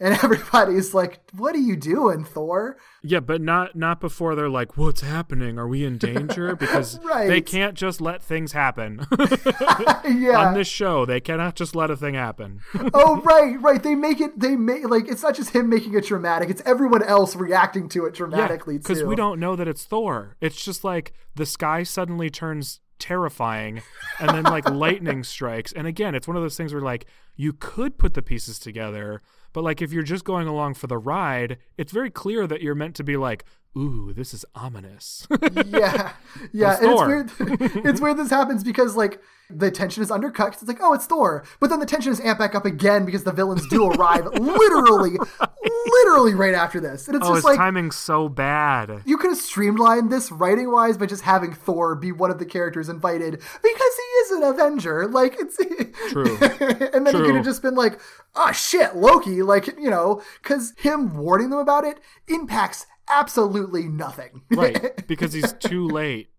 and everybody's like, What are you doing, Thor? Yeah, but not not before they're like, "What's happening? Are we in danger?" Because they can't just let things happen yeah. on this show. They cannot just let a thing happen. oh right, right. They make it they make like it's not just him making it dramatic, it's everyone else reacting to it dramatically too. because we don't know that it's Thor. It's just like the sky suddenly turns terrifying, and then like lightning strikes. And again, it's one of those things where like you could put the pieces together, but like if you're just going along for the ride, it's very clear that you're meant to be like, "Ooh, this is ominous." yeah, yeah. It's And it's weird. it's weird this happens because like the tension is undercut. it's like, oh, it's Thor, but then the tension is amped back up again because the villains do arrive literally, literally right after this, and it's oh, just like. timing's so bad. you could have streamlined this writing wise by just having Thor be one of the characters invited because he is an Avenger. Like it's True. and then he could have just been like, "Oh shit, Loki!" Like you know, because him warning them about it impacts absolutely nothing. Right, because he's too late.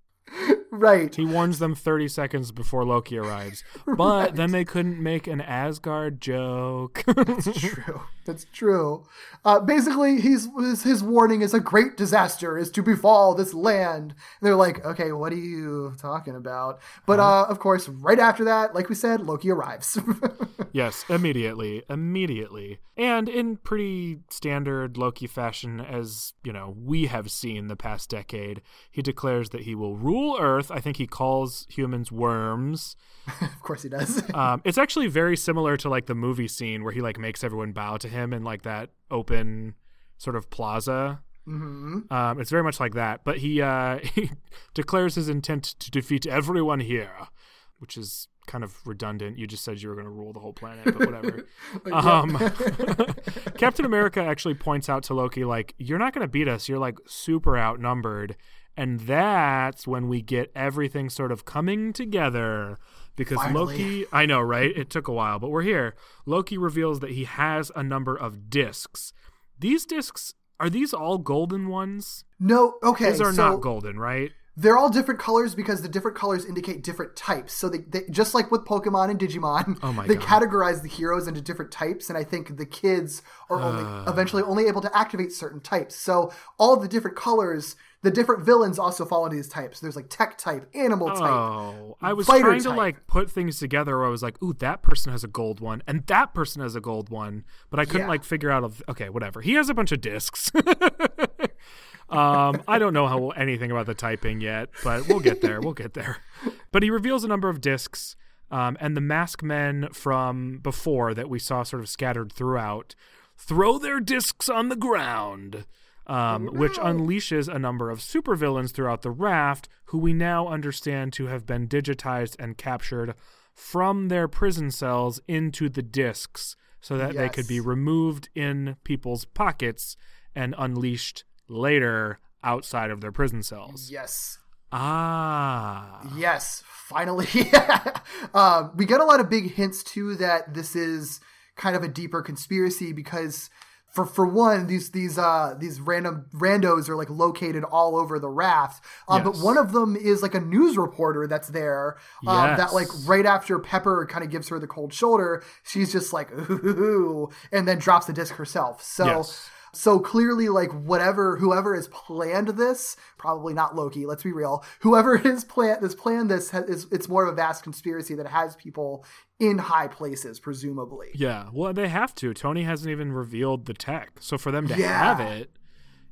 Right. He warns them 30 seconds before Loki arrives. But then they couldn't make an Asgard joke. That's true. That's true. Uh, basically, he's his, his warning is a great disaster is to befall this land. And they're like, okay, what are you talking about? But uh, of course, right after that, like we said, Loki arrives. yes, immediately. Immediately. And in pretty standard Loki fashion, as, you know, we have seen the past decade, he declares that he will rule Earth. I think he calls humans worms. of course, he does. Um, it's actually very similar to like the movie scene where he like makes everyone bow to him in like that open sort of plaza. Mm-hmm. Um, it's very much like that, but he uh, he declares his intent to defeat everyone here, which is kind of redundant. You just said you were going to rule the whole planet, but whatever. um, Captain America actually points out to Loki, like, you're not going to beat us. You're like super outnumbered. And that's when we get everything sort of coming together because Finally. Loki, I know, right? It took a while, but we're here. Loki reveals that he has a number of discs. These discs, are these all golden ones? No, okay. These are so not golden, right? They're all different colors because the different colors indicate different types. So they, they just like with Pokemon and Digimon, Oh they God. categorize the heroes into different types, and I think the kids are only ah. eventually only able to activate certain types. So all the different colors, the different villains also fall into these types. There's like tech type, animal type. Oh, I was trying to like put things together where I was like, ooh, that person has a gold one and that person has a gold one, but I couldn't Yeah. like figure out of okay, whatever. He has a bunch of discs. um, I don't know how anything about the typing yet, but we'll get there. We'll get there. But he reveals a number of discs, um, and the mask men from before that we saw sort of scattered throughout throw their discs on the ground. Um, which unleashes a number of supervillains throughout the raft, who we now understand to have been digitized and captured from their prison cells into the discs, so that they could be removed in people's pockets and unleashed later outside of their prison cells. Yes. Ah. Yes, finally. um, we get a lot of big hints too that this is kind of a deeper conspiracy because for for one, these these uh these random randos are like located all over the raft. Um, But one of them is like a news reporter that's there. Um, That like right after Pepper kind of gives her the cold shoulder, she's just like ooh, and then drops the disc herself. So. Yes. So clearly, like whatever, whoever has planned this, probably not Loki. Let's be real. Whoever has planned this, planned this, has, is it's more of a vast conspiracy that has people in high places, presumably. Yeah. Well, they have to. Tony hasn't even revealed the tech. So for them to Yeah. have it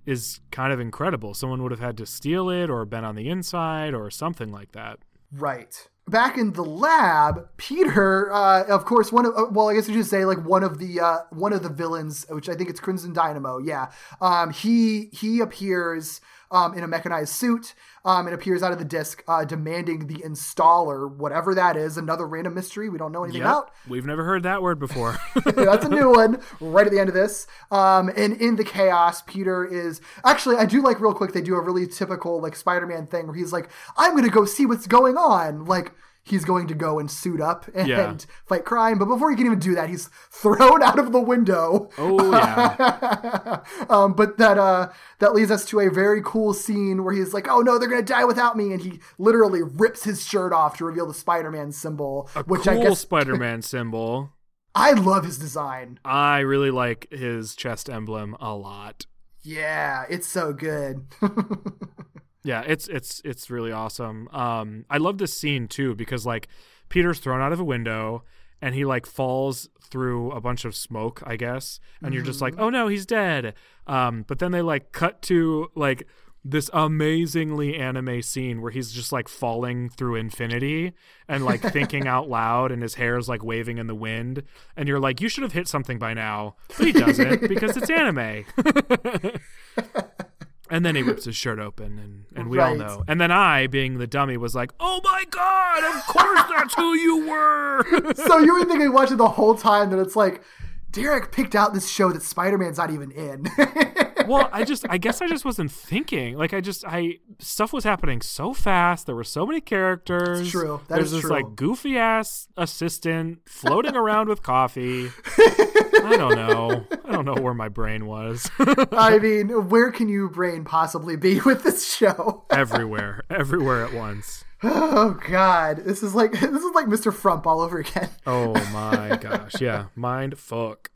is kind of incredible. Someone would have had to steal it or been on the inside or something like that. Right. Back in the lab, Peter, uh, of course, one of uh, well, I guess I should say like one of the uh, one of the villains, which I think it's Crimson Dynamo. Yeah, um, he he appears um, in a mechanized suit um, and appears out of the disc, uh, demanding the installer, whatever that is, another random mystery we don't know anything Yep. about. We've never heard that word before. That's a new one right at the end of this. Um, and in the chaos, Peter is actually, I do like real quick, they do a really typical like Spider Man thing where he's like, I'm going to go see what's going on. Like, he's going to go and suit up and Yeah. fight crime. But before he can even do that, he's thrown out of the window. oh, yeah. um, but that uh, that leads us to a very cool scene where he's like, "Oh no, they're gonna die without me," and he literally rips his shirt off to reveal the Spider-Man symbol, A which cool I guess Spider Man symbol. I love his design. I really like his chest emblem a lot. Yeah, it's so good. Yeah, it's it's it's really awesome. Um, I love this scene too because like Peter's thrown out of a window and he like falls through a bunch of smoke, I guess, and you're just like, oh no, he's dead. Um, but then they like cut to like this amazingly anime scene where he's just like falling through infinity and like thinking out loud and his hair is like waving in the wind and you're like you should have hit something by now but he doesn't because it's anime and then he rips his shirt open and, and we all know. And then i being the dummy was like oh my god of course that's who you were. So you were thinking watching the whole time that it's like Derek picked out this show that Spider-Man's not even in. well i just i guess i just wasn't thinking. Like i just i stuff was happening so fast. There were so many characters. That's true. That there's is this true. like goofy ass assistant floating around with coffee. I don't know. I don't know where my brain was. I mean, where can you brain possibly be with this show? everywhere. Everywhere at once. Oh God, this is like this is like Mr. Frump all over again. oh my gosh. Yeah. Mind fuck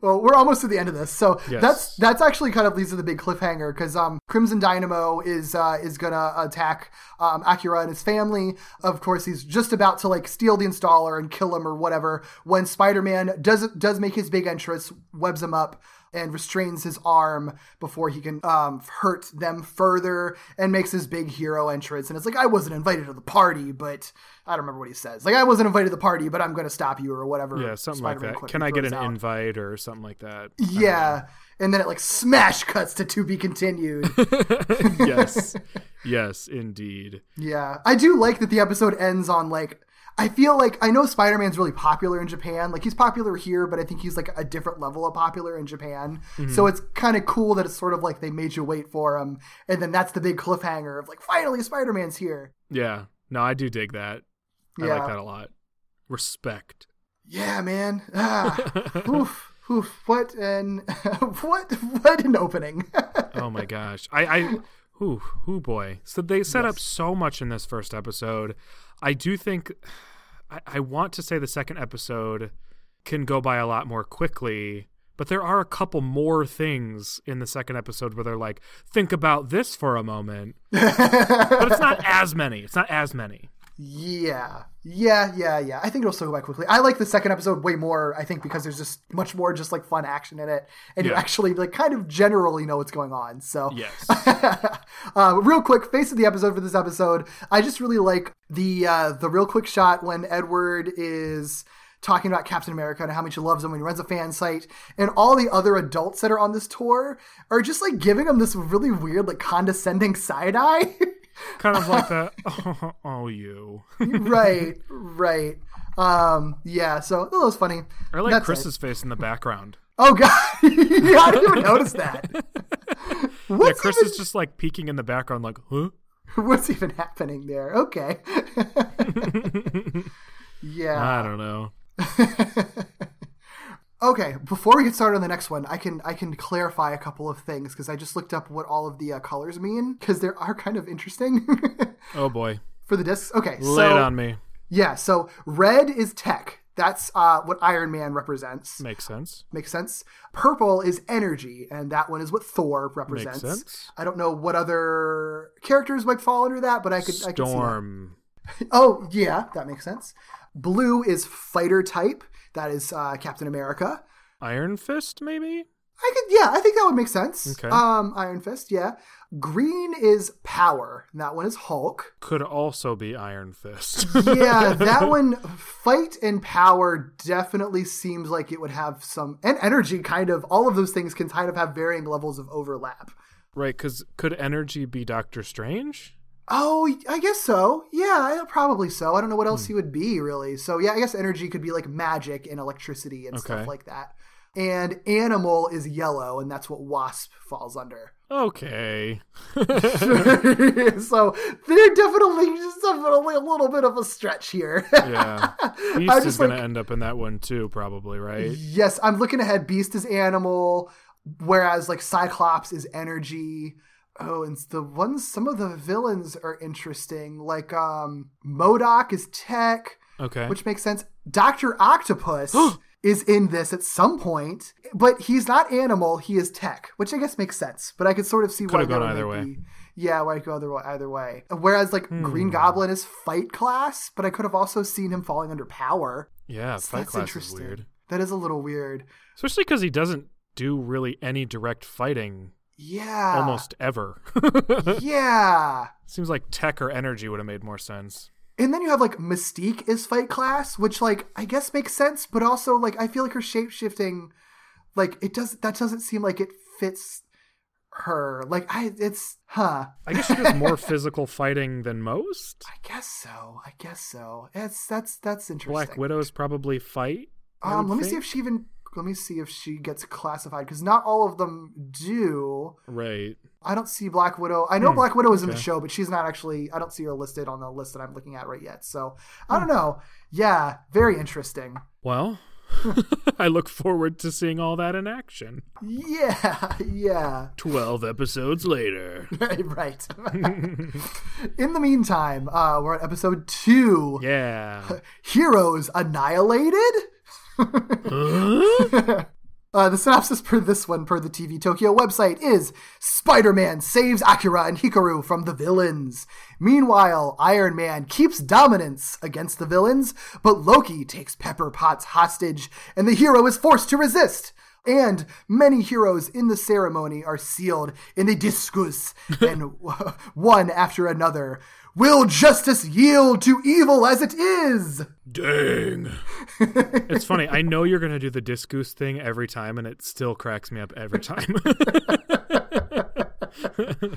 Well, we're almost to the end of this, so Yes. that's that's actually kind of leads to the big cliffhanger because um, Crimson Dynamo is uh, is gonna attack um, Akira and his family. Of course, he's just about to like steal the installer and kill him or whatever. When Spider Man does does make his big entrance, webs him up and restrains his arm before he can um, hurt them further and makes his big hero entrance. And it's like I wasn't invited to the party, but I don't remember what he says. Like I wasn't invited to the party, but I'm gonna stop you or whatever. yeah something like Spider-Man that can i get an out. invite or something like that Yeah. And then it like smash cuts to to be continued. yes. Yes, indeed. Yeah, I do like that the episode ends on like. I feel like I know Spider Man's really popular in Japan. Like he's popular here, but I think he's like a different level of popular in Japan. So it's kind of cool that it's sort of like they made you wait for him, and then that's the big cliffhanger of like finally Spider Man's here. Yeah. No, I do dig that. I Yeah. like that a lot. Respect. Yeah, man. Ah, oof, oof. What an what what an opening. Oh my gosh. I I who who boy. So they set up so much in this first episode. I do think I, I want to say the second episode can go by a lot more quickly. But there are a couple more things in the second episode where they're like, think about this for a moment. but it's not as many. It's not as many. Yeah, yeah, yeah, yeah. I think it'll still go by quickly. I like the second episode way more. I think because there's just much more just like fun action in it, and you actually like kind of generally know what's going on. So Yes. uh, real quick, face of the episode for this episode. I just really like the uh, the real quick shot when Edward is talking about Captain America and how much he loves him when he runs a fan site, and all the other adults that are on this tour are just like giving him this really weird, like condescending side eye. kind of like that. Oh, oh, you. right, right. Um, yeah. So that was funny. I like That's it. Chris's face in the background. Oh god, yeah, I didn't even notice that. Yeah, Chris even, is just like peeking in the background, like, huh? what's even happening there? Okay. yeah. I don't know. Okay, before we get started on the next one, I can I can clarify a couple of things because I just looked up what all of the uh, colors mean because they are kind of interesting Oh boy. for the discs. Okay, Lay so it on me. yeah, so red is tech. That's uh, what Iron Man represents. Makes sense. Makes sense. Purple is energy, and that one is what Thor represents. Makes sense. I don't know what other characters might fall under that, but I could I could see that. Storm. Oh yeah, that makes sense. Blue is fighter type. That is uh, Captain America. Iron Fist, maybe? I could, yeah, I think that would make sense. Okay. Um, Iron Fist, yeah. Green is power. That one is Hulk. Could also be Iron Fist. Yeah, that one, fight and power definitely seems like it would have some, and energy kind of, all of those things can kind of have varying levels of overlap. right, because could energy be Doctor Strange? Oh, I guess so. Yeah, probably so. I don't know what Hmm. else he would be really. So yeah, I guess energy could be like magic and electricity and stuff like that. And animal is yellow, and that's what wasp falls under. Okay. so they're definitely just definitely a little bit of a stretch here. Yeah. Beast is just going to end up in that one too, probably, right? yes, I'm looking ahead. Beast is animal, whereas like Cyclops is energy. Oh, and the ones some of the villains are interesting. Like um MODOK is tech. Okay. which makes sense. Doctor Octopus is in this at some point, but he's not animal; he is tech, which I guess makes sense. But I could sort of see why Could've gone either way. Be, yeah, why go either way, either way. Whereas like Green Hmm. Goblin is fight class, but I could have also seen him falling under power. yeah, So Fight that's Class is weird. That is a little weird. Especially because he doesn't do really any direct fighting Yeah, almost ever. Yeah. Seems like tech or energy would have made more sense. And then you have like Mystique is fight class, which like I guess makes sense, but also like I feel like her shape shifting, like it does that doesn't seem like it fits her. Like I, it's huh. I guess she does more physical fighting than most. I guess so. I guess so. It's that's that's interesting. Black Widows probably fight. Um, let me see if she even. Let me see if she gets classified because not all of them do. Right. I don't see Black Widow. I know Black Widow is in the Hmm, show, but she's not actually. I don't see her listed on the list that I'm looking at right yet. So I Hmm. don't know. Yeah, very interesting. Well, I look forward to seeing all that in action. Yeah, yeah. 12 episodes later. right. In the meantime, uh, we're at episode two. Yeah. Heroes annihilated. Uh, the synopsis for this one, per the TV Tokyo website, is Spider Man saves Akira and Hikaru from the villains. Meanwhile, Iron Man keeps dominance against the villains, but Loki takes Pepper Potts hostage, and the hero is forced to resist. And many heroes in the ceremony are sealed in a discus, and one after another. Will justice yield to evil as it is? Dang. it's funny. I know you're going to do the disc goose thing every time, and it still cracks me up every time.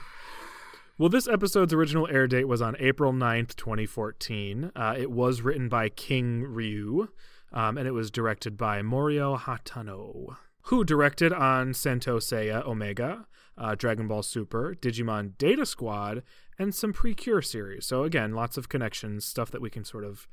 well, this episode's original air date was on April 9th, 2014. Uh, it was written by King Ryu, um, and it was directed by Morio Hatano, who directed on Saint Seiya Omega, uh, Dragon Ball Super, Digimon Data Squad, and some Precure series. So, again, lots of connections, stuff that we can sort of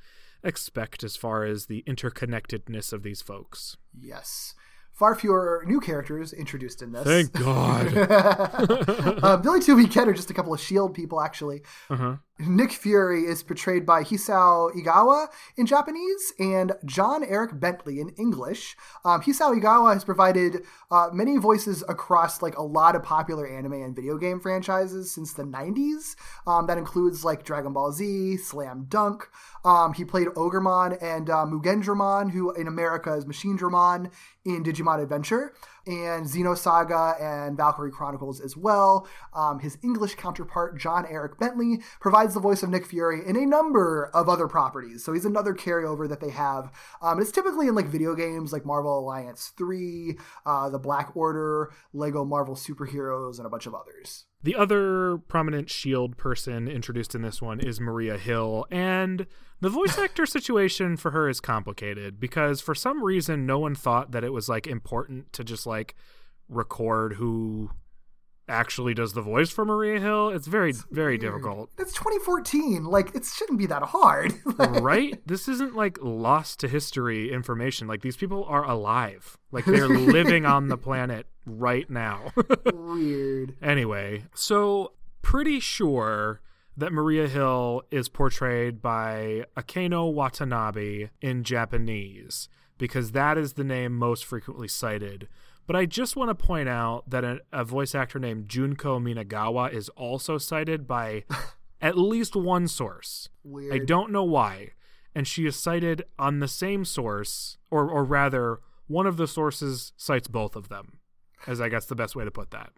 expect as far as the interconnectedness of these folks. Yes. Far fewer new characters introduced in this. Thank God. um, the only two we get are just a couple of Shield people, actually. uh-huh. Nick Fury is portrayed by Hisao Igawa in Japanese and John Eric Bentley in English. Um, Hisao Igawa has provided uh, many voices across like a lot of popular anime and video game franchises since the 90s. Um, that includes like Dragon Ball Z, Slam Dunk. Um, he played Ogremon and uh, Mugendramon, who in America is Machinedramon in Digimon Adventure, and Xenosaga and Valkyrie Chronicles as well. Um, his English counterpart, John Eric Bentley, provides the voice of Nick Fury in a number of other properties. So he's another carryover that they have. Um, it's typically in like video games like Marvel Alliance 3, uh, The Black Order, Lego Marvel Superheroes, and a bunch of others. The other prominent Shield person introduced in this one is Maria Hill, and the voice actor situation for her is complicated because for some reason no one thought that it was like important to just like record who actually does the voice for Maria Hill. It's very very difficult. It's 2014. Like it shouldn't be that hard. right? This isn't like lost to history information. Like these people are alive. Like they're living on the planet right now. Weird. Anyway, so pretty sure that Maria Hill is portrayed by Akeno Watanabe in Japanese because that is the name most frequently cited. But I just want to point out that a, a voice actor named Junko Minagawa is also cited by at least one source. Weird. I don't know why. And she is cited on the same source, or, or rather, one of the sources cites both of them, as I guess the best way to put that.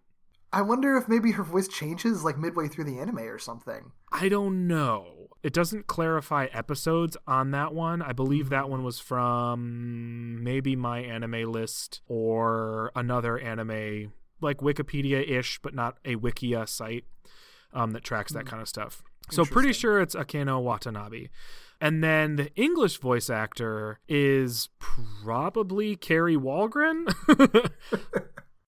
I wonder if maybe her voice changes like midway through the anime or something. I don't know. It doesn't clarify episodes on that one. I believe that one was from maybe MyAnimeList or another anime like Wikipedia ish, but not a Wikia site um, that tracks that kind of stuff. So pretty sure it's Akeno Watanabe. And then the English voice actor is probably Kari Wahlgren.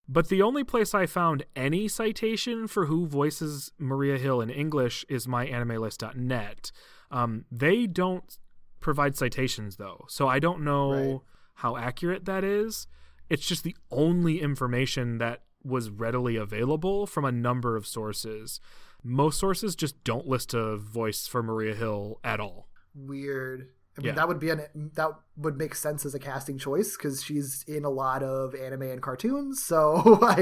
But the only place I found any citation for who voices Maria Hill in English is myanimelist.net. Um, they don't provide citations though, so I don't know Right. how accurate that is. It's just the only information that was readily available from a number of sources. Most sources just don't list a voice for Maria Hill at all. Weird. I mean, Yeah. that would be an that would make sense as a casting choice because she's in a lot of anime and cartoons. So I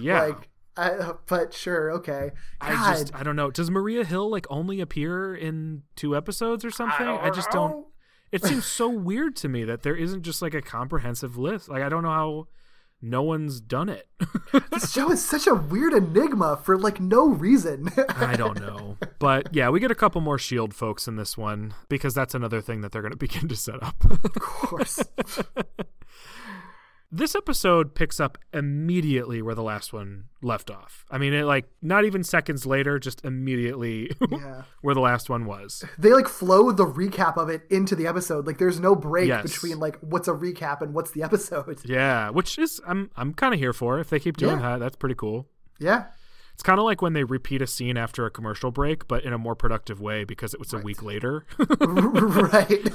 Yeah. like, I, but sure, okay. I God, just I don't know. Does Maria Hill like only appear in two episodes or something? I, just don't. It seems so weird to me that there isn't just like a comprehensive list. Like I don't know how no one's done it. This show is such a weird enigma for like no reason. I don't know. But yeah, we get a couple more shield folks in this one because that's another thing that they're going to begin to set up. of course. this episode picks up immediately where the last one left off. I mean, it like not even seconds later, just immediately Yeah. where the last one was. They like flow the recap of it into the episode. Like there's no break Yes. between like what's a recap and what's the episode. Yeah, which is I'm I'm kind of here for. If they keep doing Yeah. that, that's pretty cool. Yeah. It's kind of like when they repeat a scene after a commercial break, but in a more productive way because it was a week later. right.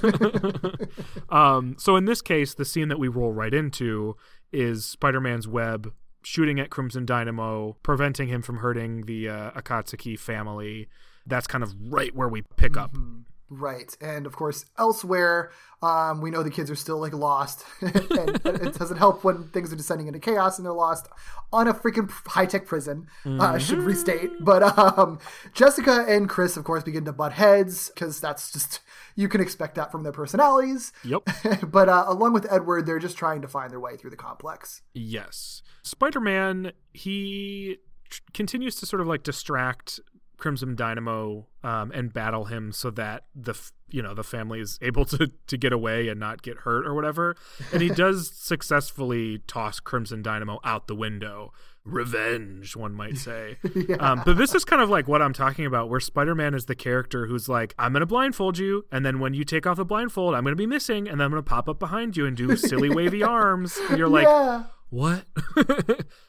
um, so in this case, the scene that we roll right into is Spider-Man's web shooting at Crimson Dynamo, preventing him from hurting the uh, Akatsuki family. That's kind of right where we pick up. Right. And of course, elsewhere, um, we know the kids are still like lost. and it doesn't help when things are descending into chaos and they're lost on a freaking high tech prison. Uh, should restate. But um, Jessica and Chris, of course, begin to butt heads because that's just, you can expect that from their personalities. Yep. but uh, along with Edward, they're just trying to find their way through the complex. Yes. Spider Man, he continues to sort of like distract Crimson Dynamo um, and battle him so that the f- you know the family is able to to get away and not get hurt or whatever. And he does successfully toss Crimson Dynamo out the window. revenge, one might say. um, but this is kind of like what I'm talking about, where Spider Man is the character who's like, I'm going to blindfold you, and then when you take off the blindfold, I'm going to be missing, and then I'm going to pop up behind you and do silly wavy arms. And you're like, yeah. what?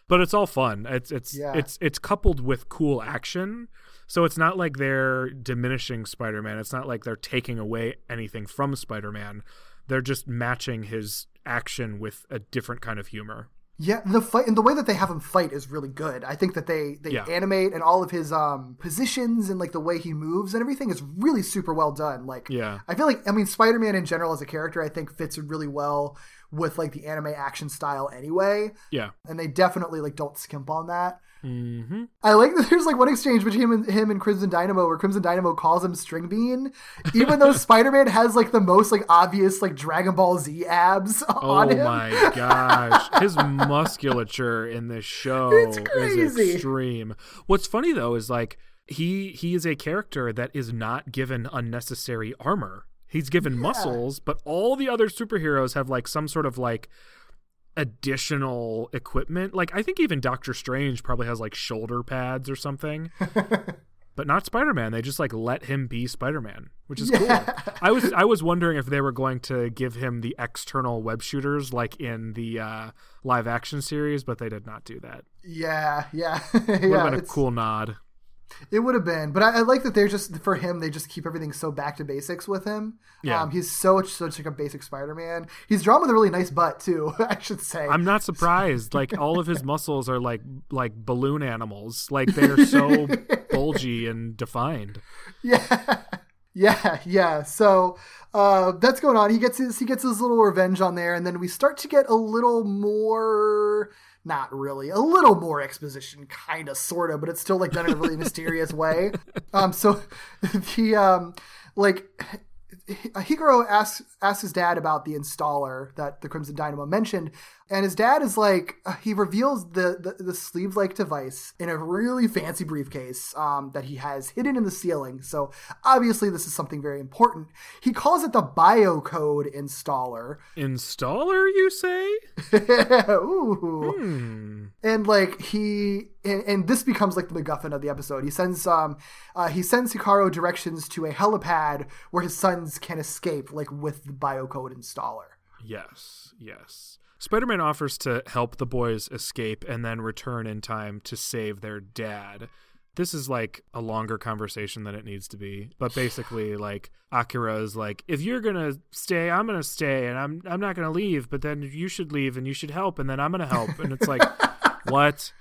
but it's all fun. It's it's Yeah. it's it's coupled with cool action. So it's not like they're diminishing Spider-Man. It's not like they're taking away anything from Spider-Man. They're just matching his action with a different kind of humor. Yeah, the fight and the way that they have him fight is really good. I think that they they Yeah. animate and all of his um positions and like the way he moves and everything is really super well done. Like Yeah. I feel like I mean Spider-Man in general as a character I think fits really well with like the anime action style anyway, Yeah. and they definitely like don't skimp on that. Mm-hmm. I like that there's like one exchange between him and him and Crimson Dynamo where Crimson Dynamo calls him String Bean, even though Spider-Man has like the most like obvious like Dragon Ball Z abs Oh on him. my gosh. His musculature in this show is extreme. What's funny though is like he he is a character that is not given unnecessary armor. He's given muscles, but all the other superheroes have like some sort of like additional equipment. Like I think even Doctor Strange probably has like shoulder pads or something. but not Spider-Man. They just like let him be Spider-Man, which is cool. I was I was wondering if they were going to give him the external web shooters like in the uh, live action series, but they did not do that. Yeah, yeah, Would yeah. have been a cool nod. It would have been, but I, I like that they're just for him. They just keep everything so back to basics with him. Yeah. um, he's so such like a basic Spider-Man. He's drawn with a really nice butt too. I should say. I'm not surprised. Like all of his muscles are like like balloon animals. Like they're so bulgy and defined. Yeah. Yeah, yeah. So uh, that's going on. He gets his he gets his little revenge on there, and then we start to get a little more not really, a little more exposition, kinda, sorta, but it's still like done in a really mysterious way. Um so the um like Hikaru asks asks his dad about the installer that the Crimson Dynamo mentioned, and his dad is like uh, he reveals the the, the sleeve like device in a really fancy briefcase um, that he has hidden in the ceiling. So obviously this is something very important. He calls it the biocode installer. Installer, you say? Ooh. Hmm. and like he and, and this becomes like the MacGuffin of the episode. He sends um uh, he sends Hikaru directions to a helipad where his sons can escape, like with the biocode installer. Yes, yes. Spider Man offers to help the boys escape and then return in time to save their dad. This is like a longer conversation than it needs to be. But basically, like Akira is like, if you're gonna stay, I'm gonna stay, and I'm I'm not gonna leave. But then you should leave, and you should help, and then I'm gonna help. And it's like, what?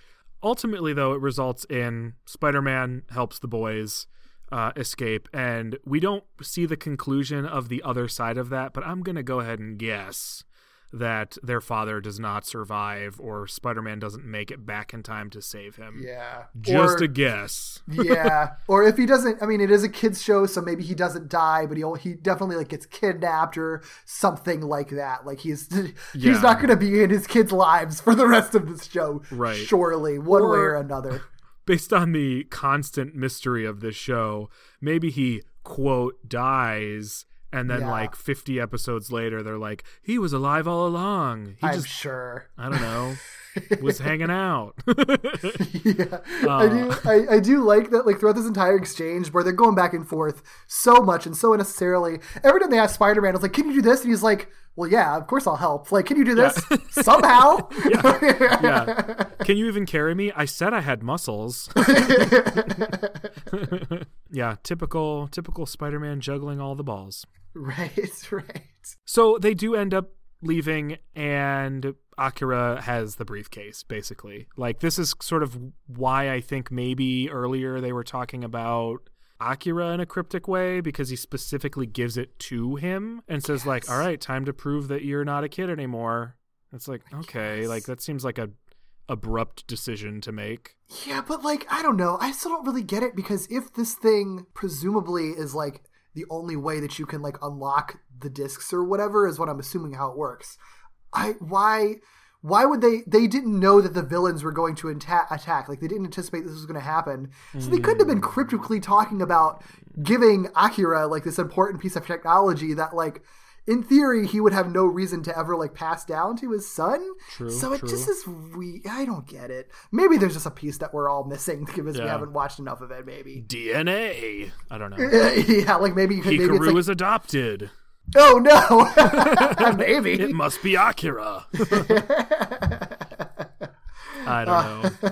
Ultimately, though, it results in Spider Man helps the boys uh, escape, and we don't see the conclusion of the other side of that. But I'm gonna go ahead and guess that their father does not survive, or Spider Man doesn't make it back in time to save him. Yeah, Just or, a guess. yeah, or if he doesn't, I mean, it is a kids show, so maybe he doesn't die, but he he definitely like gets kidnapped or something like that. Like he's Yeah. he's not going to be in his kids' lives for the rest of this show, Right. Surely, one way Or- or another. Based on the constant mystery of this show, maybe he quote dies. And then, Yeah. like 50 episodes later, they're like, he was alive all along. He I'm just, sure. I don't know, was hanging out. yeah, Uh. I do. I, I do like that. Like throughout this entire exchange, where they're going back and forth so much and so unnecessarily. Every time they ask Spider Man, it's like, "Can you do this?" And he's like, "Well, yeah, of course I'll help." Like, can you do this somehow? yeah. Can you even carry me? I said I had muscles. yeah, typical typical Spider-Man juggling all the balls. right, right. So they do end up leaving and Akira has the briefcase basically. Like this is sort of why I think maybe earlier they were talking about Akira in a cryptic way because he specifically gives it to him and says like, "All right, time to prove that you're not a kid anymore." It's like, okay, like that seems like a abrupt decision to make. Yeah, but like, I don't know. I still don't really get it because if this thing presumably is like the only way that you can like unlock the discs or whatever is what I'm assuming how it works. I why why would they they didn't know that the villains were going to atta- attack like they didn't anticipate this was going to happen so they couldn't have been cryptically talking about giving akira like this important piece of technology that like in theory, he would have no reason to ever like pass down to his son. True, So it true. just is we. I don't get it. Maybe there's just a piece that we're all missing because we haven't watched enough of it. Maybe. DNA. I don't know. yeah, like maybe you could. Maybe it's like, is adopted. Oh no, maybe. It must be Akira. I don't know.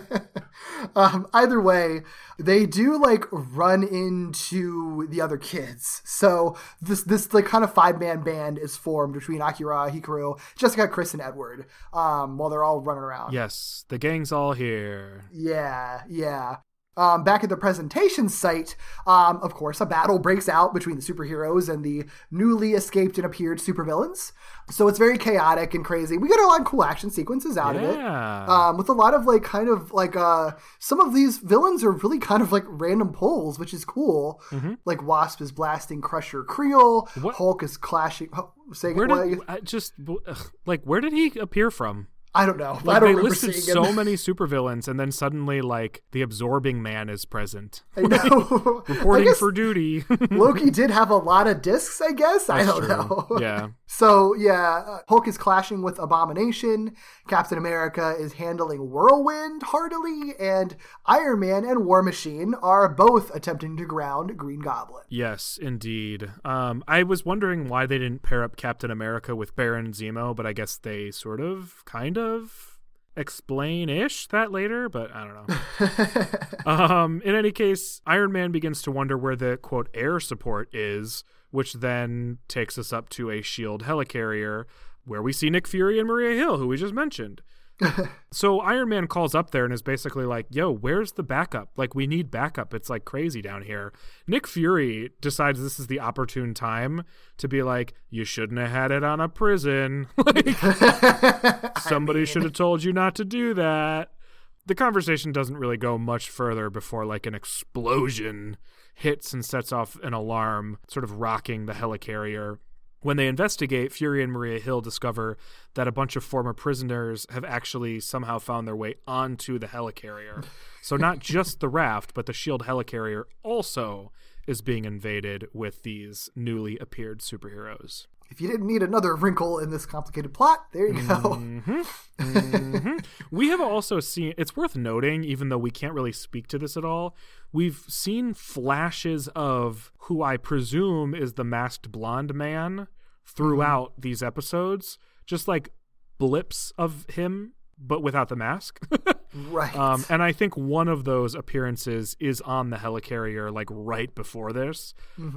um, either way, they do like run into the other kids. So this this like kind of five man band is formed between Akira, Hikaru, Jessica, Chris, and Edward. Um, while they're all running around. Yes, the gang's all here. Yeah, yeah. Um, back at the presentation site, um, of course, a battle breaks out between the superheroes and the newly escaped and appeared supervillains. So it's very chaotic and crazy. We get a lot of cool action sequences out of it. Um, with a lot of like kind of like uh some of these villains are really kind of like random pulls, which is cool. Like Wasp is blasting Crusher Creel, Mm-hmm. What- Hulk is clashing. Saying Where what- did I just ugh, like where did he appear from? I don't know. I Like don't they remember listed seeing so many supervillains, and then suddenly like the absorbing man is present, I know. I reporting guess for duty. Loki did have a lot of discs, I guess. I don't true. know. Yeah. So yeah, uh, Hulk is clashing with Abomination. Captain America is handling Whirlwind heartily, and Iron Man and War Machine are both attempting to ground Green Goblin. Yes, indeed. Um, I was wondering why they didn't pair up Captain America with Baron Zemo, but I guess they sort of, kind of explain-ish that later, but I don't know. um, in any case, Iron Man begins to wonder where the quote air support is, which then takes us up to a Shield helicarrier, where we see Nick Fury and Maria Hill, who we just mentioned. So Iron Man calls up there and is basically like, "Yo, where's the backup? Like, we need backup. It's like crazy down here." Nick Fury decides this is the opportune time to be like, "You shouldn't have had it on a prison. like, somebody should have told you not to do that." The conversation doesn't really go much further before like an explosion hits and sets off an alarm, sort of rocking the helicarrier. When they investigate, Fury and Maria Hill discover that a bunch of former prisoners have actually somehow found their way onto the helicarrier. So not just the raft, but the shield helicarrier also is being invaded with these newly appeared superheroes. If you didn't need another wrinkle in this complicated plot, there you go. Mm-hmm. We have also seen, it's worth noting, even though we can't really speak to this at all, we've seen flashes of who I presume is the masked blonde man throughout these episodes, just like blips of him, but without the mask. Right. um, and I think one of those appearances is on the helicarrier, like right before this.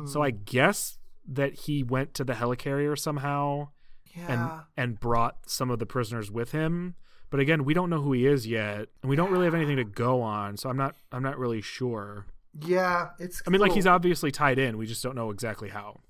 So I guess that he went to the helicarrier somehow and yeah. and and brought some of the prisoners with him. But again, we don't know who he is yet, and we don't really have anything to go on. So I'm not I'm not really sure. yeah. It's. I mean, like he's obviously tied in. We just don't know exactly how.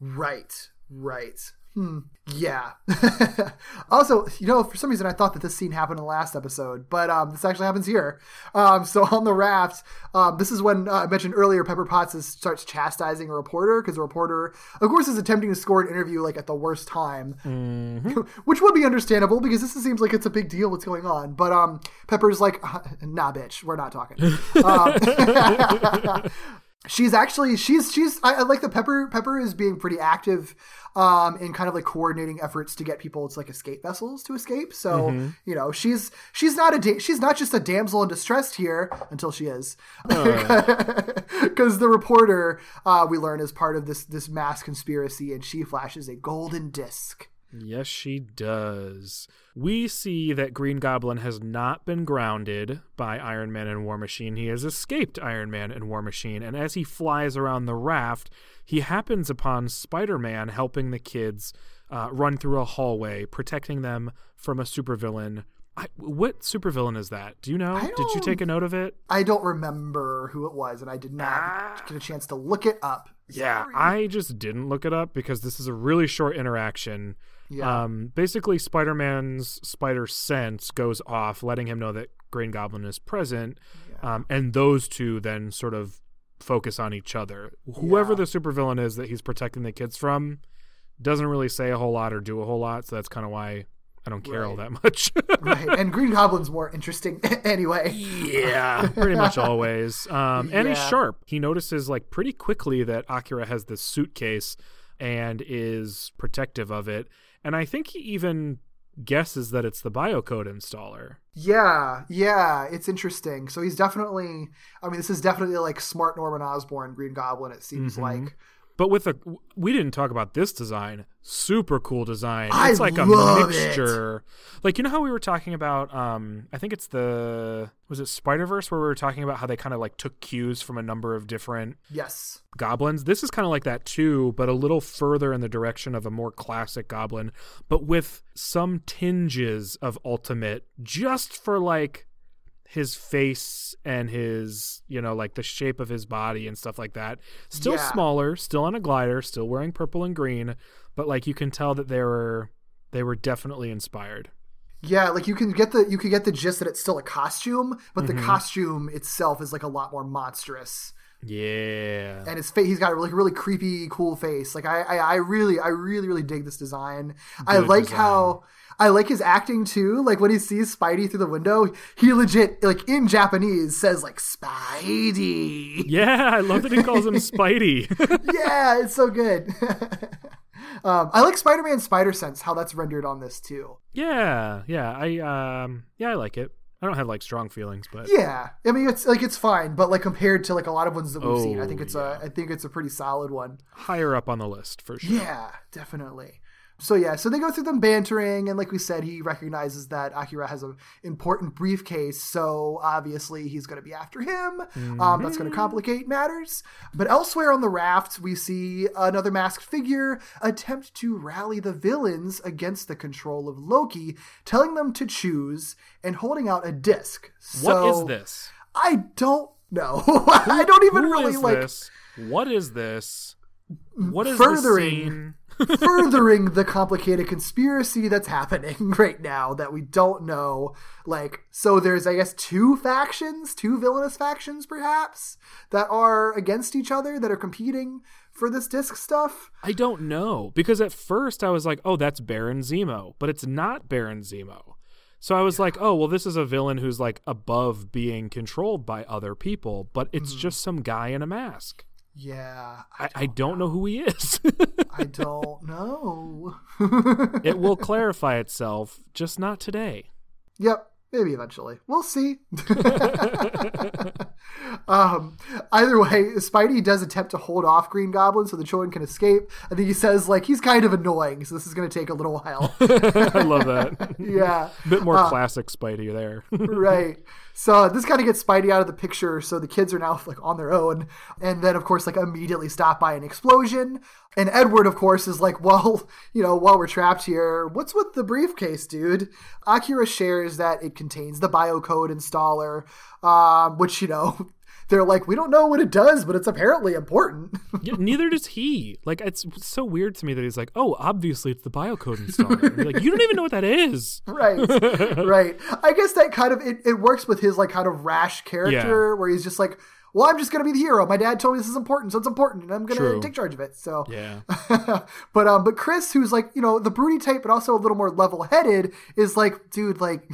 Right, right. Hmm. Yeah. also, you know, for some reason I thought that this scene happened in the last episode, but um, this actually happens here. Um, so on the raft, um, this is when uh, I mentioned earlier Pepper Potts is, starts chastising a reporter because the reporter, of course, is attempting to score an interview like at the worst time, which would be understandable because this seems like it's a big deal what's going on. But um, Pepper's like, "Uh, nah, bitch, we're not talking. She's actually she's she's I, I like the Pepper Pepper is being pretty active um in kind of like coordinating efforts to get people to like escape vessels to escape. So you know she's she's not a da- she's not just a damsel in distress here until she is because the reporter uh, we learn is part of this this mass conspiracy and she flashes a golden disc. Yes, she does. We see that Green Goblin has not been grounded by Iron Man and War Machine. He has escaped Iron Man and War Machine, and as he flies around the raft, he happens upon Spider Man helping the kids uh, run through a hallway, protecting them from a supervillain. I, what supervillain is that? Do you know? Did you take a note of it? I don't remember who it was, and I did not get a chance to look it up. Yeah, Sorry. I just didn't look it up because this is a really short interaction. Yeah. Um, basically, Spider Man's spider sense goes off, letting him know that Green Goblin is present. Um, and those two then sort of focus on each other. Whoever Yeah. the supervillain is that he's protecting the kids from doesn't really say a whole lot or do a whole lot. So that's kind of why I don't care all that much. right, and Green Goblin's more interesting anyway. Yeah, pretty much always. Um, and he's sharp. He notices like pretty quickly that Akira has this suitcase and is protective of it. And I think he even guesses that it's the biocode installer. Yeah, yeah, it's interesting. So he's definitely. I mean, this is definitely like smart Norman Osborn Green Goblin. It seems Mhm. like. But with a, we didn't talk about this design. Super cool design. I it's like a love it. mixture. Like you know how we were talking about. Um, I think it's the was it Spider Verse where we were talking about how they kind of like took cues from a number of different Yes. goblins. This is kind of like that too, but a little further in the direction of a more classic goblin, but with some tinges of ultimate, just for like his face and his, you know, like the shape of his body and stuff like that. Still Yeah. smaller, still on a glider, still wearing purple and green, but like you can tell that they were they were definitely inspired. Yeah, like you can get the you can get the gist that it's still a costume, but Mm-hmm. the costume itself is like a lot more monstrous. Yeah. and his face he's got a like really creepy cool face like I, I i really i really really dig this design i like design. how i like his acting too like when he sees spidey through the window he legit like in japanese says like spidey Yeah, I love that he calls him Spidey. yeah it's so good um i like spider-man spider sense how that's rendered on this too yeah, yeah. I um yeah, I like it. I don't have like strong feelings, but yeah i mean it's like it's fine but like compared to like a lot of ones that we've seen i think Oh, it's a i think it's a pretty solid one higher up on the list for sure. Yeah, definitely. So yeah, so they go through them bantering, and like we said, he recognizes that Akira has an important briefcase, so obviously he's going to be after him. Um, that's going to complicate matters. But elsewhere on the raft, we see another masked figure attempt to rally the villains against the control of Loki, telling them to choose and holding out a disc. What So, is this? I don't know. I don't even really is like. this? What is this? What is this? Furthering. Furthering the complicated conspiracy that's happening right now that we don't know. Like, so there's, I guess, two factions, two villainous factions, perhaps, that are against each other, that are competing for this disc stuff. I don't know because at first I was like, "Oh, that's Baron Zemo," but it's not Baron Zemo. So I was like, "Oh, well, this is a villain who's like above being controlled by other people, but it's Mm-hmm. just some guy in a mask." Yeah, I, I don't know who he is. I don't know. it will clarify itself, just not today. Yep, maybe eventually. We'll see. um, either way, Spidey does attempt to hold off Green Goblin so the children can escape. And think he says like he's kind of annoying, so this is going to take a little while. I love that. yeah, A bit more Uh, classic Spidey there. right. So this kind of gets Spidey out of the picture. So the kids are now like on their own, and then of course like immediately stopped by an explosion. And Edward, of course, is like, well, you know, while we're trapped here, what's with the briefcase, dude? Akira shares that it contains the biocode installer, um, which you know. They're like, we don't know what it does, but it's apparently important. Yeah, neither does he. Like, it's so weird to me that he's like, "Oh, obviously it's the biocode installer." Like, you don't even know what that is. right right i guess that kind of it, it works with his like kind of rash character where he's just like well i'm just gonna be the hero my dad told me this is important so it's important and i'm gonna take charge of it so Yeah. but um but chris who's like you know the broody type but also a little more level-headed is like dude like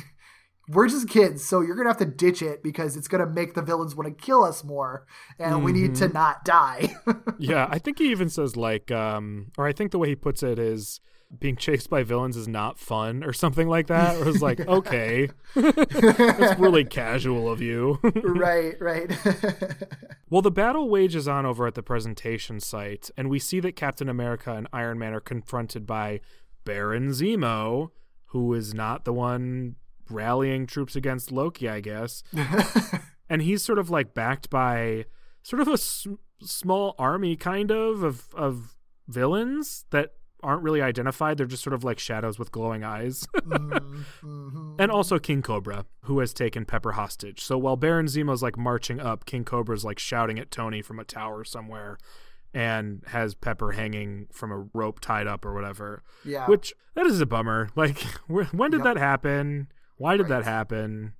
we're just kids so you're gonna have to ditch it because it's gonna make the villains want to kill us more and we need to not die Yeah, I think he even says like, um, or I think the way he puts it is being chased by villains is not fun or something like that. Or it's like, okay, that's really casual of you. right right well, the battle wages on over at the presentation site, and we see that Captain America and Iron Man are confronted by Baron Zemo, who is not the one rallying troops against Loki, I guess. and he's sort of like backed by sort of a s- small army kind of of of villains that aren't really identified. They're just sort of like shadows with glowing eyes. Mm-hmm. And also king cobra who has taken pepper hostage. So while baron zemo's like marching up king cobra's like shouting at tony from a tower somewhere and has pepper hanging from a rope tied up or whatever. Yeah. Which that is a bummer. Like when did Yep. that happen why did that happen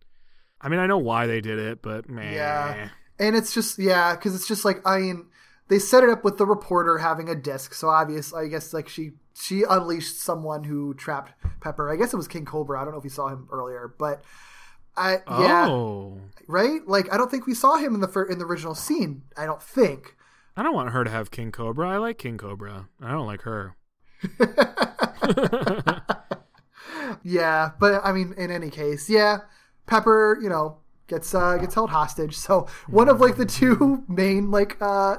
i mean i know why they did it but man Yeah. And it's just yeah, because it's just like I mean, they set it up with the reporter having a disc, so obvious. I guess like she she unleashed someone who trapped Pepper. I guess it was King Cobra. I don't know if you saw him earlier, but I yeah oh right. Like I don't think we saw him in the fir- in the original scene. I don't think. I don't want her to have King Cobra. I like King Cobra. I don't like her. yeah, but I mean, in any case, yeah, Pepper, you know, gets uh, gets held hostage. So one of like the two main like uh,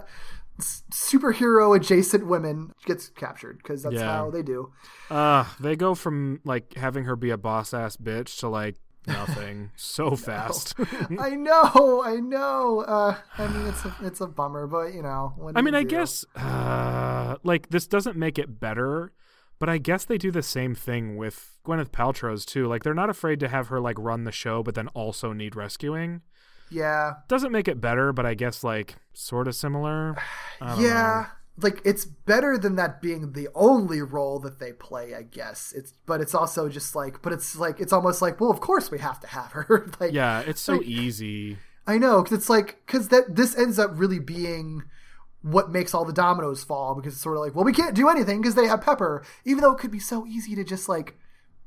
superhero adjacent women gets captured because that's Yeah. how they do. Uh, they go from like having her be a boss ass bitch to like nothing so fast. I know, I know. Uh, I mean, it's a it's a bummer, but you know. I mean, I do? guess uh, like this doesn't make it better, but I guess they do the same thing with Gwyneth Paltrow's too. Like they're not afraid to have her like run the show, but then also need rescuing. Yeah, Doesn't make it better, but I guess like sort of similar. Yeah. Like it's better than that being the only role that they play, I guess. It's but it's also just like but it's like it's almost like well, of course we have to have her. like. Yeah, it's so Like- easy. I know because it's like because that this ends up really being what makes all the dominoes fall because it's sort of like well we can't do anything because they have Pepper even though it could be so easy to just like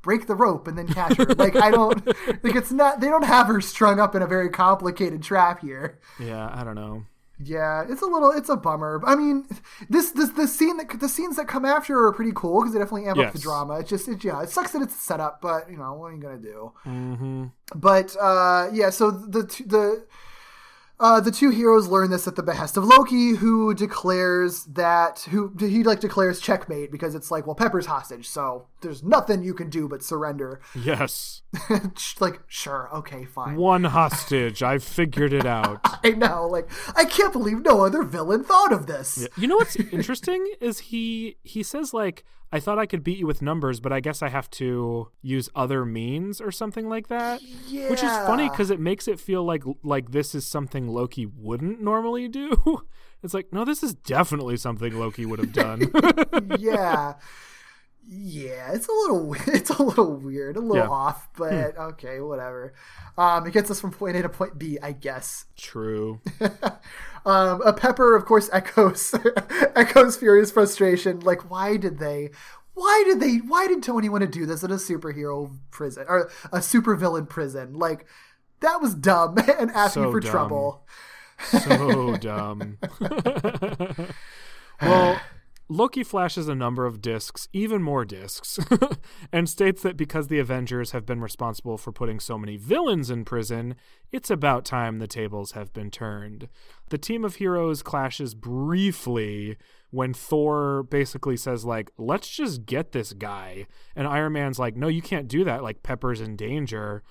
break the rope and then catch her. Like I don't like it's not they don't have her strung up in a very complicated trap here. Yeah, I don't know. yeah it's a little it's a bummer. I mean this this the scene that the scenes that come after are pretty cool because they definitely amp up the drama. It's just it, yeah it sucks that it's a setup but you know what are you gonna do? Hmm but uh, yeah, so the the uh, the two heroes learn this at the behest of Loki, who declares that who he like declares checkmate because it's like, well, Pepper's hostage, so there's nothing you can do but surrender. Yes. like, sure, okay, fine. One hostage. I've figured it out. I know, like, I can't believe no other villain thought of this. You know what's interesting is he he says like I thought I could beat you with numbers, but I guess I have to use other means or something like that. Yeah. Which is funny because it makes it feel like like this is something Loki wouldn't normally do. It's like no, this is definitely something Loki would have done. yeah. Yeah, it's a little it's a little weird, a little Yeah. Hmm. off, but okay, whatever. Um, it gets us from point A to point B, I guess. True. Um, a Pepper, of course, echoes echoes Fury's frustration. Like, why did they? Why did they? Why did Tony want to do this in a superhero prison or a supervillain prison? Like, that was dumb and asking So for dumb. trouble. So dumb. well, Loki flashes a number of discs, even more discs, and states that because the Avengers have been responsible for putting so many villains in prison, it's about time the tables have been turned. The team of heroes clashes briefly when Thor basically says like, "Let's just get this guy." And Iron Man's like, "No, you can't do that. Like Pepper's in danger."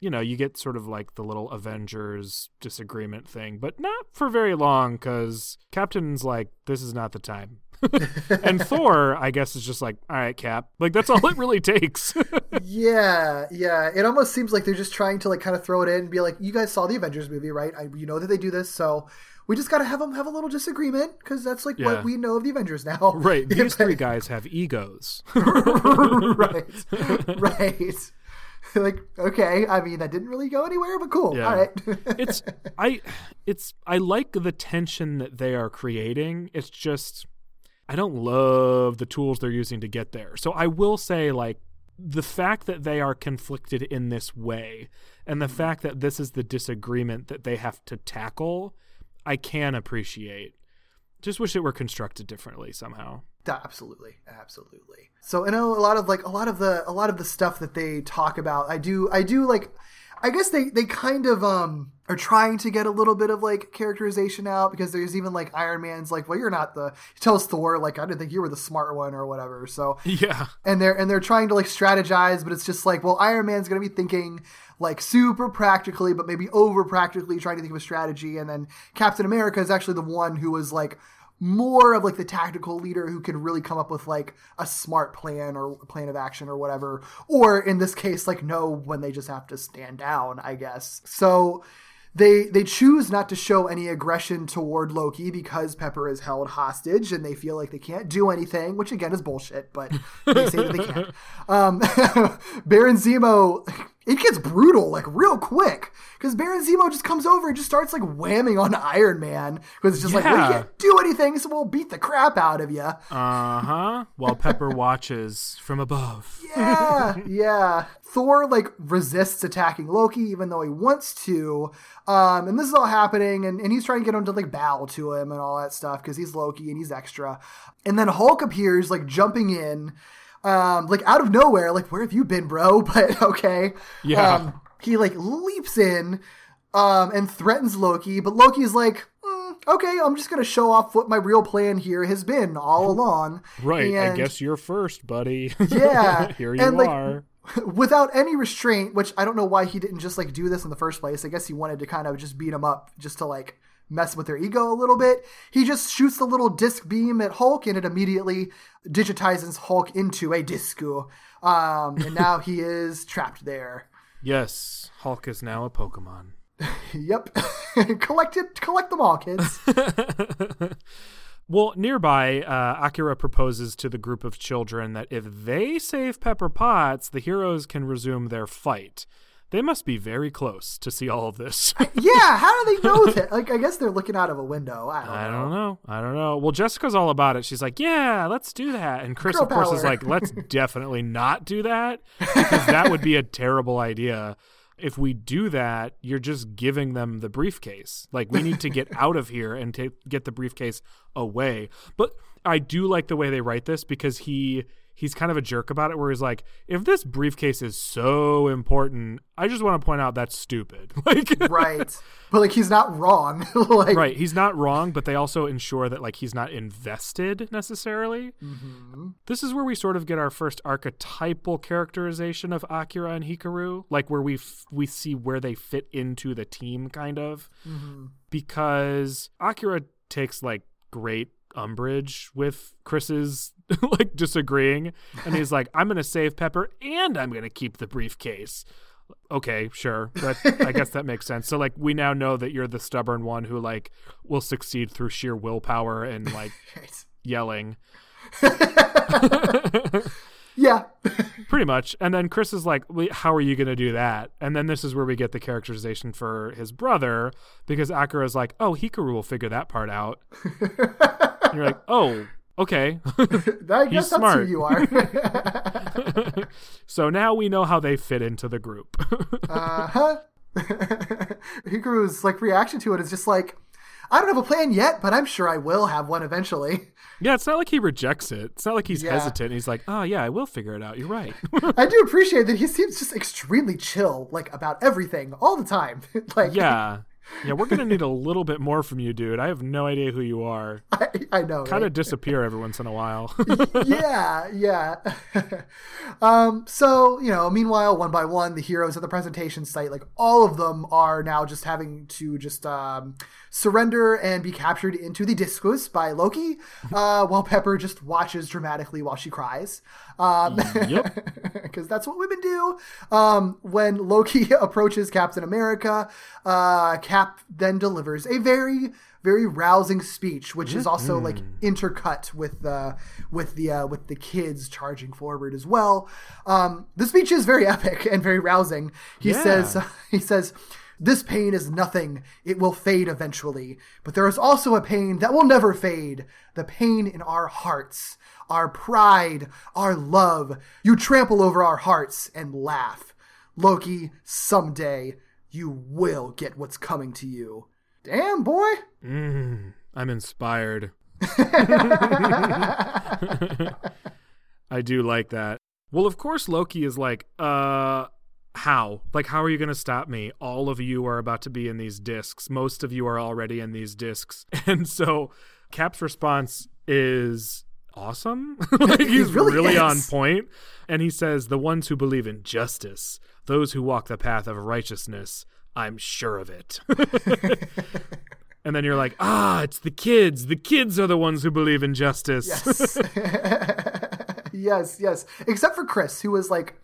you know, you get sort of like the little Avengers disagreement thing, but not for very long because Captain's like, this is not the time. and Thor, I guess, is just like, all right, Cap. Like, that's all it really takes. Yeah, yeah. It almost seems like they're just trying to like kind of throw it in and be like, "You guys saw the Avengers movie, right? I, you know that they do this, so we just got to have them have a little disagreement because that's like Yeah. what we know of the Avengers now." right. These three guys have egos. right, right. like, okay. I mean, that didn't really go anywhere, but cool. Yeah. All right. it's I it's I like the tension that they are creating. It's just I don't love the tools they're using to get there. So I will say like the fact that they are conflicted in this way and the mm-hmm. fact that this is the disagreement that they have to tackle, I can appreciate. Just wish it were constructed differently somehow. Absolutely absolutely so i know a lot of like a lot of the a lot of the stuff that they talk about i do i do like i guess they they kind of um are trying to get a little bit of like characterization out because there's even like iron man's like well you're not the he tells thor like i didn't think you were the smart one or whatever so Yeah. and they're and they're trying to like strategize but it's just like well iron man's gonna be thinking like super practically but maybe over practically trying to think of a strategy and then captain america is actually the one who was like more of like the tactical leader who can really come up with like a smart plan or plan of action or whatever or in this case like know when they just have to stand down i guess so they they choose not to show any aggression toward Loki because Pepper is held hostage and they feel like they can't do anything, which again is bullshit, but they say that they can't. Um, Baron Zemo, it gets brutal like real quick because Baron Zemo just comes over and just starts like whamming on Iron Man because it's just like, well, you can't do anything, so we'll beat the crap out of you. Uh huh. While Pepper watches from above. Yeah, yeah. Thor like resists attacking Loki even though he wants to. Um, and this is all happening, and, and he's trying to get him to like bow to him and all that stuff because he's Loki and he's extra. And then Hulk appears like jumping in, um, like out of nowhere, like where have you been, bro? But okay, Yeah. Um, he like leaps in, um, and threatens Loki, but Loki's like. "Mm, Okay, I'm just gonna show off what my real plan here has been all along. Right. I guess you're first, buddy. Yeah, Here you and, like, are. without any restraint, which I don't know why he didn't just like do this in the first place. I guess he wanted to kind of just beat him up just to like mess with their ego a little bit. He just shoots a little disc beam at Hulk and it immediately digitizes Hulk into a disco. Um, and now he is trapped there. Yes, Hulk is now a Pokemon. Yep. collect it, collect them all, kids. Well, nearby, uh, Akira proposes to the group of children that if they save Pepper Potts, the heroes can resume their fight. They must be very close to see all of this. yeah, how do they know that? Like, I guess they're looking out of a window. I don't know. I don't know. I don't know. Well, Jessica's all about it. She's like, "Yeah, let's do that." And Chris, Girl of course, is like, "Let's definitely not do that because that would be a terrible idea." If we do that, you're just giving them the briefcase. Like we need to get out of here and get the briefcase away. But I do like the way they write this because he he's kind of a jerk about it where he's like, if this briefcase is so important, I just want to point out that's stupid. Like Right. But like he's not wrong. like right he's not wrong but they also ensure that like he's not invested necessarily mm-hmm. this is where we sort of get our first archetypal characterization of akira and hikaru like where we f- we see where they fit into the team kind of mm-hmm. because akira takes like great umbrage with chris's like disagreeing and he's like i'm gonna save pepper and i'm gonna keep the briefcase okay, sure. but I guess that makes sense. So like we now know that you're the stubborn one who like will succeed through sheer willpower and like yelling. Yeah. Pretty much. And then Chris is like, "Wait, how are you going to do that? And then this is where we get the characterization for his brother because akira is like, oh, Hikaru will figure that part out. and you're like, oh, okay. I He's guess that's smart. who you are. so now we know how they fit into the group. uh-huh. Hikaru's like reaction to it is just like, I don't have a plan yet, but I'm sure I will have one eventually. yeah, it's not like he rejects it. It's not like he's Yeah. hesitant. He's like, oh, yeah, I will figure it out. You're right. I do appreciate that he seems just extremely chill, like about everything all the time. like yeah. Yeah, we're going to need a little bit more from you, dude. I have no idea who you are. I, I know. Kind right? of disappear every once in a while. yeah, yeah. um, so, you know, meanwhile, one by one, the heroes at the presentation site, like all of them are now just having to just um, surrender and be captured into the discus by Loki, uh, while Pepper just watches dramatically while she cries. Um, Yep. Because that's what women do. Um, when Loki approaches Captain America, uh, Cap then delivers a very, very rousing speech, which is also like intercut with the with the uh, with the kids charging forward as well. Um, the speech is very epic and very rousing. He Yeah. says he says. This pain is nothing. It will fade eventually. But there is also a pain that will never fade. The pain in our hearts, our pride, our love. You trample over our hearts and laugh. Loki, someday you will get what's coming to you. Damn, boy. Mm, I'm inspired. I do like that. Well, of course, Loki is like, uh, how? Like, how are you going to stop me? All of you are about to be in these discs. Most of you are already in these discs. And so Cap's response is awesome. like, he's really really, on point. And he says, The ones who believe in justice, those who walk the path of righteousness, I'm sure of it. and then you're like, ah, it's the kids. The kids are the ones who believe in justice. Yes. yes, yes. Except for Chris, who was like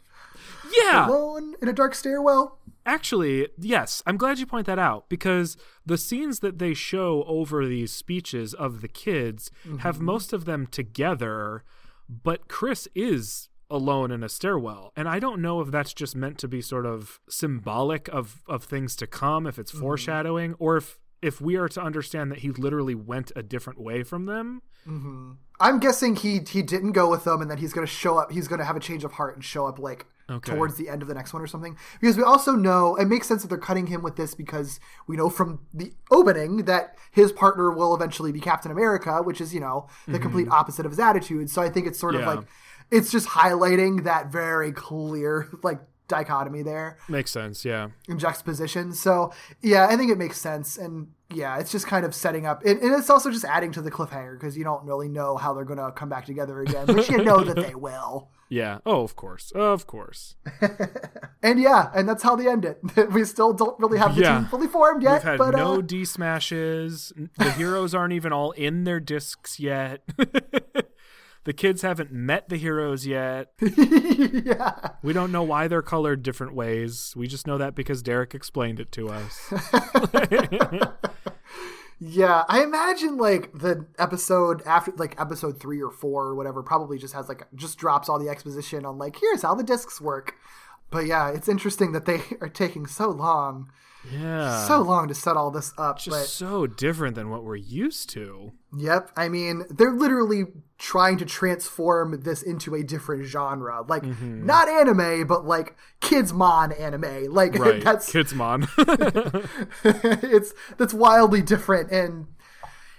yeah. alone in a dark stairwell. Actually, yes, I'm glad you point that out because the scenes that they show over these speeches of the kids have mm-hmm. most of them together, but Chris is alone in a stairwell. And I don't know if that's just meant to be sort of symbolic of of things to come, if it's mm-hmm. foreshadowing, or if if we are to understand that he literally went a different way from them. Mm-hmm. I'm guessing he he didn't go with them, and that he's going to show up. He's going to have a change of heart and show up like Okay. towards the end of the next one or something. Because we also know it makes sense that they're cutting him with this because we know from the opening that his partner will eventually be Captain America, which is you know the complete opposite of his attitude. So I think it's sort of Mm-hmm. Like it's just highlighting that very clear like dichotomy there Makes sense, yeah. in juxtaposition. So yeah, I think it makes sense, and yeah, it's just kind of setting up, and, and it's also just adding to the cliffhanger because you don't really know how they're gonna come back together again, but you know that they will. Yeah. Oh, of course. Of course. And yeah, and that's how they end it. we still don't really have the Yeah. team fully formed yet, We've had but no uh, D smashes. The heroes aren't even all in their discs yet. the kids haven't met the heroes yet. yeah, We don't know why they're colored different ways. We just know that because Derek explained it to us. Yeah. I imagine like the episode after, like episode three or four or whatever, probably just has like just drops all the exposition on like here's how the discs work. But yeah, it's interesting that they are taking so long, Yeah. so long to set all this up. just but so different than what we're used to. Yep. I mean, they're literally trying to transform this into a different genre. Like, Mm-hmm. not anime, but like kids mon anime. Like, Right. that's kids mon. it's that's wildly different and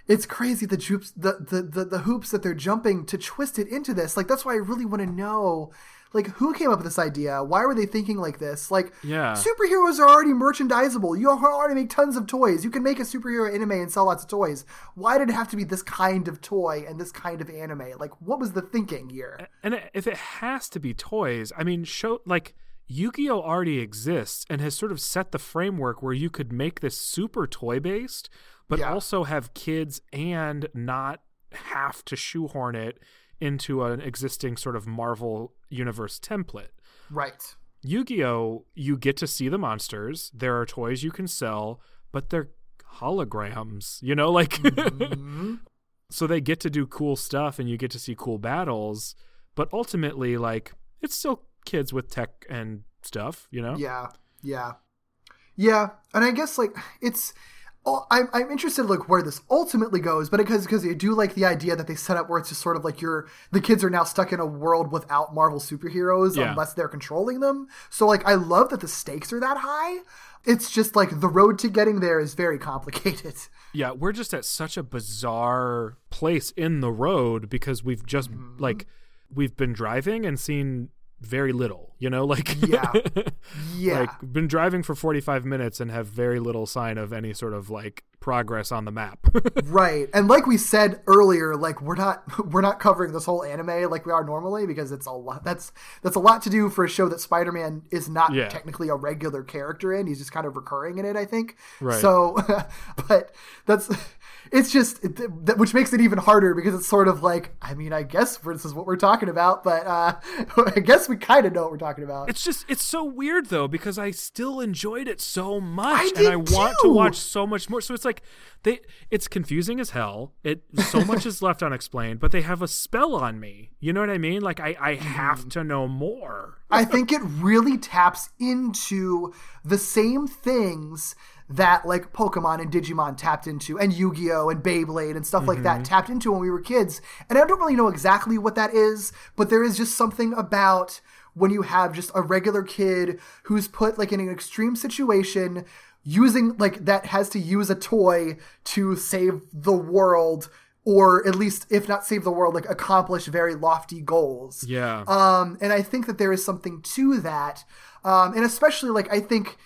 it's crazy the the, the the the hoops that they're jumping to twist it into this. Like that's why I really want to know like who came up with this idea? Why were they thinking like this? Like Yeah. superheroes are already merchandisable. You already make tons of toys. You can make a superhero anime and sell lots of toys. Why did it have to be this kind of toy and this kind of anime? Like what was the thinking here? and if it has to be toys, I mean, show like Yu-Gi-Oh already exists and has sort of set the framework where you could make this super toy based, but Yeah. also have kids and not have to shoehorn it into an existing sort of Marvel universe template. Right. Yu-Gi-Oh, you get to see the monsters. There are toys you can sell, but they're holograms. You know, like mm-hmm. so they get to do cool stuff and you get to see cool battles, but ultimately like it's still kids with tech and stuff, you know? Yeah, yeah, yeah. And I guess like it's. Oh, I'm, I'm interested like where this ultimately goes, but because because I do like the idea that they set up where it's just sort of like you're the kids are now stuck in a world without Marvel superheroes Yeah. unless they're controlling them. So like I love that the stakes are that high. It's just like the road to getting there is very complicated. Yeah, we're just at such a bizarre place in the road because we've just Mm-hmm. like we've been driving and seen very little, you know, like Yeah. Yeah. like been driving for 45 minutes and have very little sign of any sort of like progress on the map. Right. And like we said earlier, like we're not we're not covering this whole anime like we are normally because it's a lot that's that's a lot to do for a show that Spider-Man is not Yeah. technically a regular character in. He's just kind of recurring in it, I think. Right. So but that's it's just it, that, which makes it even harder because it's sort of like I mean, I guess this is what we're talking about, but uh I guess we kind of know what we're talking about. It's just it's so weird though because I still enjoyed it so much I and I want to watch so much more. So it's like they it's confusing as hell. It so much is left unexplained, but they have a spell on me. You know what I mean? Like I I have to know more. I think it really taps into the same things that like Pokemon and Digimon tapped into, and Yu Gi Oh! and Beyblade and stuff like that tapped into when we were kids. And I don't really know exactly what that is, but there is just something about when you have just a regular kid who's put like in an extreme situation using like that has to use a toy to save the world or at least if not save the world like accomplish very lofty goals Yeah. um, and I think that there is something to that. Um, and especially like I think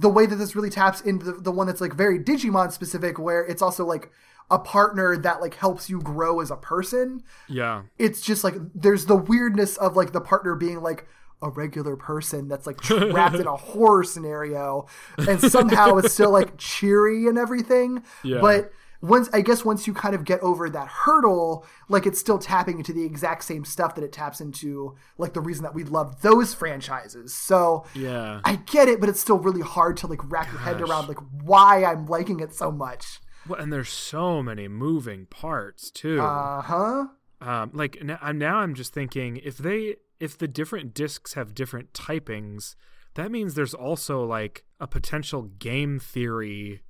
the way that this really taps into the, the one that's like very Digimon specific, where it's also like a partner that like helps you grow as a person. yeah. It's just like there's the weirdness of like the partner being like a regular person that's like trapped in a horror scenario and somehow it's still like cheery and everything. Yeah. But once I guess once you kind of get over that hurdle, like it's still tapping into the exact same stuff that it taps into, like the reason that we love those franchises. So Yeah. I get it, but it's still really hard to like wrap your head around like why I'm liking it so much. Well, and there's so many moving parts too. Uh huh. um, like now, now I'm just thinking if they if the different discs have different typings, that means there's also like a potential game theory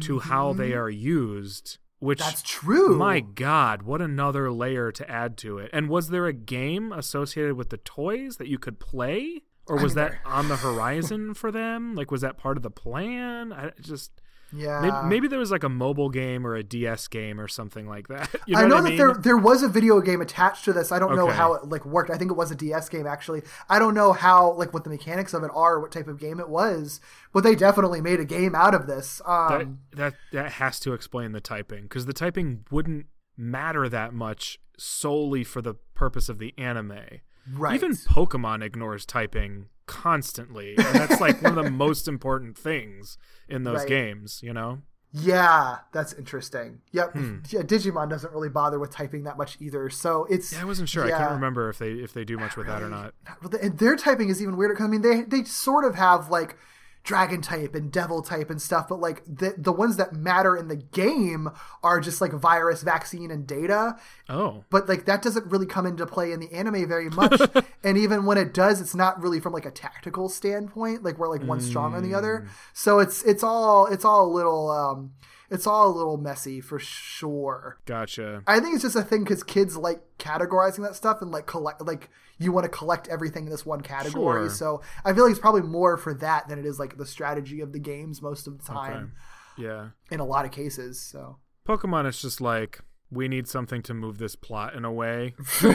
to how they are used. Which Mm-hmm. That's true. My God, what another layer to add to it. And was there a game associated with the toys that you could play? Or was that on the horizon for them? Like, was that part of the plan? I just. Yeah. Maybe, maybe there was like a mobile game or a DS game or something like that. You know I know that mean? there there was a video game attached to this. I don't know how it like worked. I think it was a DS game actually. I don't know how like what the mechanics of it are, what type of game it was, but they definitely made a game out of this. that, Um, that that has to explain the typing because the typing wouldn't matter that much solely for the purpose of the anime. Right. Even Pokemon ignores typing constantly, and that's like one of the most important things in those Right. games. You know? yeah, that's interesting. Yep. Hmm. Yeah, Digimon doesn't really bother with typing that much either. So it's Yeah, I wasn't sure. I yeah. can't remember if they if they do much with that or not. And their typing is even weirder because I mean, they they sort of have like dragon type and devil type and stuff, but like the the ones that matter in the game are just like virus, vaccine, and data. Oh, But like that doesn't really come into play in the anime very much. and even when it does, it's not really from like a tactical standpoint, like where like one's stronger than the other. So it's it's all it's all a little um it's all a little messy for sure. gotcha. I think it's just a thing because kids like categorizing that stuff and like collect like you want to collect everything in this one category. Sure. So I feel like it's probably more for that than it is like the strategy of the games most of the time Yeah, in a lot of cases. So Pokemon is just like we need something to move this plot in a way. so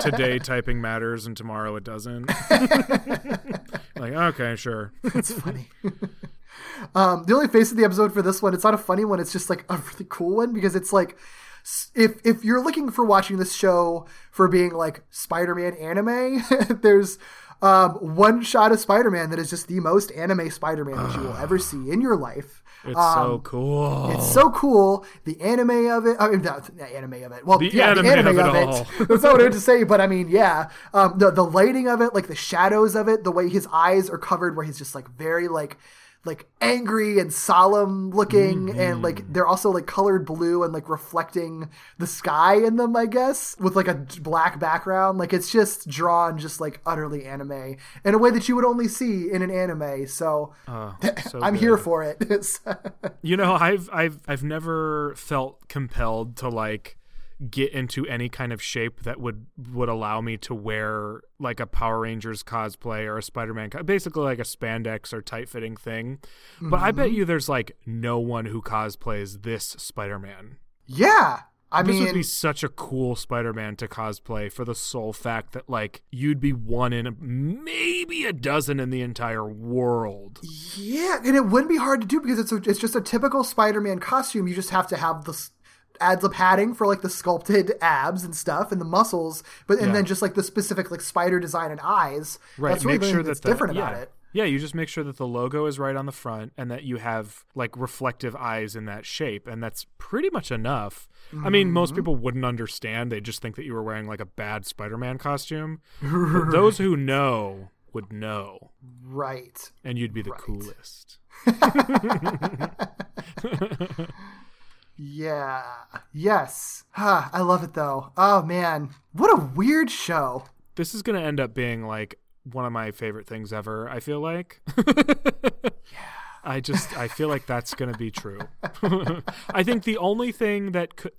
today typing matters and tomorrow it doesn't. like okay, sure. it's funny. um, the only face of the episode for this one, it's not a funny one. It's just like a really cool one because it's like if if you're looking for watching this show for being like Spider-Man anime, there's um, one shot of Spider-Man that is just the most anime Spider-Man that you will ever see in your life. It's Um, so cool. It's so cool. The anime of it. I mean, the, the anime of it. Well, The yeah, anime the anime of of it it. all. That's not what I meant to say, but I mean, yeah. Um, the the lighting of it, like the shadows of it, the way his eyes are covered, where he's just like very like like angry and solemn looking, and like mm-hmm. they're also like colored blue and like reflecting the sky in them. I guess with like a black background. Like it's just drawn just like utterly anime in a way that you would only see in an anime. So. Oh, so I'm good. here for it. You know, I've I've I've never felt compelled to like get into any kind of shape that would would allow me to wear like a Power Rangers cosplay or a Spider-Man co- basically like a spandex or tight fitting thing. But I Mm-hmm. bet you there's like no one who cosplays this Spider-Man. yeah. I mean, this mean, would be such a cool Spider-Man to cosplay for the sole fact that like you'd be one in a, maybe a dozen in the entire world. yeah, and it wouldn't be hard to do because it's a, it's just a typical Spider-Man costume. You just have to have the adds the padding for like the sculpted abs and stuff and the muscles, but and Yeah. then just like the specific like spider design and eyes. Right. That's really make sure that's that the, different yeah. about it. Yeah, you just make sure that the logo is right on the front and that you have like reflective eyes in that shape, and that's pretty much enough. I mean, most Mm-hmm. people wouldn't understand; they just think that you were wearing like a bad Spider-Man costume. But those who know would know, Right. and you'd be the coolest. Yeah. Yes. Ah, I love it though. Oh man, what a weird show. This is gonna end up being like one of my favorite things ever. I feel like. Yeah. I just I feel like that's going to be true. I think the only thing that could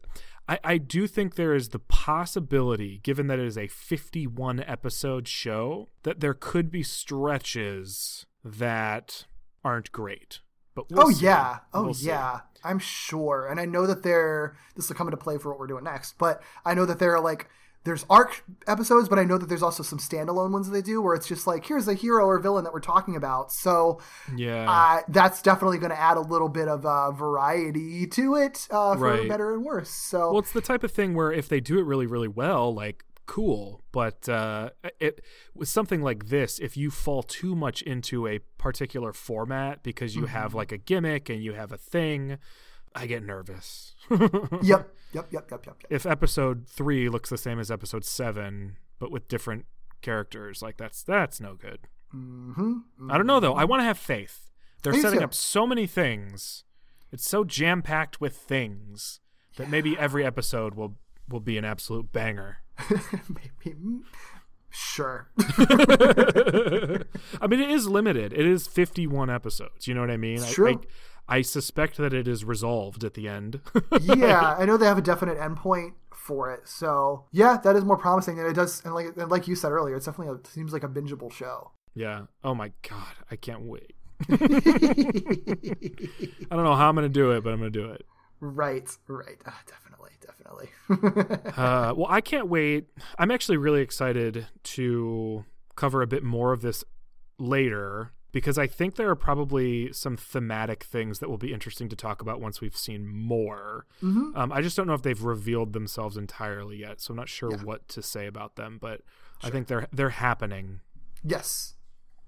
I, I do think there is the possibility, given that it is a 51 episode show, that there could be stretches that aren't great. But we'll oh see. yeah. Oh We'll yeah. I'm sure. And I know that they're this will come into play for what we're doing next, but I know that there are like there's arc episodes, but I know that there's also some standalone ones that they do where it's just like here's a hero or villain that we're talking about. So Yeah. uh, that's definitely going to add a little bit of uh, variety to it uh, for Right. better and worse. So Well, it's the type of thing where if they do it really, really well, like cool. But uh, it with something like this, if you fall too much into a particular format because you have like a gimmick and you have a thing, I get nervous. yep, yep, yep, yep, yep, yep. if episode three looks the same as episode seven, but with different characters, like that's that's no good. Mm-hmm. I don't know though. I want to have faith. They're setting too. up so many things. It's so jam packed with things that maybe every episode will will be an absolute banger. Maybe, Sure. I mean, it is limited. It is 51 episodes. You know what I mean? It's I- I, I suspect that it is resolved at the end. yeah, I know they have a definite endpoint for it. So yeah, that is more promising, and it does. And like and like you said earlier, it's definitely a, seems like a bingeable show. yeah. Oh my god, I can't wait. I don't know how I'm gonna do it, but I'm gonna do it. Right, right. Ah, definitely, definitely. Uh, well, I can't wait. I'm actually really excited to cover a bit more of this later because I think there are probably some thematic things that will be interesting to talk about once we've seen more. Mm-hmm. Um, I just don't know if they've revealed themselves entirely yet, so I'm not sure what to say about them. But I think they're they're happening. yes,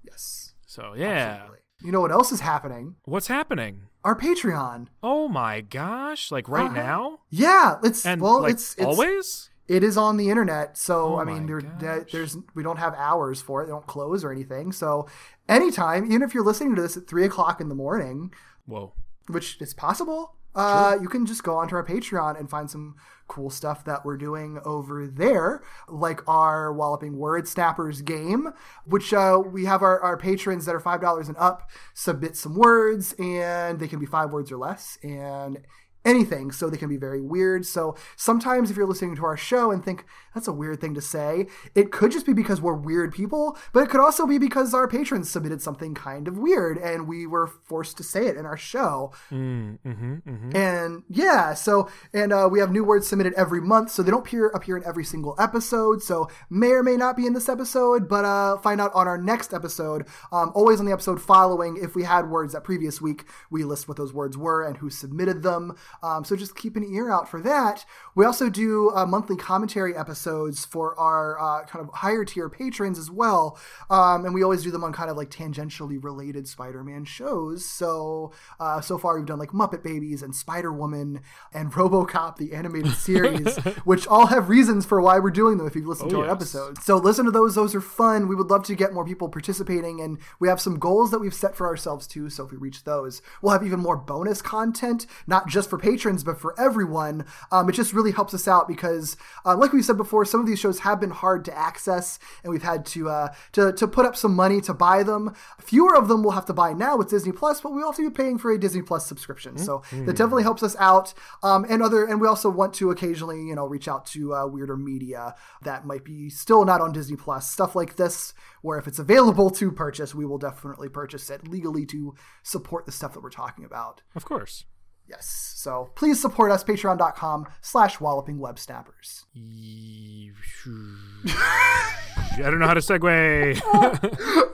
yes. So yeah, Absolutely. You know what else is happening? what's happening? Our Patreon. Oh my gosh! Like right Uh-huh. now, Yeah, it's and well, like it's, it's always. It is on the internet, so Oh I mean, there, there- there's we don't have hours for it. They don't close or anything. So anytime, even if you're listening to this at three o'clock in the morning, Whoa. which is possible, uh, you can just go onto our Patreon and find some cool stuff that we're doing over there, like our Walloping Word Snappers game, which uh, we have our, our patrons that are $5 and up submit some words, and they can be five words or less, and anything so they can be very weird so sometimes if you're listening to our show and think that's a weird thing to say it could just be because we're weird people but it could also be because our patrons submitted something kind of weird and we were forced to say it in our show Mm, mm-hmm, mm-hmm. and yeah, so and uh, we have new words submitted every month, so they don't appear appear in every single episode. So may or may not be in this episode, but uh, find out on our next episode. Um, always on the episode following, if we had words that previous week, we list what those words were and who submitted them. Um, so just keep an ear out for that. We also do uh, monthly commentary episodes for our uh, kind of higher tier patrons as well, um, and we always do them on kind of like tangentially related Spider-Man shows. So uh, so far we've done like Muppet Babies and Spider Woman and RoboCop the animated series, which all have reasons for why we're doing them. If you've listened Oh, to our yes. episodes, so listen to those; those are fun. We would love to get more people participating, and we have some goals that we've set for ourselves too. So if we reach those, we'll have even more bonus content, not just for patrons but for everyone. Um, it just really helps us out because, uh, like we said before, some of these shows have been hard to access, and we've had to uh, to to put up some money to buy them. Fewer of them we'll have to buy now with Disney Plus, but we also be paying for a Disney Plus subscription. So that definitely helps us out. Um, and other, and we also want to occasionally, you know, reach out to uh, weirder media that might be still not on Disney Plus. Stuff like this, where if it's available to purchase, we will definitely purchase it legally to support the stuff that we're talking about. Of course. Yes. So please support us, patreon.com slash walloping web snappers. I don't know how to segue.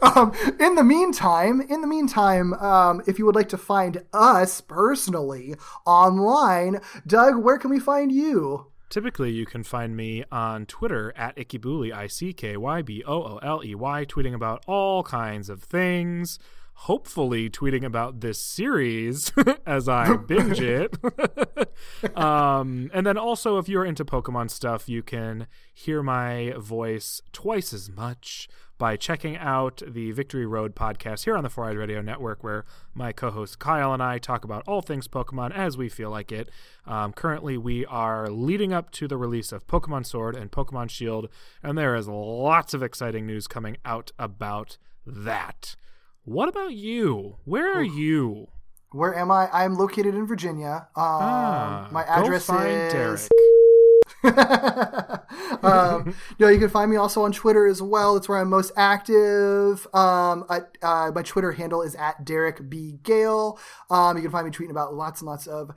um, in the meantime, in the meantime, um, if you would like to find us personally online, Doug, where can we find you? Typically, you can find me on Twitter at Ickybooley, I C K Y B O O L E Y, tweeting about all kinds of things. Hopefully, tweeting about this series as I binge it. um, and then also, if you're into Pokemon stuff, you can hear my voice twice as much by checking out the Victory Road podcast here on the Four Eyed Radio Network, where my co host Kyle and I talk about all things Pokemon as we feel like it. Um, currently, we are leading up to the release of Pokemon Sword and Pokemon Shield, and there is lots of exciting news coming out about that. What about you? Where are you? Where am I? I'm located in Virginia. Um, Ah, my address is. Derek. um, no, you can find me also on Twitter as well. It's where I'm most active. Um, I, uh, my Twitter handle is at Derek B Gale. Um, you can find me tweeting about lots and lots of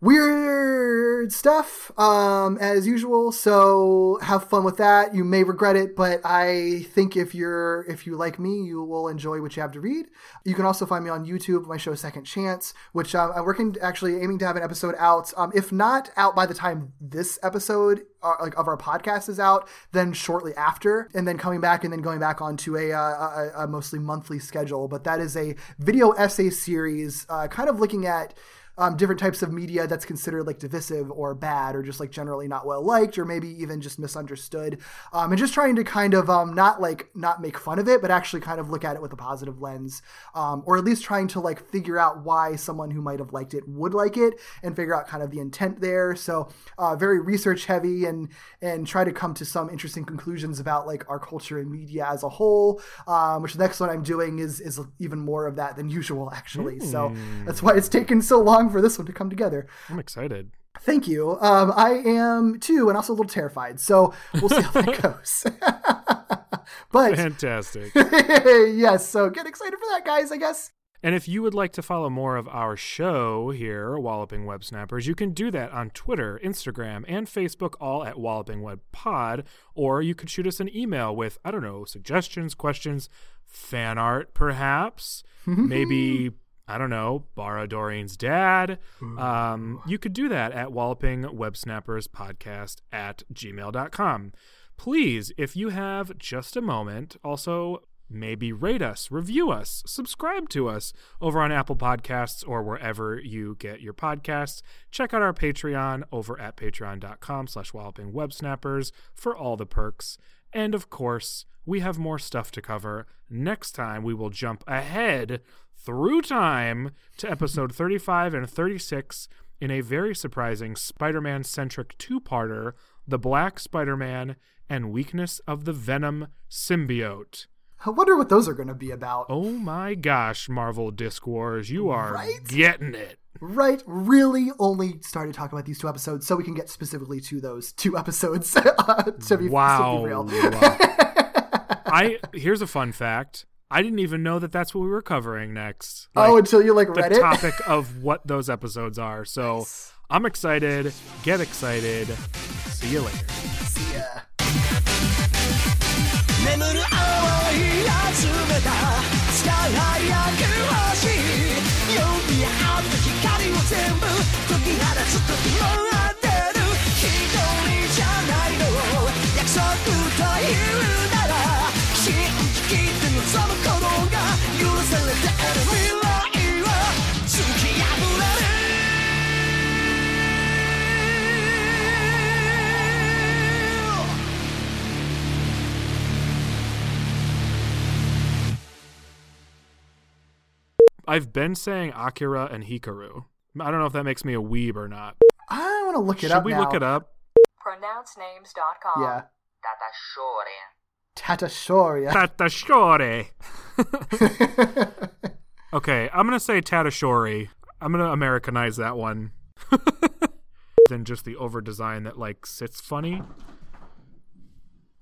weird stuff um, as usual. So have fun with that. You may regret it, but I think if you're if you like me, you will enjoy what you have to read. You can also find me on YouTube. My show Second Chance, which um, I'm working actually aiming to have an episode out. Um, if not out by the time this episode uh, like of our podcast is out, then shortly after, and then coming back and then going back onto a, uh, a, a mostly monthly schedule. But that is a video essay series, uh, kind of looking at um, different types of media that's considered like divisive or bad or just like generally not well liked or maybe even just misunderstood. Um, and just trying to kind of um, not like not make fun of it, but actually kind of look at it with a positive lens, um, or at least trying to like figure out why someone who might have liked it would like it and figure out kind of the intent there. So uh, very research heavy and and try to come to some interesting conclusions about like our culture and media as a whole. Um, which the next one I'm doing is is even more of that than usual actually. So that's why it's taken so long for this one to come together. I'm excited. Thank you. Um, I am too, and also a little terrified. So we'll see how that goes. but Fantastic. yes, so get excited for that, guys. I guess. And if you would like to follow more of our show here, Walloping Web Snappers, you can do that on Twitter, Instagram, and Facebook, all at Walloping Web Pod. Or you could shoot us an email with, I don't know, suggestions, questions, fan art, perhaps. Maybe, I don't know, borrow Doreen's dad. Um, you could do that at Walloping Web Snappers Podcast at gmail.com. Please, if you have just a moment, also maybe rate us, review us, subscribe to us over on Apple Podcasts or wherever you get your podcasts. Check out our Patreon over at patreon.com slash walloping websnappers for all the perks. And of course, we have more stuff to cover. Next time, we will jump ahead through time to episode 35 and 36 in a very surprising Spider Man centric two parter The Black Spider Man and Weakness of the Venom Symbiote. I wonder what those are going to be about. Oh my gosh, Marvel Disc Wars, you are Right? getting it. Right, really only started talking about these two episodes so we can get specifically to those two episodes. uh, to be, Wow. to be real. wow. I here's a fun fact. I didn't even know that that's what we were covering next. oh, Like, until you like the read it. topic of what those episodes are. So I'm excited. Get excited. See you later. See ya. I've been saying Akira and Hikaru. I don't know if that makes me a weeb or not. I want to look it Should up Should we now. look it up? pronouncenames.com. Yeah. Tatashore. Tatashoria. Tatashore. Okay, I'm gonna say Tatashori. I'm gonna Americanize that one. than just the over design that like sits funny.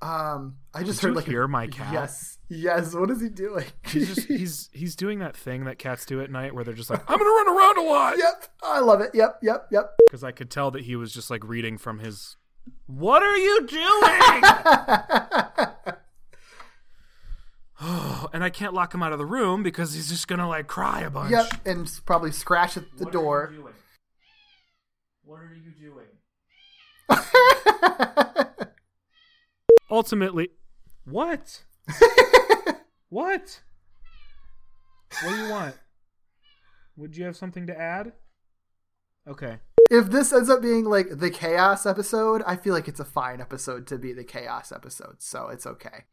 Um, I just Did heard you like hear my cat? Yes, yes. What is he doing? He's just he's he's doing that thing that cats do at night where they're just like, I'm gonna run around a lot. yep, I love it. Yep, yep, yep. Because I could tell that he was just like reading from his What are you doing? and I can't lock him out of the room because he's just gonna like cry a bunch. Yep, and probably scratch at the door. What are you doing? Ultimately, what? what? What do you want? Would you have something to add? Okay. if this ends up being like the chaos episode, I feel like it's a fine episode to be the chaos episode, so it's okay.